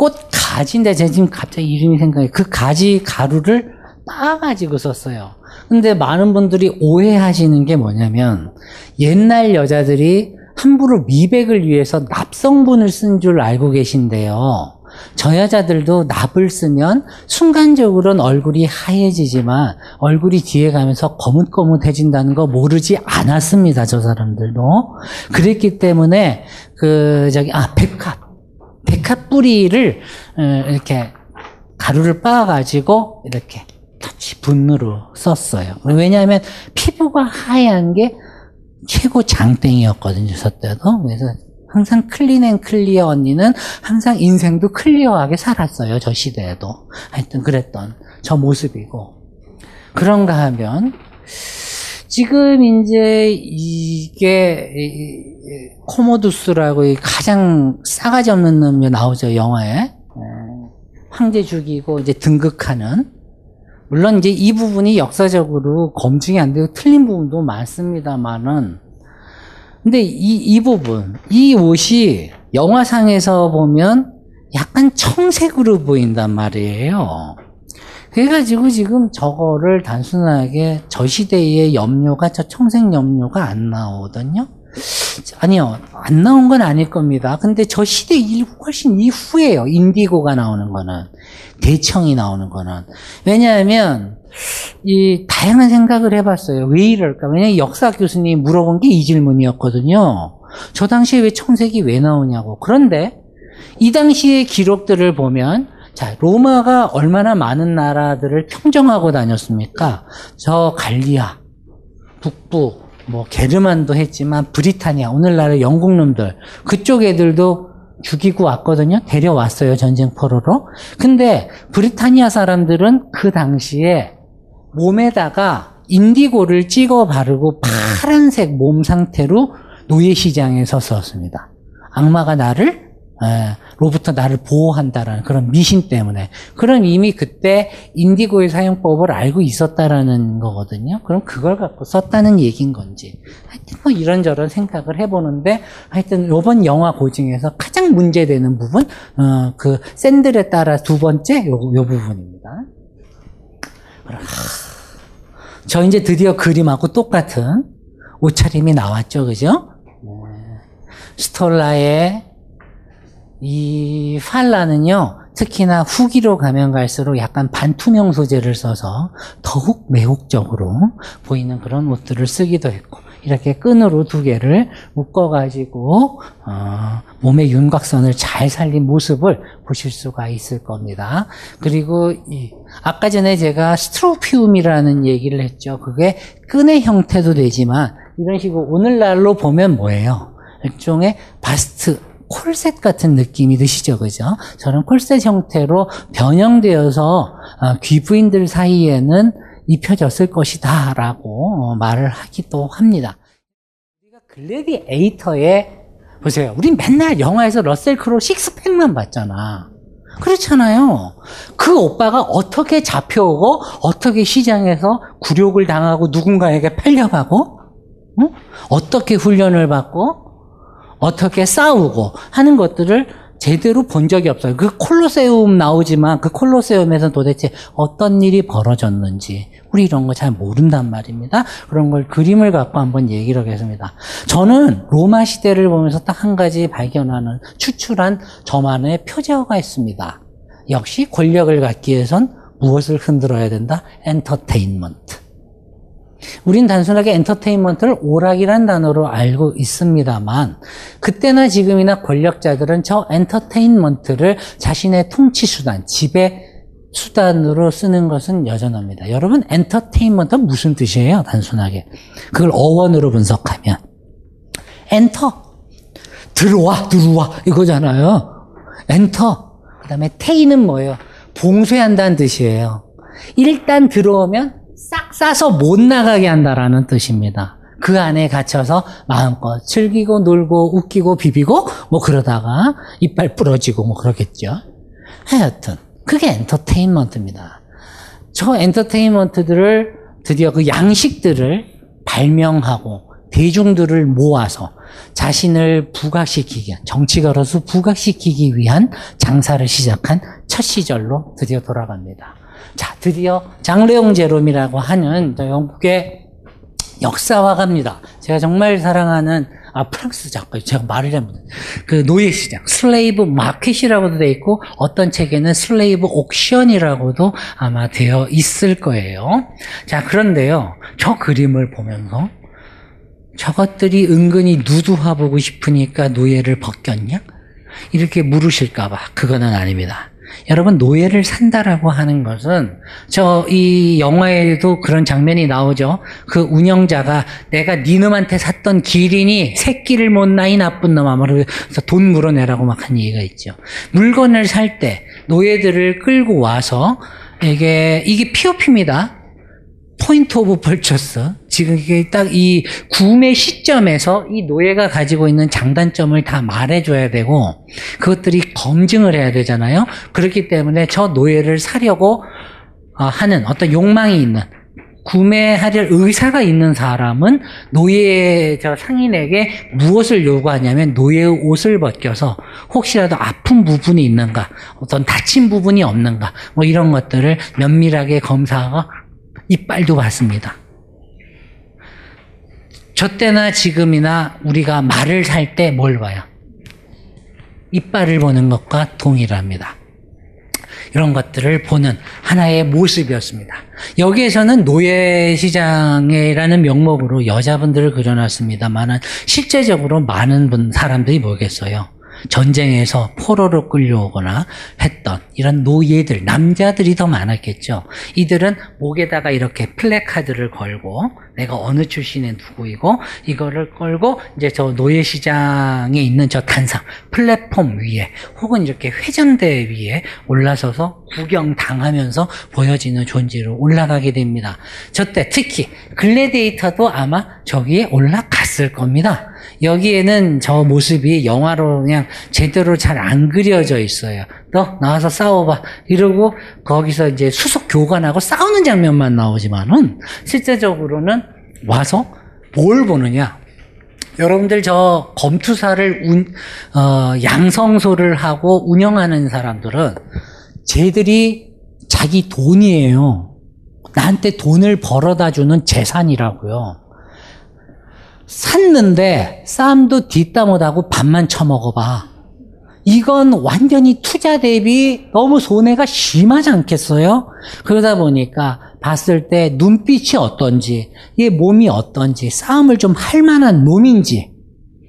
Speaker 6: 꽃 가지인데 제가 지금 갑자기 이름이 생각해. 그 가지 가루를 따가지고 썼어요. 근데 많은 분들이 오해하시는 게 뭐냐면 옛날 여자들이 함부로 미백을 위해서 납성분을 쓴 줄 알고 계신데요. 저 여자들도 납을 쓰면 순간적으로는 얼굴이 하얘지지만 얼굴이 뒤에 가면서 거뭇거뭇해진다는 거 모르지 않았습니다. 저 사람들도. 그랬기 때문에 그 저기 아 백합 백합 뿌리를 어, 이렇게 가루를 빻아 가지고 이렇게 터치 분으로 썼어요. 왜냐하면 피부가 하얀 게 최고 장땡이었거든요, 저 때도. 그래서 항상 clean and clear 언니는 항상 인생도 clear하게 살았어요, 저 시대에도. 하여튼 그랬던 저 모습이고. 그런가 하면, 지금 이제 이게 코모두스라고 이 가장 싸가지 없는 놈이 나오죠 영화에 에, 황제 죽이고 이제 등극하는 물론 이제 이 부분이 역사적으로 검증이 안 되고 틀린 부분도 많습니다만은 근데 이, 이 부분 이 옷이 영화상에서 보면 약간 청색으로 보인단 말이에요. 그래가지고 지금 저거를 단순하게 저 시대의 염료가 저 청색 염료가 안 나오거든요. 아니요, 안 나온 건 아닐 겁니다. 근데 저 시대 일 훨씬 이후에요. 인디고가 나오는 거는. 대청이 나오는 거는. 왜냐하면, 이, 다양한 생각을 해봤어요. 왜 이럴까? 왜냐면 역사 교수님이 물어본 게 이 질문이었거든요. 저 당시에 왜 청색이 왜 나오냐고. 그런데, 이 당시의 기록들을 보면, 자, 로마가 얼마나 많은 나라들을 평정하고 다녔습니까? 저 갈리아, 북부, 뭐 게르만도 했지만 브리타니아, 오늘날의 영국 놈들 그쪽 애들도 죽이고 왔거든요. 데려왔어요 전쟁 포로로. 근데 브리타니아 사람들은 그 당시에 몸에다가 인디고를 찍어 바르고 파란색 몸 상태로 노예 시장에 섰었습니다. 악마가 나를 에, 로부터 나를 보호한다라는 그런 미신 때문에 그럼 이미 그때 인디고의 사용법을 알고 있었다라는 거거든요. 그럼 그걸 갖고 썼다는 얘기인 건지 하여튼 뭐 이런저런 생각을 해보는데 하여튼 이번 영화 고증에서 가장 문제되는 부분 어, 그 샌들에 따라 두 번째 요, 요 부분입니다. 저 이제 드디어 그림하고 똑같은 옷차림이 나왔죠, 그죠? 네. 스톨라의 이 팔라는요, 특히나 후기로 가면 갈수록 약간 반투명 소재를 써서 더욱 매혹적으로 보이는 그런 옷들을 쓰기도 했고, 이렇게 끈으로 두 개를 묶어가지고, 어, 몸의 윤곽선을 잘 살린 모습을 보실 수가 있을 겁니다. 그리고, 이, 아까 전에 제가 strophium이라는 얘기를 했죠. 그게 끈의 형태도 되지만, 이런 식으로 오늘날로 보면 뭐예요? 일종의 bust, 코르셋 같은 느낌이 드시죠, 그죠? 저런 코르셋 형태로 변형되어서 어, 귀부인들 사이에는 입혀졌을 것이다라고 어, 말을 하기도 합니다. 우리가 글래디에이터에 보세요. 우린 맨날 영화에서 러셀 크로 식스팩만 봤잖아. 그렇잖아요. 그 오빠가 어떻게 잡혀오고 어떻게 시장에서 굴욕을 당하고 누군가에게 팔려가고 응? 어떻게 훈련을 받고 어떻게 싸우고 하는 것들을 제대로 본 적이 없어요. 그 콜로세움 나오지만 그 콜로세움에서 도대체 어떤 일이 벌어졌는지 우리 이런 거 잘 모른단 말입니다. 그런 걸 그림을 갖고 한번 얘기를 하겠습니다. 저는 로마 시대를 보면서 딱 한 가지 발견하는 추출한 저만의 표제어가 있습니다. 역시 권력을 갖기 위해선 무엇을 흔들어야 된다? entertainment. 우린 단순하게 entertainment를 오락이란 단어로 알고 있습니다만 그때나 지금이나 권력자들은 저 entertainment를 자신의 통치 수단, 지배 수단으로 쓰는 것은 여전합니다. 여러분 entertainment는 무슨 뜻이에요? 단순하게 그걸 어원으로 분석하면 엔터 들어와 들어와 이거잖아요. 엔터 그다음에 테이는 뭐예요? 봉쇄한다는 뜻이에요. 일단 들어오면 싹 싸서 못 나가게 한다라는 뜻입니다. 그 안에 갇혀서 마음껏 즐기고 놀고 웃기고 비비고 뭐 그러다가 이빨 부러지고 뭐 그러겠죠. 하여튼 그게 엔터테인먼트입니다. 저 엔터테인먼트들을 드디어 그 양식들을 발명하고 대중들을 모아서 자신을 부각시키기 정치가로서 부각시키기 위한 장사를 시작한 첫 시절로 드디어 돌아갑니다. 자, 드디어 장 레옹 제롬이라고 하는 영국의 역사화가입니다. 제가 정말 사랑하는 아 프랑스 작가 제가 말을 잘못 그 노예 시장 slave market이라고도 돼 있고 어떤 책에는 slave auction이라고도 아마 되어 있을 거예요. 자 그런데요 저 그림을 보면서 저것들이 은근히 누드화 보고 싶으니까 노예를 벗겼냐 이렇게 물으실까봐 그거는 아닙니다. 여러분 노예를 산다라고 하는 것은 저 이 영화에도 그런 장면이 나오죠. 그 운영자가 내가 니놈한테 샀던 기린이 새끼를 못 낳이 나쁜 놈아 그래서 돈 물어내라고 막 한 얘기가 있죠. 물건을 살 때 노예들을 끌고 와서 이게 이게 POP입니다. point of purchase 지금 이게 딱 이 구매 시점에서 이 노예가 가지고 있는 장단점을 다 말해줘야 되고 그것들이 검증을 해야 되잖아요. 그렇기 때문에 저 노예를 사려고 어, 하는 어떤 욕망이 있는 구매하려 의사가 있는 사람은 노예 저 상인에게 무엇을 요구하냐면 노예의 옷을 벗겨서 혹시라도 아픈 부분이 있는가, 어떤 다친 부분이 없는가, 뭐 이런 것들을 면밀하게 검사하고 이빨도 봤습니다. 저 때나 지금이나 우리가 말을 살 때 뭘 봐요? 이빨을 보는 것과 동일합니다. 이런 것들을 보는 하나의 모습이었습니다. 여기에서는 노예 시장이라는 명목으로 여자분들을 그려놨습니다만은 실제적으로 많은 분, 사람들이 뭐겠어요? 전쟁에서 포로로 끌려오거나 했던 이런 노예들, 남자들이 더 많았겠죠. 이들은 목에다가 이렇게 플래카드를 걸고 내가 어느 출신의 누구이고 이거를 걸고 이제 저 노예 시장에 있는 저 단상, 플랫폼 위에 혹은 이렇게 회전대 위에 올라서서 구경 당하면서 보여지는 존재로 올라가게 됩니다. 저때 특히 글래디에이터도 아마 저기에 올라갔을 겁니다. 여기에는 저 모습이 영화로 그냥 제대로 잘 안 그려져 있어요. 너 나와서 싸워봐. 이러고 거기서 이제 수속 교관하고 싸우는 장면만 나오지만은 실제적으로는 와서 뭘 보느냐. 여러분들 저 검투사를 운, 어, 양성소를 하고 운영하는 사람들은 쟤들이 자기 돈이에요. 나한테 돈을 벌어다 주는 재산이라고요. 샀는데 쌈도 뒷담 못하고 밥만 처먹어봐. 이건 완전히 투자 대비 너무 손해가 심하지 않겠어요? 그러다 보니까 봤을 때 눈빛이 어떤지, 얘 몸이 어떤지, 싸움을 좀 할 만한 놈인지,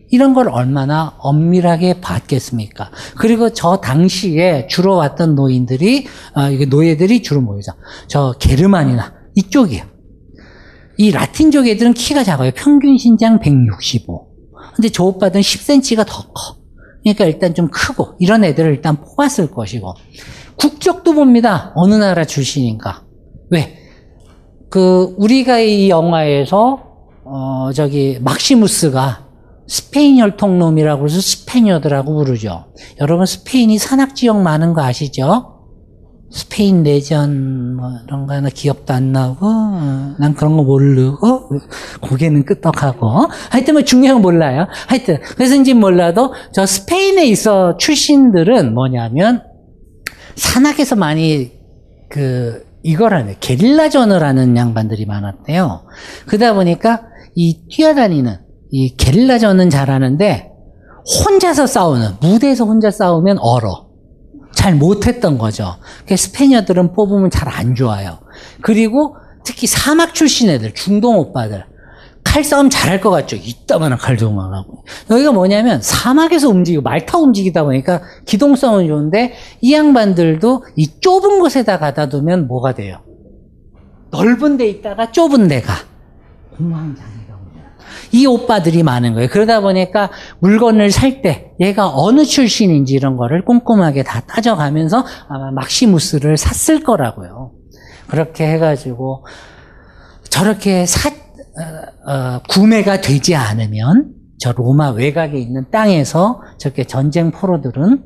Speaker 6: 이런 걸 얼마나 엄밀하게 봤겠습니까? 그리고 저 당시에 주로 왔던 노인들이, 아, 이게 노예들이 주로 모이죠. 저 게르만이나 이쪽이에요. 이 라틴족 애들은 키가 작아요. 평균 신장 165. 근데 저 오빠들은 10cm가 더 커. 그러니까 일단 좀 크고 이런 애들을 일단 뽑았을 것이고 국적도 봅니다. 어느 나라 출신인가? 왜? 그 우리가 이 영화에서 어 저기 막시무스가 스페인 혈통놈이라고 해서 스페니어들하고 부르죠. 여러분 스페인이 산악 지역 많은 거 아시죠? 스페인 내전 뭐 이런 거 하나 기억도 안 나고 어, 난 그런 거 모르고 고개는 끄덕하고 하여튼 뭐 중요한 거 몰라요. 하여튼 그래서인지 몰라도 저 스페인에 있어 출신들은 뭐냐면 산악에서 많이 그 하네 게릴라전을 하는 양반들이 많았대요. 그러다 보니까 이 뛰어다니는 이 게릴라전은 잘하는데 혼자서 싸우는 무대에서 혼자 싸우면 얼어. 잘 못했던 거죠. 스페니어들은 뽑으면 잘 안 좋아요. 그리고 특히 사막 출신 애들, 중동 오빠들. 칼싸움 잘할 것 같죠? 이따만한 칼도만 하고. 여기가 뭐냐면 사막에서 움직이고 말 타고 움직이다 보니까 기동성은 좋은데 이 양반들도 이 좁은 곳에다 가다 두면 뭐가 돼요? 넓은 데 있다가 좁은 데 가. 공황장애. 이 오빠들이 많은 거예요. 그러다 보니까 물건을 살 때 얘가 어느 출신인지 이런 거를 꼼꼼하게 다 따져가면서 아마 막시무스를 샀을 거라고요. 그렇게 해가지고 저렇게 사, 어, 어, 구매가 되지 않으면 저 로마 외곽에 있는 땅에서 저렇게 전쟁 포로들은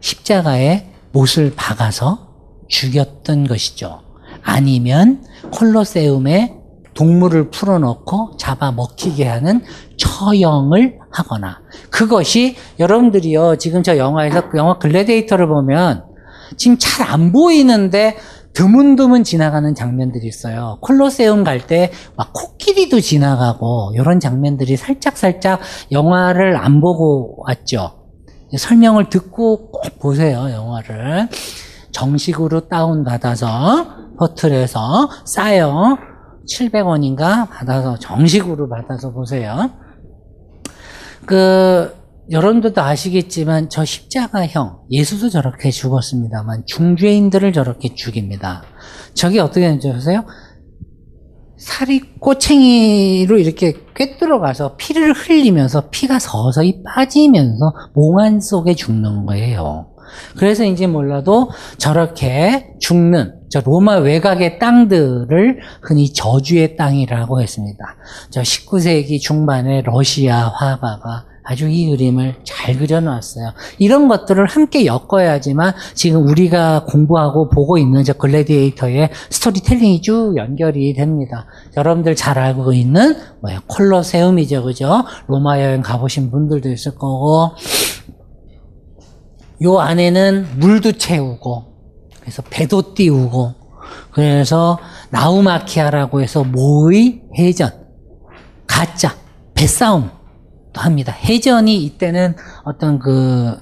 Speaker 6: 십자가에 못을 박아서 죽였던 것이죠. 아니면 콜로세움에 동물을 풀어놓고 잡아 먹히게 하는 처형을 하거나 그것이 여러분들이요 지금 저 영화에서 그 영화 글래데이터를 보면 지금 잘 안 보이는데 드문드문 지나가는 장면들이 있어요. 콜로세움 갈 때 막 코끼리도 지나가고 이런 장면들이 살짝살짝 영화를 안 보고 왔죠. 설명을 듣고 꼭 보세요, 영화를. 정식으로 다운받아서 포틀에서 싸요. 700원인가 받아서 정식으로 받아서 보세요. 그 여러분들도 아시겠지만 저 십자가형 예수도 저렇게 죽었습니다만 중죄인들을 저렇게 죽입니다. 저게 어떻게 되는지 아세요? 살이 꼬챙이로 이렇게 꿰뚫어가서 피를 흘리면서 피가 서서히 빠지면서 몽환 속에 죽는 거예요. 그래서인지 몰라도 저렇게 죽는 저 로마 외곽의 땅들을 흔히 저주의 땅이라고 했습니다. 저 19세기 중반에 러시아 화가가 아주 이 그림을 잘 그려놨어요. 이런 것들을 함께 엮어야지만 지금 우리가 공부하고 보고 있는 저 글래디에이터의 스토리텔링이 쭉 연결이 됩니다. 여러분들 잘 알고 있는 뭐야 콜로세움이죠, 그죠? 로마 여행 가보신 분들도 있을 거고 요 안에는 물도 채우고 그래서 배도 띄우고 그래서 나우마키아라고 해서 모의 해전 가짜 배싸움 합니다. 해전이 이때는 어떤 그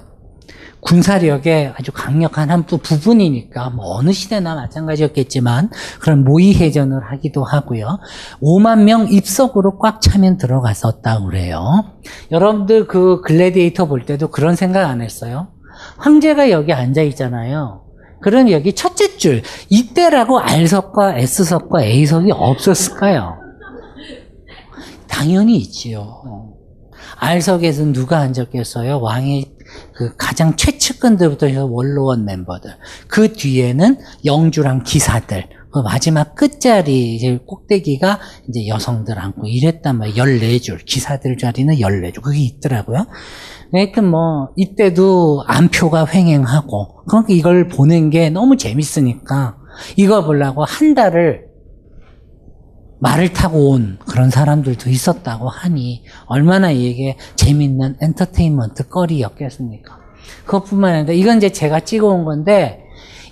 Speaker 6: 군사력의 아주 강력한 한 부- 부분이니까 뭐 어느 시대나 마찬가지였겠지만 그런 모의 해전을 하기도 하고요. 5만 명 입석으로 꽉 차면 들어갔었다 그래요. 여러분들 그 글래디에이터 볼 때도 그런 생각 안 했어요? 황제가 여기 앉아 있잖아요. 그런 여기 첫째 줄 이때라고 R석과 S석과 A석이 없었을까요? 당연히 있지요. R석에서는 누가 앉았겠어요? 왕의 그 가장 최측근들부터 해서 원로원 멤버들. 그 뒤에는 영주랑 기사들. 그 마지막 끝자리 꼭대기가 이제 여성들 앉고 이랬단 말이에요. 14줄. 기사들 자리는 14줄. 그게 있더라고요. 하여튼 뭐 이때도 안표가 횡행하고 그러니까 이걸 보는 게 너무 재밌으니까 이거 보려고 한 달을 말을 타고 온 그런 사람들도 있었다고 하니 얼마나 이게 재밌는 엔터테인먼트 거리였겠습니까? 그것뿐만 아니라 이건 이제 제가 찍어온 건데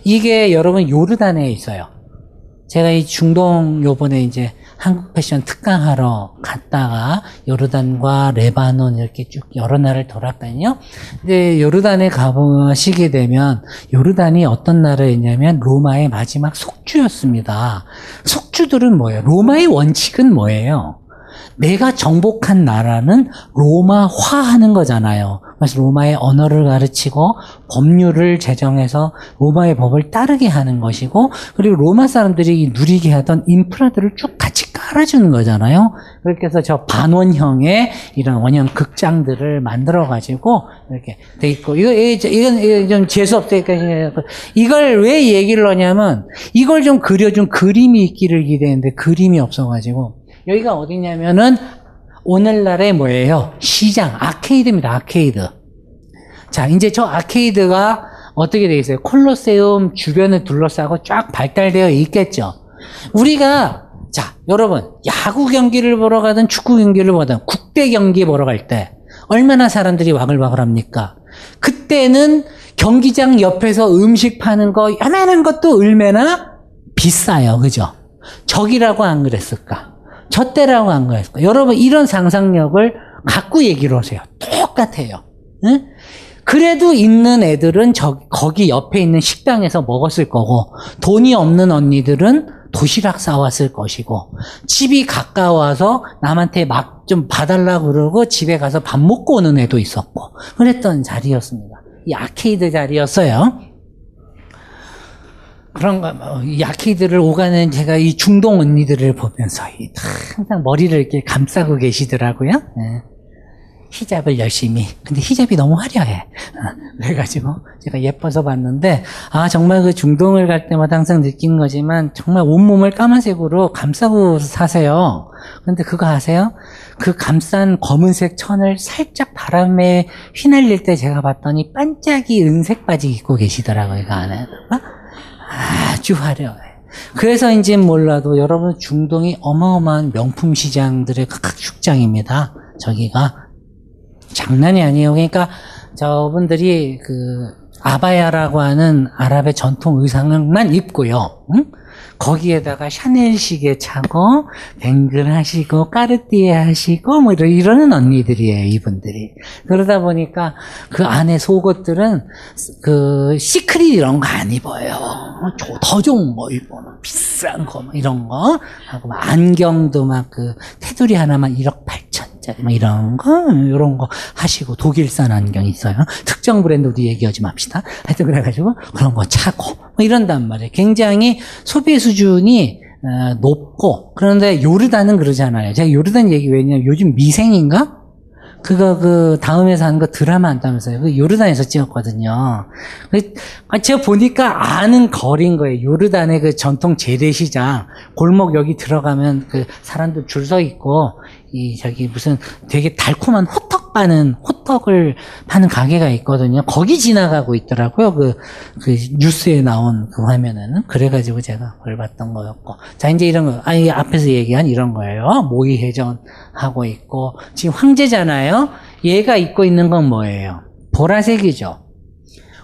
Speaker 6: 이게 여러분 요르단에 있어요. 제가 이 중동 요번에 이제 한국 패션 특강하러 갔다가 요르단과 레바논 이렇게 쭉 여러 나라를 돌았거든요. 근데 요르단에 가보시게 되면 요르단이 어떤 나라였냐면 로마의 마지막 속주였습니다. 속주들은 뭐예요? 로마의 원칙은 뭐예요? 내가 정복한 나라는 로마화하는 거잖아요. 그래서 로마의 언어를 가르치고 법률을 제정해서 로마의 법을 따르게 하는 것이고 그리고 로마 사람들이 누리게 하던 인프라들을 쭉 같이 깔아주는 거잖아요. 그렇게 해서 저 반원형의 이런 원형 극장들을 만들어 가지고 이렇게 돼 있고 이거 이건 좀 재수 없으니까 이걸 왜 얘기를 하냐면 이걸 좀 그려준 그림이 있기를 기대했는데 그림이 없어가지고 여기가 어디냐면은 오늘날의 뭐예요? 시장, 아케이드입니다, 아케이드. 자, 이제 저 아케이드가 어떻게 되어 있어요? 콜로세움 주변을 둘러싸고 쫙 발달되어 있겠죠. 우리가, 자, 여러분, 야구 경기를 보러 가든 축구 경기를 보든 국대 경기 보러 갈 때 얼마나 사람들이 와글와글 합니까? 그때는 경기장 옆에서 음식 파는 거, 요만한 것도 얼마나 비싸요. 그죠? 적이라고 안 그랬을까? 저 때라고 안 그랬을까? 여러분, 이런 상상력을 갖고 얘기를 하세요. 똑같아요. 응? 그래도 있는 애들은 저, 거기 옆에 있는 식당에서 먹었을 거고, 돈이 없는 언니들은 도시락 싸왔을 것이고, 집이 가까워서 남한테 막 좀 봐달라 그러고 집에 가서 밥 먹고 오는 애도 있었고, 그랬던 자리였습니다. 이 아케이드 자리였어요. 그런가, 뭐, 이 아케이드를 오가는 제가 이 중동 언니들을 보면서 이 항상 머리를 이렇게 감싸고 계시더라고요. 예. 히잡을 열심히. 근데 히잡이 너무 화려해. 어, 그래가지고 제가 예뻐서 봤는데, 아, 정말 그 중동을 갈 때마다 항상 느낀 거지만, 정말 온몸을 까만색으로 감싸고 사세요. 근데 그거 아세요? 그 감싼 검은색 천을 살짝 바람에 휘날릴 때 제가 봤더니 반짝이 은색 바지 입고 계시더라고요, 그 안에. 어? 아주 화려해. 그래서인지 몰라도 여러분 중동이 어마어마한 명품 시장들의 각축장입니다. 저기가 장난이 아니에요. 그러니까 저분들이 그 아바야라고 하는 아랍의 전통 의상만 입고요. 응? 거기에다가 샤넬 시계 차고 뱅글 하시고 까르띠에 하시고 뭐 이러, 이러는 언니들이에요 이분들이. 그러다 보니까 그 안에 속옷들은 그 시크릿 이런 거 안 입어요. 조- 더 좋은 거 입고 비싼 거뭐 이런 거 하고 막 안경도 막 그 테두리 하나만 1억 8천짜리 막 이런 거 이런 거 하시고 독일산 안경 있어요 특정 브랜드 우리 얘기하지 맙시다 하여튼 그래가지고 그런 거 차고 뭐 이런단 말이에요 굉장히 소비 수준이 어, 높고 그런데 요르단은 그러잖아요. 제가 요르단 얘기 왜냐면 요즘 미생인가 그거 그 다음에서 하는 거 드라마 한다면서요. 그 요르단에서 찍었거든요. 그, 아, 제가 보니까 아는 거리인 거예요. 요르단의 그 전통 재래시장 골목 여기 들어가면 그 사람들 줄 서 있고 이 저기 무슨 되게 달콤한 호떡 파는 호떡을 파는 가게가 있거든요. 거기 지나가고 있더라고요. 그, 그 뉴스에 나온 그 화면에는 그래가지고 제가 그걸 봤던 거였고 자 이제 이런 거 아니 앞에서 얘기한 이런 거예요. 모의 해전 하고 있고 지금 황제잖아요. 얘가 입고 있는 건 뭐예요? 보라색이죠.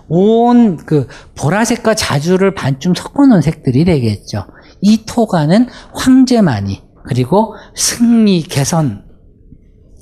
Speaker 6: 온 그 보라색과 자주를 반쯤 섞어놓은 색들이 되겠죠. 이 토가는 황제만이 그리고 승리 개선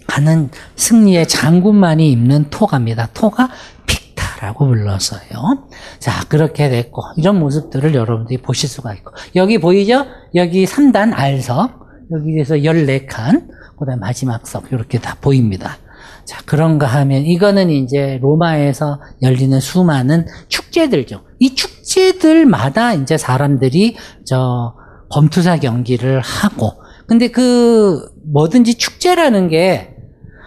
Speaker 6: 하는 승리의 장군만이 입는 토가입니다. 토가 픽타라고 불렀어요. 자, 그렇게 됐고, 이런 모습들을 여러분들이 보실 수가 있고. 여기 보이죠? 여기 3단 R석, 여기에서 14칸, 그 다음 마지막 석, 이렇게 다 보입니다. 자, 그런가 하면, 이거는 이제 로마에서 열리는 수많은 축제들죠. 이 축제들마다 이제 사람들이 저 검투사 경기를 하고, 근데 그 뭐든지 축제라는 게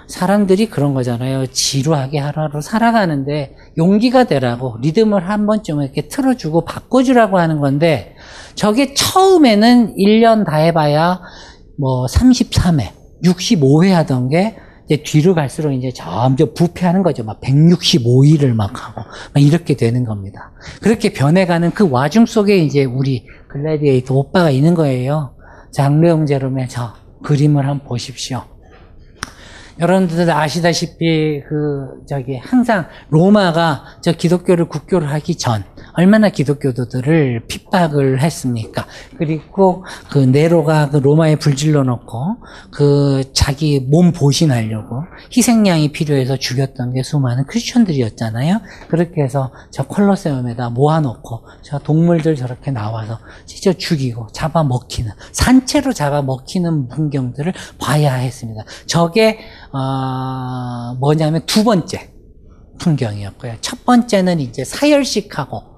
Speaker 6: 사람들이 그런 거잖아요. 지루하게 하루하루 살아가는데 용기가 되라고 리듬을 한 번쯤 이렇게 틀어주고 바꿔주라고 하는 건데 저게 처음에는 1년 다 해봐야 뭐 33회, 65회 하던 게 이제 뒤로 갈수록 이제 점점 부패하는 거죠. 막 165일을 막 하고 막 이렇게 되는 겁니다. 그렇게 변해가는 그 와중 속에 이제 우리 글래디에이터 오빠가 있는 거예요. 장르용 제롬의 저 그림을 한번 보십시오. 여러분들 아시다시피 그 저기 항상 로마가 저 기독교를 국교를 하기 전 얼마나 기독교도들을 핍박을 했습니까? 그리고 그 네로가 그 로마에 불질러 놓고 그 자기 몸 보신하려고 희생양이 필요해서 죽였던 게 수많은 크리스천들이었잖아요. 그렇게 해서 저 콜로세움에다 모아놓고 저 동물들 저렇게 나와서 진짜 죽이고 잡아먹히는 산채로 잡아먹히는 풍경들을 봐야 했습니다. 저게 어, 뭐냐면 두 번째 풍경이었고요. 첫 번째는 이제 사열식하고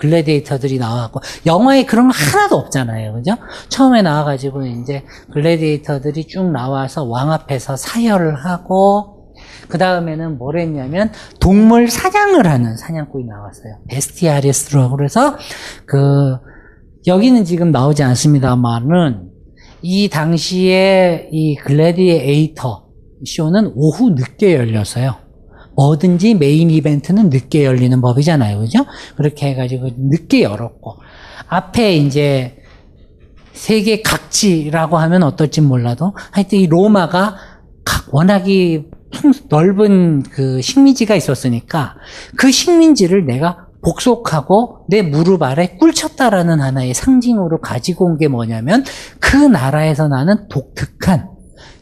Speaker 6: 글래디에이터들이 나와갖고 영화에 그런 거 하나도 없잖아요, 그죠? 처음에 나와가지고 이제 글래디에이터들이 쭉 나와서 왕 앞에서 사열을 하고 그 다음에는 뭘 했냐면 동물 사냥을 하는 사냥꾼이 나왔어요. 베스티아리스라고 그래서 그 여기는 지금 나오지 않습니다만은 이 당시에 이 글래디에이터 쇼는 오후 늦게 열렸어요. 뭐든지 메인 이벤트는 늦게 열리는 법이잖아요. 그죠? 그렇게 해가지고 늦게 열었고, 앞에 이제 세계 각지라고 하면 어떨지 몰라도 하여튼 이 로마가 워낙이 넓은 그 식민지가 있었으니까 그 식민지를 내가 복속하고 내 무릎 아래 꿇쳤다라는 하나의 상징으로 가지고 온 게 뭐냐면 그 나라에서 나는 독특한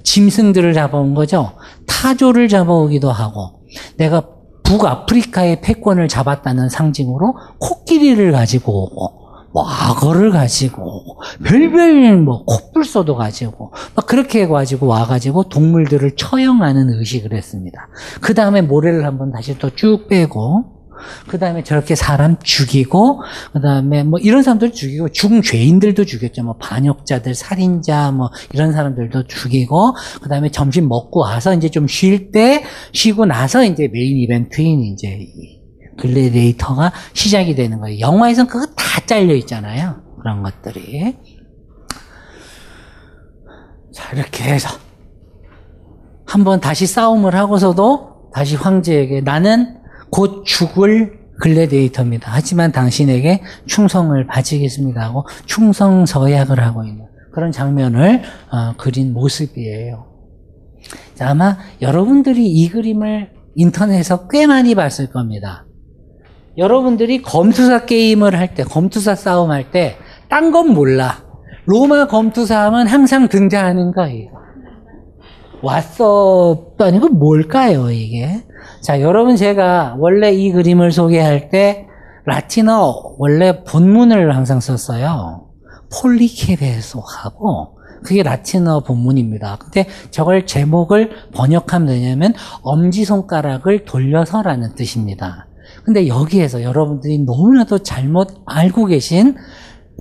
Speaker 6: 짐승들을 잡아온 거죠. 타조를 잡아오기도 하고 내가 북아프리카의 패권을 잡았다는 상징으로 코끼리를 가지고 오고 뭐 악어를 가지고 별별 뭐 콧불소도 가지고 막 그렇게 해가지고 와가지고 동물들을 처형하는 의식을 했습니다. 그 다음에 모래를 한번 다시 또 쭉 빼고 그 다음에 저렇게 사람 죽이고, 그 다음에 뭐 이런 사람들 죽이고, 죽은 죄인들도 죽였죠. 뭐 반역자들, 살인자, 뭐 이런 사람들도 죽이고, 그 다음에 점심 먹고 와서 이제 좀 쉴 때, 쉬고 나서 이제 메인 이벤트인 이제 글래디에이터가 시작이 되는 거예요. 영화에선 그거 다 잘려 있잖아요. 그런 것들이. 자, 이렇게 해서. 한번 다시 싸움을 하고서도 다시 황제에게 나는 곧 죽을 글래디에이터입니다. 하지만 당신에게 충성을 바치겠습니다 하고 충성 서약을 하고 있는 그런 장면을 어, 그린 모습이에요. 자, 아마 여러분들이 이 그림을 인터넷에서 꽤 많이 봤을 겁니다. 여러분들이 검투사 게임을 할 때, 검투사 싸움 할 때, 딴 건 몰라. 로마 검투사 하면 항상 등장하는 거예요. 왔어도 아니고 뭘까요, 이게? 자, 여러분 제가 원래 이 그림을 소개할 때 라틴어 원래 본문을 항상 썼어요. 폴리케베소하고 그게 라틴어 본문입니다. 근데 저걸 제목을 번역하면 되냐면 엄지손가락을 돌려서라는 뜻입니다. 근데 여기에서 여러분들이 너무나도 잘못 알고 계신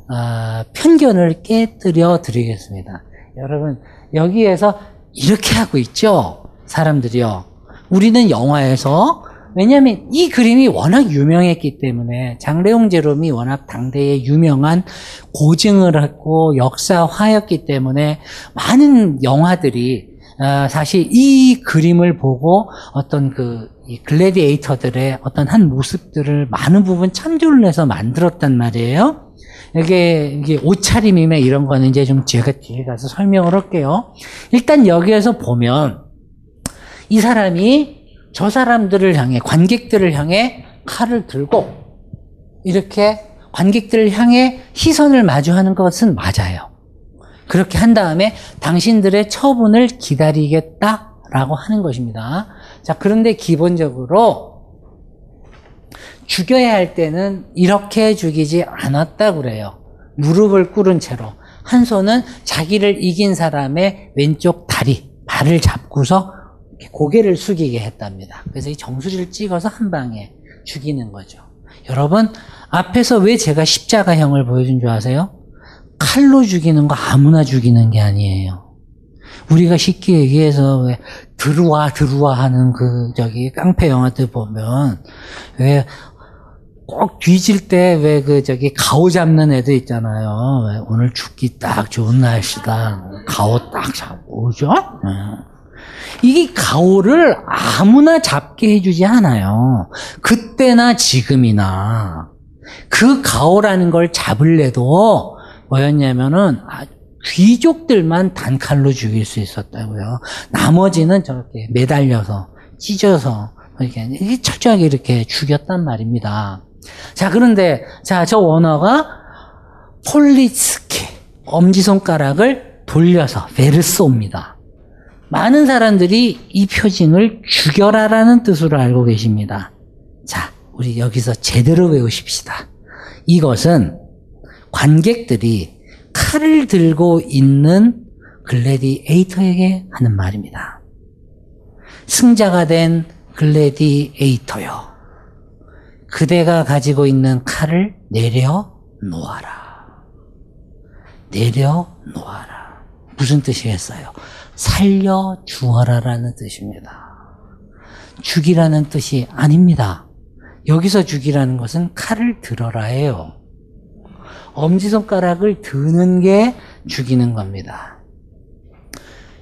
Speaker 6: 어, 편견을 깨뜨려 드리겠습니다. 여러분 여기에서 이렇게 하고 있죠. 사람들이요. 우리는 영화에서 왜냐하면 이 그림이 워낙 유명했기 때문에 장래용 제롬이 워낙 당대에 유명한 고증을 했고 역사화였기 때문에 많은 영화들이 아, 사실 이 그림을 보고 어떤 그 글래디에이터들의 어떤 한 모습들을 많은 부분 참조를 해서 만들었단 말이에요. 이게, 이게 옷차림이며 이런 거는 이제 좀 제가 뒤에 가서 설명을 할게요. 일단 여기에서 보면 이 사람이 저 사람들을 향해, 관객들을 향해 칼을 들고 이렇게 관객들을 향해 시선을 마주하는 것은 맞아요. 그렇게 한 다음에 당신들의 처분을 기다리겠다라고 하는 것입니다. 자, 그런데 기본적으로 죽여야 할 때는 이렇게 죽이지 않았다 그래요. 무릎을 꿇은 채로 한 손은 자기를 이긴 사람의 왼쪽 다리, 발을 잡고서 고개를 숙이게 했답니다. 그래서 이 정수리를 찍어서 한 방에 죽이는 거죠. 여러분, 앞에서 왜 제가 십자가형을 보여준 줄 아세요? 칼로 죽이는 거 아무나 죽이는 게 아니에요. 우리가 쉽게 얘기해서 왜 들어와 들어와 하는 그 저기 깡패 영화들 보면 왜 꼭 뒤질 때 왜 그 저기 가오 잡는 애들 있잖아요. 왜 오늘 죽기 딱 좋은 날씨다. 가오 딱 잡고 오죠? 네. 이게 가오를 아무나 잡게 해주지 않아요. 그때나 지금이나 그 가오라는 걸 잡을래도 뭐였냐면은 귀족들만 단칼로 죽일 수 있었다고요. 나머지는 저렇게 매달려서 찢어서 이렇게 철저하게 이렇게 죽였단 말입니다. 자 그런데 자 저 원어가 pollice 엄지손가락을 돌려서 verso입니다. 많은 사람들이 이 표징을 죽여라라는 뜻으로 알고 계십니다. 자, 우리 여기서 제대로 외우십시다. 이것은 관객들이 칼을 들고 있는 글래디에이터에게 하는 말입니다. 승자가 된 글래디에이터요. 그대가 가지고 있는 칼을 내려 놓아라. 내려 놓아라. 무슨 뜻이겠어요? 살려 주어라라는 뜻입니다. 죽이라는 뜻이 아닙니다. 여기서 죽이라는 것은 칼을 들어라예요. 엄지손가락을 드는 게 죽이는 겁니다.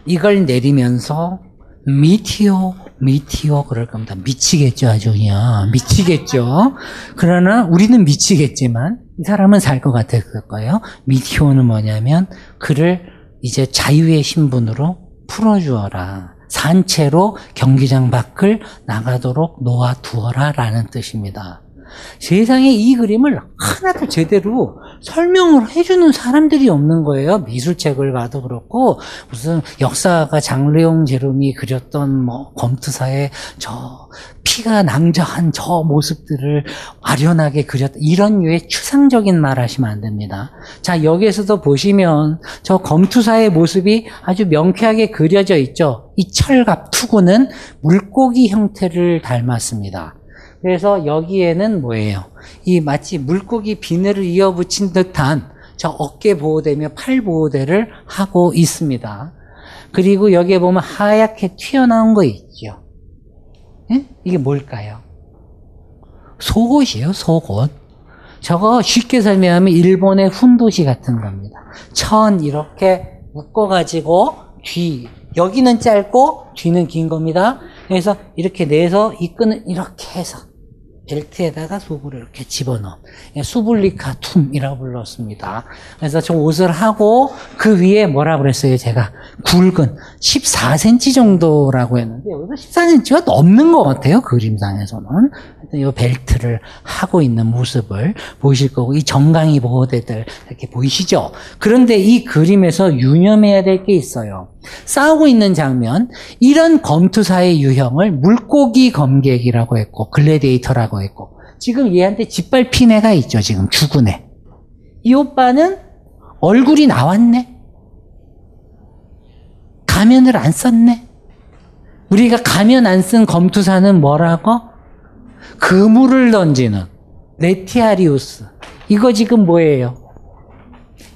Speaker 6: 이걸 내리면서 미티오, 미티오 그럴 겁니다. 미치겠죠, 아주 그냥. 미치겠죠. 그러나 우리는 미치겠지만 이 사람은 살것 그럴 거예요. 미티오는 뭐냐면 그를 이제 자유의 신분으로 풀어주어라. 산채로 경기장 밖을 나가도록 놓아두어라 라는 뜻입니다. 세상에 이 그림을 하나도 제대로 설명을 해주는 사람들이 없는 거예요. 미술책을 봐도 그렇고 무슨 역사가 장래용 제롬이 그렸던 뭐 검투사의 저 피가 낭자한 저 모습들을 아련하게 그렸다 이런 류의 추상적인 말 하시면 안 됩니다. 자 여기에서도 보시면 저 검투사의 모습이 아주 명쾌하게 그려져 있죠. 이 철갑 투구는 물고기 형태를 닮았습니다. 그래서 여기에는 뭐예요? 이 마치 물고기 비늘을 이어붙인 듯한 저 어깨 보호대며 팔 보호대를 하고 있습니다. 그리고 여기에 보면 하얗게 튀어나온 거 있죠. 예? 이게 뭘까요? 속옷이에요, 속옷. 저거 쉽게 설명하면 일본의 훈도시 같은 겁니다. 천 이렇게 묶어가지고 뒤, 여기는 짧고 뒤는 긴 겁니다. 그래서 이렇게 내서 이 끈을 이렇게 해서 벨트에다가 속을 이렇게 집어넣어. 수블리카 툼이라고 불렀습니다. 그래서 저 옷을 하고 그 위에 뭐라 그랬어요, 제가? 굵은 14cm 정도라고 했는데, 여기서 14cm가 넘는 것 같아요, 그림상에서는. 이 벨트를 하고 있는 모습을 보이실 거고, 이 정강이 보호대들 이렇게 보이시죠? 그런데 이 그림에서 유념해야 될 게 있어요. 싸우고 있는 장면, 이런 검투사의 유형을 물고기 검객이라고 했고, 글래디에이터라고 했고, 지금 얘한테 짓밟힌 애가 있죠, 지금 죽은 애. 이 오빠는 얼굴이 나왔네? 가면을 안 썼네? 우리가 가면 안 쓴 검투사는 뭐라고? 그물을 던지는 레티아리우스. 이거 지금 뭐예요?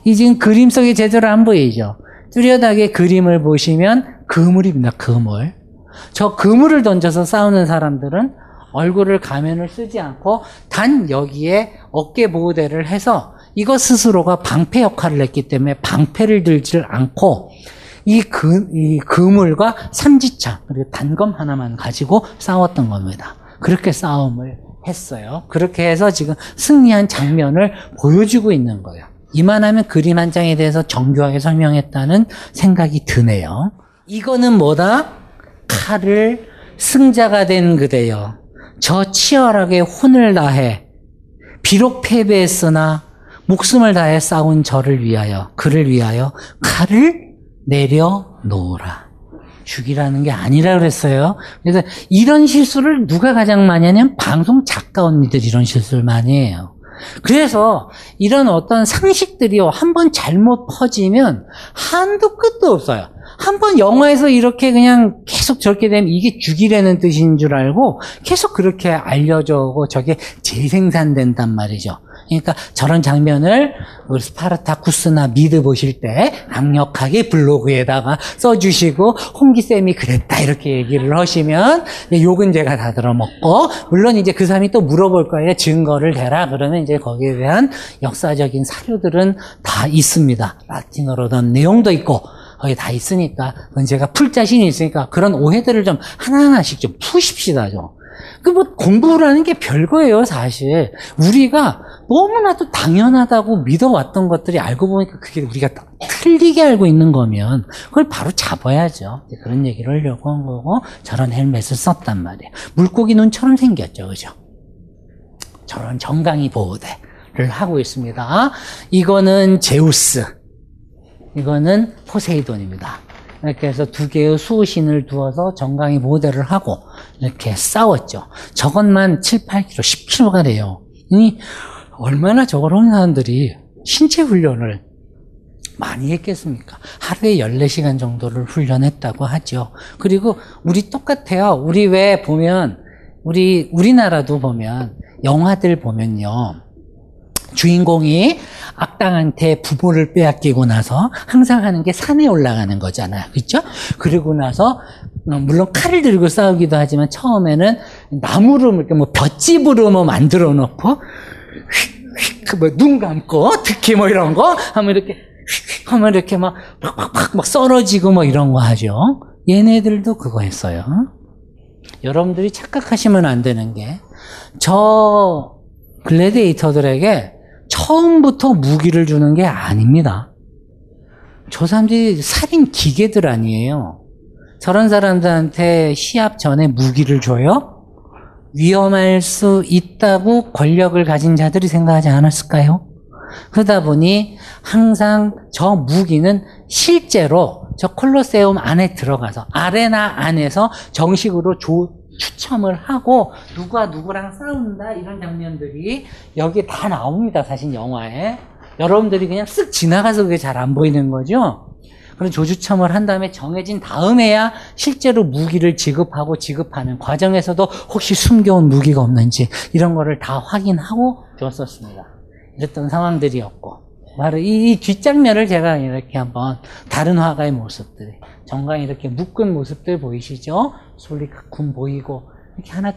Speaker 6: 이 지금 그림 속에 제대로 안 보이죠? 뚜렷하게 그림을 보시면 그물입니다. 그물. 저 그물을 던져서 싸우는 사람들은 얼굴을 가면을 쓰지 않고 단 여기에 어깨 보호대를 해서 이것 스스로가 방패 역할을 했기 때문에 방패를 들지를 않고 이, 그, 이 그물과 삼지창 그리고 단검 하나만 가지고 싸웠던 겁니다. 그렇게 싸움을 했어요. 그렇게 해서 지금 승리한 장면을 보여주고 있는 거예요. 이만하면 그림 한 장에 대해서 정교하게 설명했다는 생각이 드네요. 이거는 뭐다? 칼을 승자가 된 그대여. 저 치열하게 혼을 다해 비록 패배했으나 목숨을 다해 싸운 저를 위하여 그를 위하여 칼을 내려놓으라. 죽이라는 게 아니라 그랬어요. 그래서 이런 실수를 누가 가장 많이 하냐면 방송 작가 언니들 이런 실수를 많이 해요. 그래서 이런 어떤 상식들이 한번 잘못 퍼지면 한도 끝도 없어요. 한 번 영화에서 이렇게 그냥 계속 저렇게 되면 이게 죽이라는 뜻인 줄 알고 계속 그렇게 알려져고 저게 재생산된단 말이죠. 그러니까 저런 장면을 스파르타쿠스나 미드 보실 때 강력하게 블로그에다가 써주시고 홍기쌤이 그랬다 이렇게 얘기를 하시면 욕은 제가 다 들어먹고 물론 이제 그 사람이 또 물어볼 거예요 증거를 대라 그러면 이제 거기에 대한 역사적인 사료들은 다 있습니다 라틴어로 된 내용도 있고 거기 다 있으니까 그건 제가 풀 자신이 있으니까 그런 오해들을 좀 하나하나씩 좀 푸십시다 좀. 그 뭐 공부라는 게 별거예요 사실. 우리가 너무나도 당연하다고 믿어왔던 것들이 알고 보니까 그게 우리가 틀리게 알고 있는 거면 그걸 바로 잡아야죠. 그런 얘기를 하려고 한 거고 저런 헬멧을 썼단 말이에요. 물고기 눈처럼 생겼죠 그죠? 저런 정강이 보호대를 하고 있습니다. 이거는 제우스. 이거는 포세이돈입니다. 이렇게 해서 두 개의 수호신을 두어서 정강이 보호대를 하고 이렇게 싸웠죠. 저것만 7, 8kg, 10kg가 돼요. 이 얼마나 저걸 하는 사람들이 신체 훈련을 많이 했겠습니까? 하루에 14시간 정도를 훈련했다고 하죠. 그리고 우리 똑같아요. 우리 왜 보면 우리 우리나라도 보면 영화들 보면요. 주인공이 악당한테 부모를 빼앗기고 나서 항상 하는 게 산에 올라가는 거잖아요. 그렇죠? 그리고 나서 물론 칼을 들고 싸우기도 하지만 처음에는 나무로 이렇게 뭐 볏집으로 뭐 만들어 놓고 뭐눈 감고 특히 뭐 이런 거 하면 이렇게 하면 이렇게 막 팍팍팍 막 썰어지고 뭐 이런 거 하죠. 얘네들도 그거 했어요. 여러분들이 착각하시면 안 되는 게 저 글래디에이터들에게 처음부터 무기를 주는 게 아닙니다. 저 사람들이 살인 기계들 아니에요. 저런 사람들한테 시합 전에 무기를 줘요? 위험할 수 있다고 권력을 가진 자들이 생각하지 않았을까요? 그러다 보니 항상 저 무기는 실제로 저 콜로세움 안에 들어가서 아레나 안에서 정식으로 조, 추첨을 하고 누가 누구랑 싸운다 이런 장면들이 여기 다 나옵니다. 사실 영화에. 여러분들이 그냥 쓱 지나가서 그게 잘 안 보이는 거죠. 그런 조주첨을 한 다음에 정해진 다음에야 실제로 무기를 지급하고 지급하는 과정에서도 혹시 숨겨온 무기가 없는지 이런 거를 다 확인하고 줬었습니다. 이랬던 상황들이었고 바로 이, 이 뒷장면을 제가 이렇게 한번 다른 화가의 모습들 정강이 이렇게 묶은 모습들 보이시죠? 솔리가 군 보이고 이렇게 하나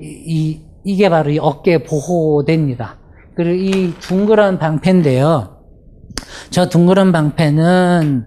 Speaker 6: 이, 이, 게 바로 이 어깨 보호대입니다. 그리고 이 둥그런 방패인데요. 저 둥그런 방패는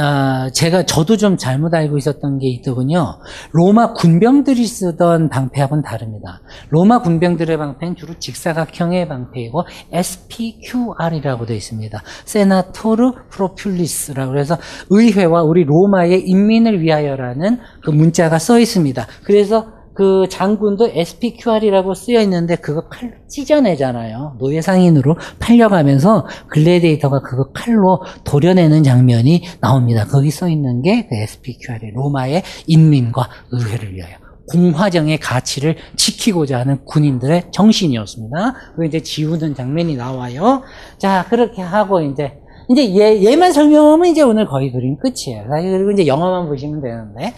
Speaker 6: 어, 제가 저도 좀 잘못 알고 있었던 게 있더군요. 로마 군병들이 쓰던 방패하고는 다릅니다. 로마 군병들의 방패는 주로 직사각형의 방패이고 SPQR이라고 되어 있습니다. 세나토르 프로퓰리스라고 해서 의회와 우리 로마의 인민을 위하여라는 그 문자가 써 있습니다. 그래서 그 장군도 SPQR이라고 쓰여 있는데 그거 칼로 찢어내잖아요. 노예 상인으로 팔려가면서 글래디에이터가 그거 칼로 도려내는 장면이 나옵니다. 거기 써 있는 게 그 SPQR이 로마의 인민과 의회를 위하여 공화정의 가치를 지키고자 하는 군인들의 정신이었습니다. 그 이제 지우는 장면이 나와요. 자 그렇게 하고 이제 이제 얘 얘만 설명하면 이제 오늘 거의 그림 끝이에요. 그리고 이제 영화만 보시면 되는데.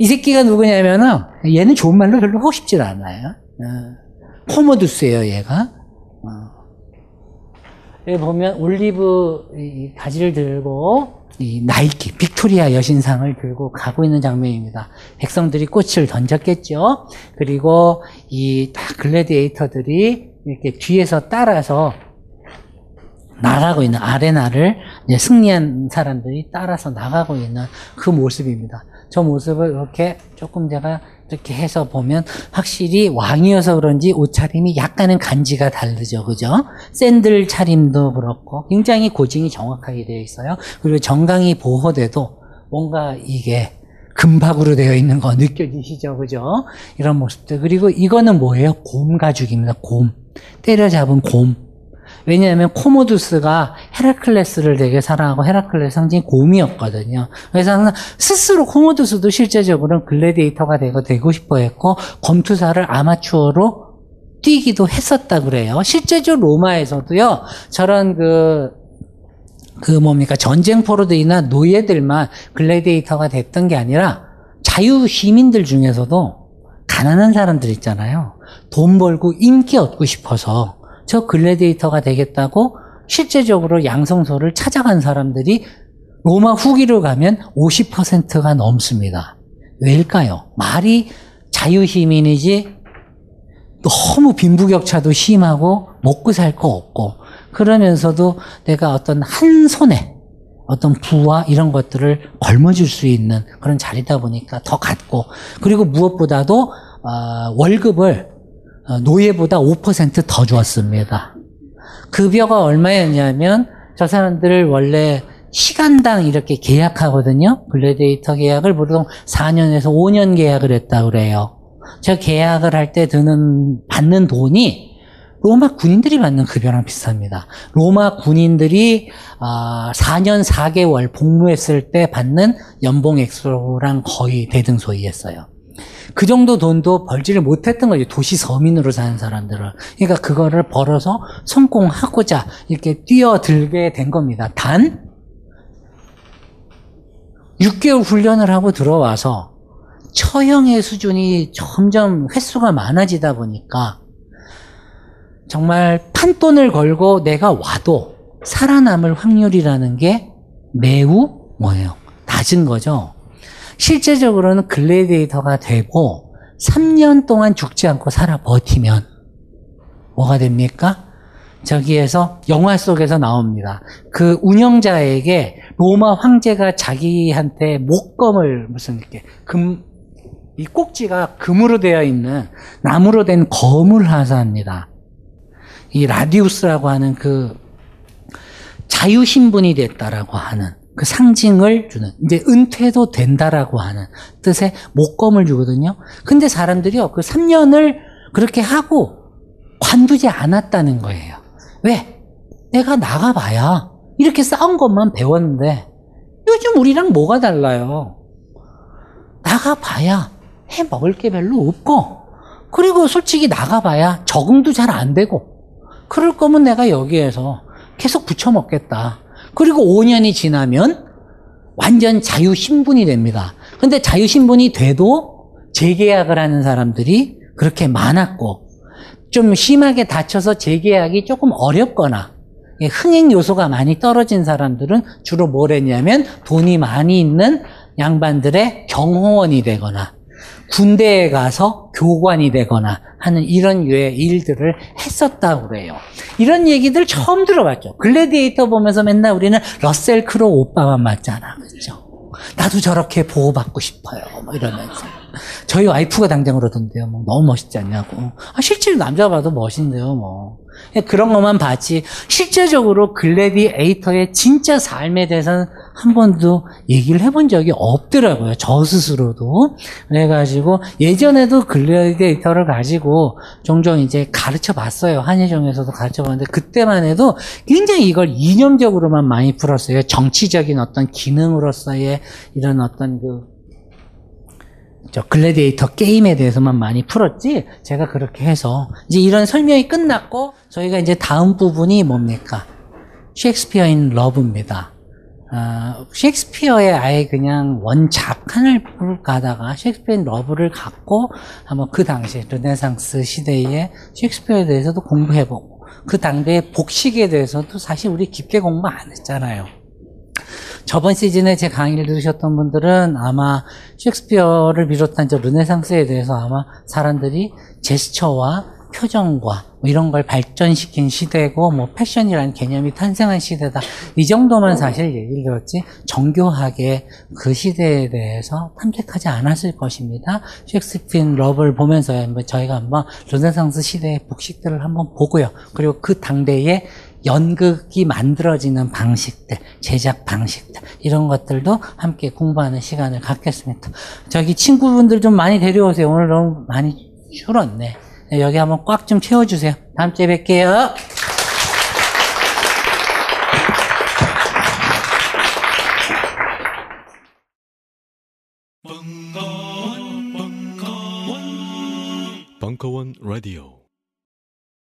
Speaker 6: 이 새끼가 누구냐면은 얘는 좋은 말로 별로 하고 싶질 않아요. 어. 코모두스예요, 얘가. 어. 여기 보면 올리브 가지를 들고 이 나이키 빅토리아 여신상을 들고 가고 있는 장면입니다. 백성들이 꽃을 던졌겠죠. 그리고 이 다 글래디에이터들이 이렇게 뒤에서 따라서 나가고 있는 아레나를 승리한 사람들이 따라서 나가고 있는 그 모습입니다. 저 모습을 이렇게 조금 제가 이렇게 해서 보면 확실히 왕이어서 그런지 옷차림이 약간은 간지가 다르죠. 그죠? 샌들 차림도 그렇고 굉장히 고증이 정확하게 되어 있어요. 그리고 정강이 보호대도 뭔가 이게 금박으로 되어 있는 거 느껴지시죠? 그죠? 이런 모습들. 그리고 이거는 뭐예요? 곰 가죽입니다. 곰. 때려잡은 곰. 왜냐하면 코모두스가 헤라클레스를 되게 사랑하고 헤라클레스 상징이 곰이었거든요. 그래서 항상 스스로 코모두스도 실제적으로는 글래디에이터가 되고 되고 싶어 했고 검투사를 아마추어로 뛰기도 했었다 그래요. 실제적으로 로마에서도요. 저런 그, 그 뭡니까 전쟁 포로들이나 노예들만 글래디에이터가 됐던 게 아니라 자유 시민들 중에서도 가난한 사람들 있잖아요. 돈 벌고 인기 얻고 싶어서 저 글래디에이터가 되겠다고 실제적으로 양성소를 찾아간 사람들이 로마 후기로 가면 50%가 넘습니다. 왜일까요? 말이 자유시민이지 너무 빈부격차도 심하고 먹고 살 거 없고 그러면서도 내가 어떤 한 손에 어떤 부와 이런 것들을 걸머줄 수 있는 그런 자리다 보니까 더 갖고 그리고 무엇보다도 어, 월급을 어, 노예보다 5%더 줬습니다. 급여가 얼마였냐면 저 사람들을 원래 시간당 이렇게 계약하거든요. 글래디에이터 계약을 보통 4년에서 5년 계약을 했다 그래요. 저 계약을 할 때 드는 받는 돈이 로마 군인들이 받는 급여랑 비슷합니다. 로마 군인들이 4년 4개월 복무했을 때 받는 연봉 액수랑 거의 대등소이했어요. 그 정도 돈도 벌지를 못했던 거죠. 도시 서민으로 사는 사람들은. 그러니까 그거를 벌어서 성공하고자 이렇게 뛰어들게 된 겁니다. 단 6개월 훈련을 하고 들어와서 처형의 수준이 점점 횟수가 많아지다 보니까 정말 판돈을 걸고 내가 와도 살아남을 확률이라는 게 매우 뭐예요? 낮은 거죠. 실제적으로는 글래디에이터가 되고 3년 동안 죽지 않고 살아 버티면 뭐가 됩니까? 저기에서 영화 속에서 나옵니다. 그 운영자에게 로마 황제가 자기한테 목검을 무슨 이렇게 금, 이 꼭지가 금으로 되어 있는 나무로 된 검을 하사합니다. 이 라디우스라고 하는 그 자유신분이 됐다라고 하는 그 상징을 주는 이제 은퇴도 된다라고 하는 뜻의 목검을 주거든요. 근데 사람들이요 그 3년을 그렇게 하고 관두지 않았다는 거예요. 왜? 내가 나가봐야 이렇게 싸운 것만 배웠는데 요즘 우리랑 뭐가 달라요? 나가봐야 해 먹을 게 별로 없고 그리고 솔직히 나가봐야 적응도 잘 안 되고 그럴 거면 내가 여기에서 계속 붙여 먹겠다. 그리고 5년이 지나면 완전 자유 신분이 됩니다. 근데 자유 신분이 돼도 재계약을 하는 사람들이 그렇게 많았고 좀 심하게 다쳐서 재계약이 조금 어렵거나 흥행 요소가 많이 떨어진 사람들은 주로 뭘 했냐면 돈이 많이 있는 양반들의 경호원이 되거나 군대에 가서 교관이 되거나 하는 이런 유의 일들을 했었다고 그래요. 이런 얘기들 처음 들어봤죠. 글래디에이터 보면서 맨날 우리는 러셀 크로 오빠만 맞잖아. 그렇죠? 나도 저렇게 보호받고 싶어요. 뭐 이러면서. 저희 와이프가 당장 그러던데요. 뭐 너무 멋있지 않냐고. 아, 실제로 남자 봐도 멋있는데요. 뭐. 그런 것만 봤지. 실제적으로 글래디에이터의 진짜 삶에 대해서는 한 번도 얘기를 해본 적이 없더라고요. 저 스스로도. 그래가지고 예전에도 글래디에이터를 가지고 종종 이제 가르쳐 봤어요. 한예종에서도 가르쳐 봤는데 그때만 해도 굉장히 이걸 이념적으로만 많이 풀었어요. 정치적인 어떤 기능으로서의 이런 어떤 그 저 글래디에이터 게임에 대해서만 많이 풀었지 제가 그렇게 해서 이제 이런 설명이 끝났고 저희가 이제 다음 부분이 뭡니까? Shakespeare in Love입니다. 아, 셰익스피어의 아예 그냥 원작한을 가다가 Shakespeare in Love를 갖고 한번 그 당시 르네상스 시대의 셰익스피어에 대해서도 공부해보고 그 당대의 복식에 대해서도 사실 우리 깊게 공부 안 했잖아요. 저번 시즌에 제 강의를 들으셨던 분들은 아마 셰익스피어를 비롯한 저 르네상스에 대해서 아마 사람들이 제스처와 표정과 뭐 이런 걸 발전시킨 시대고 뭐 패션이라는 개념이 탄생한 시대다. 이 정도만 사실 얘기를 들었지 정교하게 그 시대에 대해서 탐색하지 않았을 것입니다. Shakespeare Love를 보면서 저희가 한번 르네상스 시대의 복식들을 한번 보고요. 그리고 그 당대의 연극이 만들어지는 방식들, 제작 방식들, 이런 것들도 함께 공부하는 시간을 갖겠습니다. 저기 친구분들 좀 많이 데려오세요. 오늘 너무 많이 줄었네. 네, 여기 한번 꽉 좀 채워주세요. 다음 주에 뵐게요.
Speaker 10: 벙커원 라디오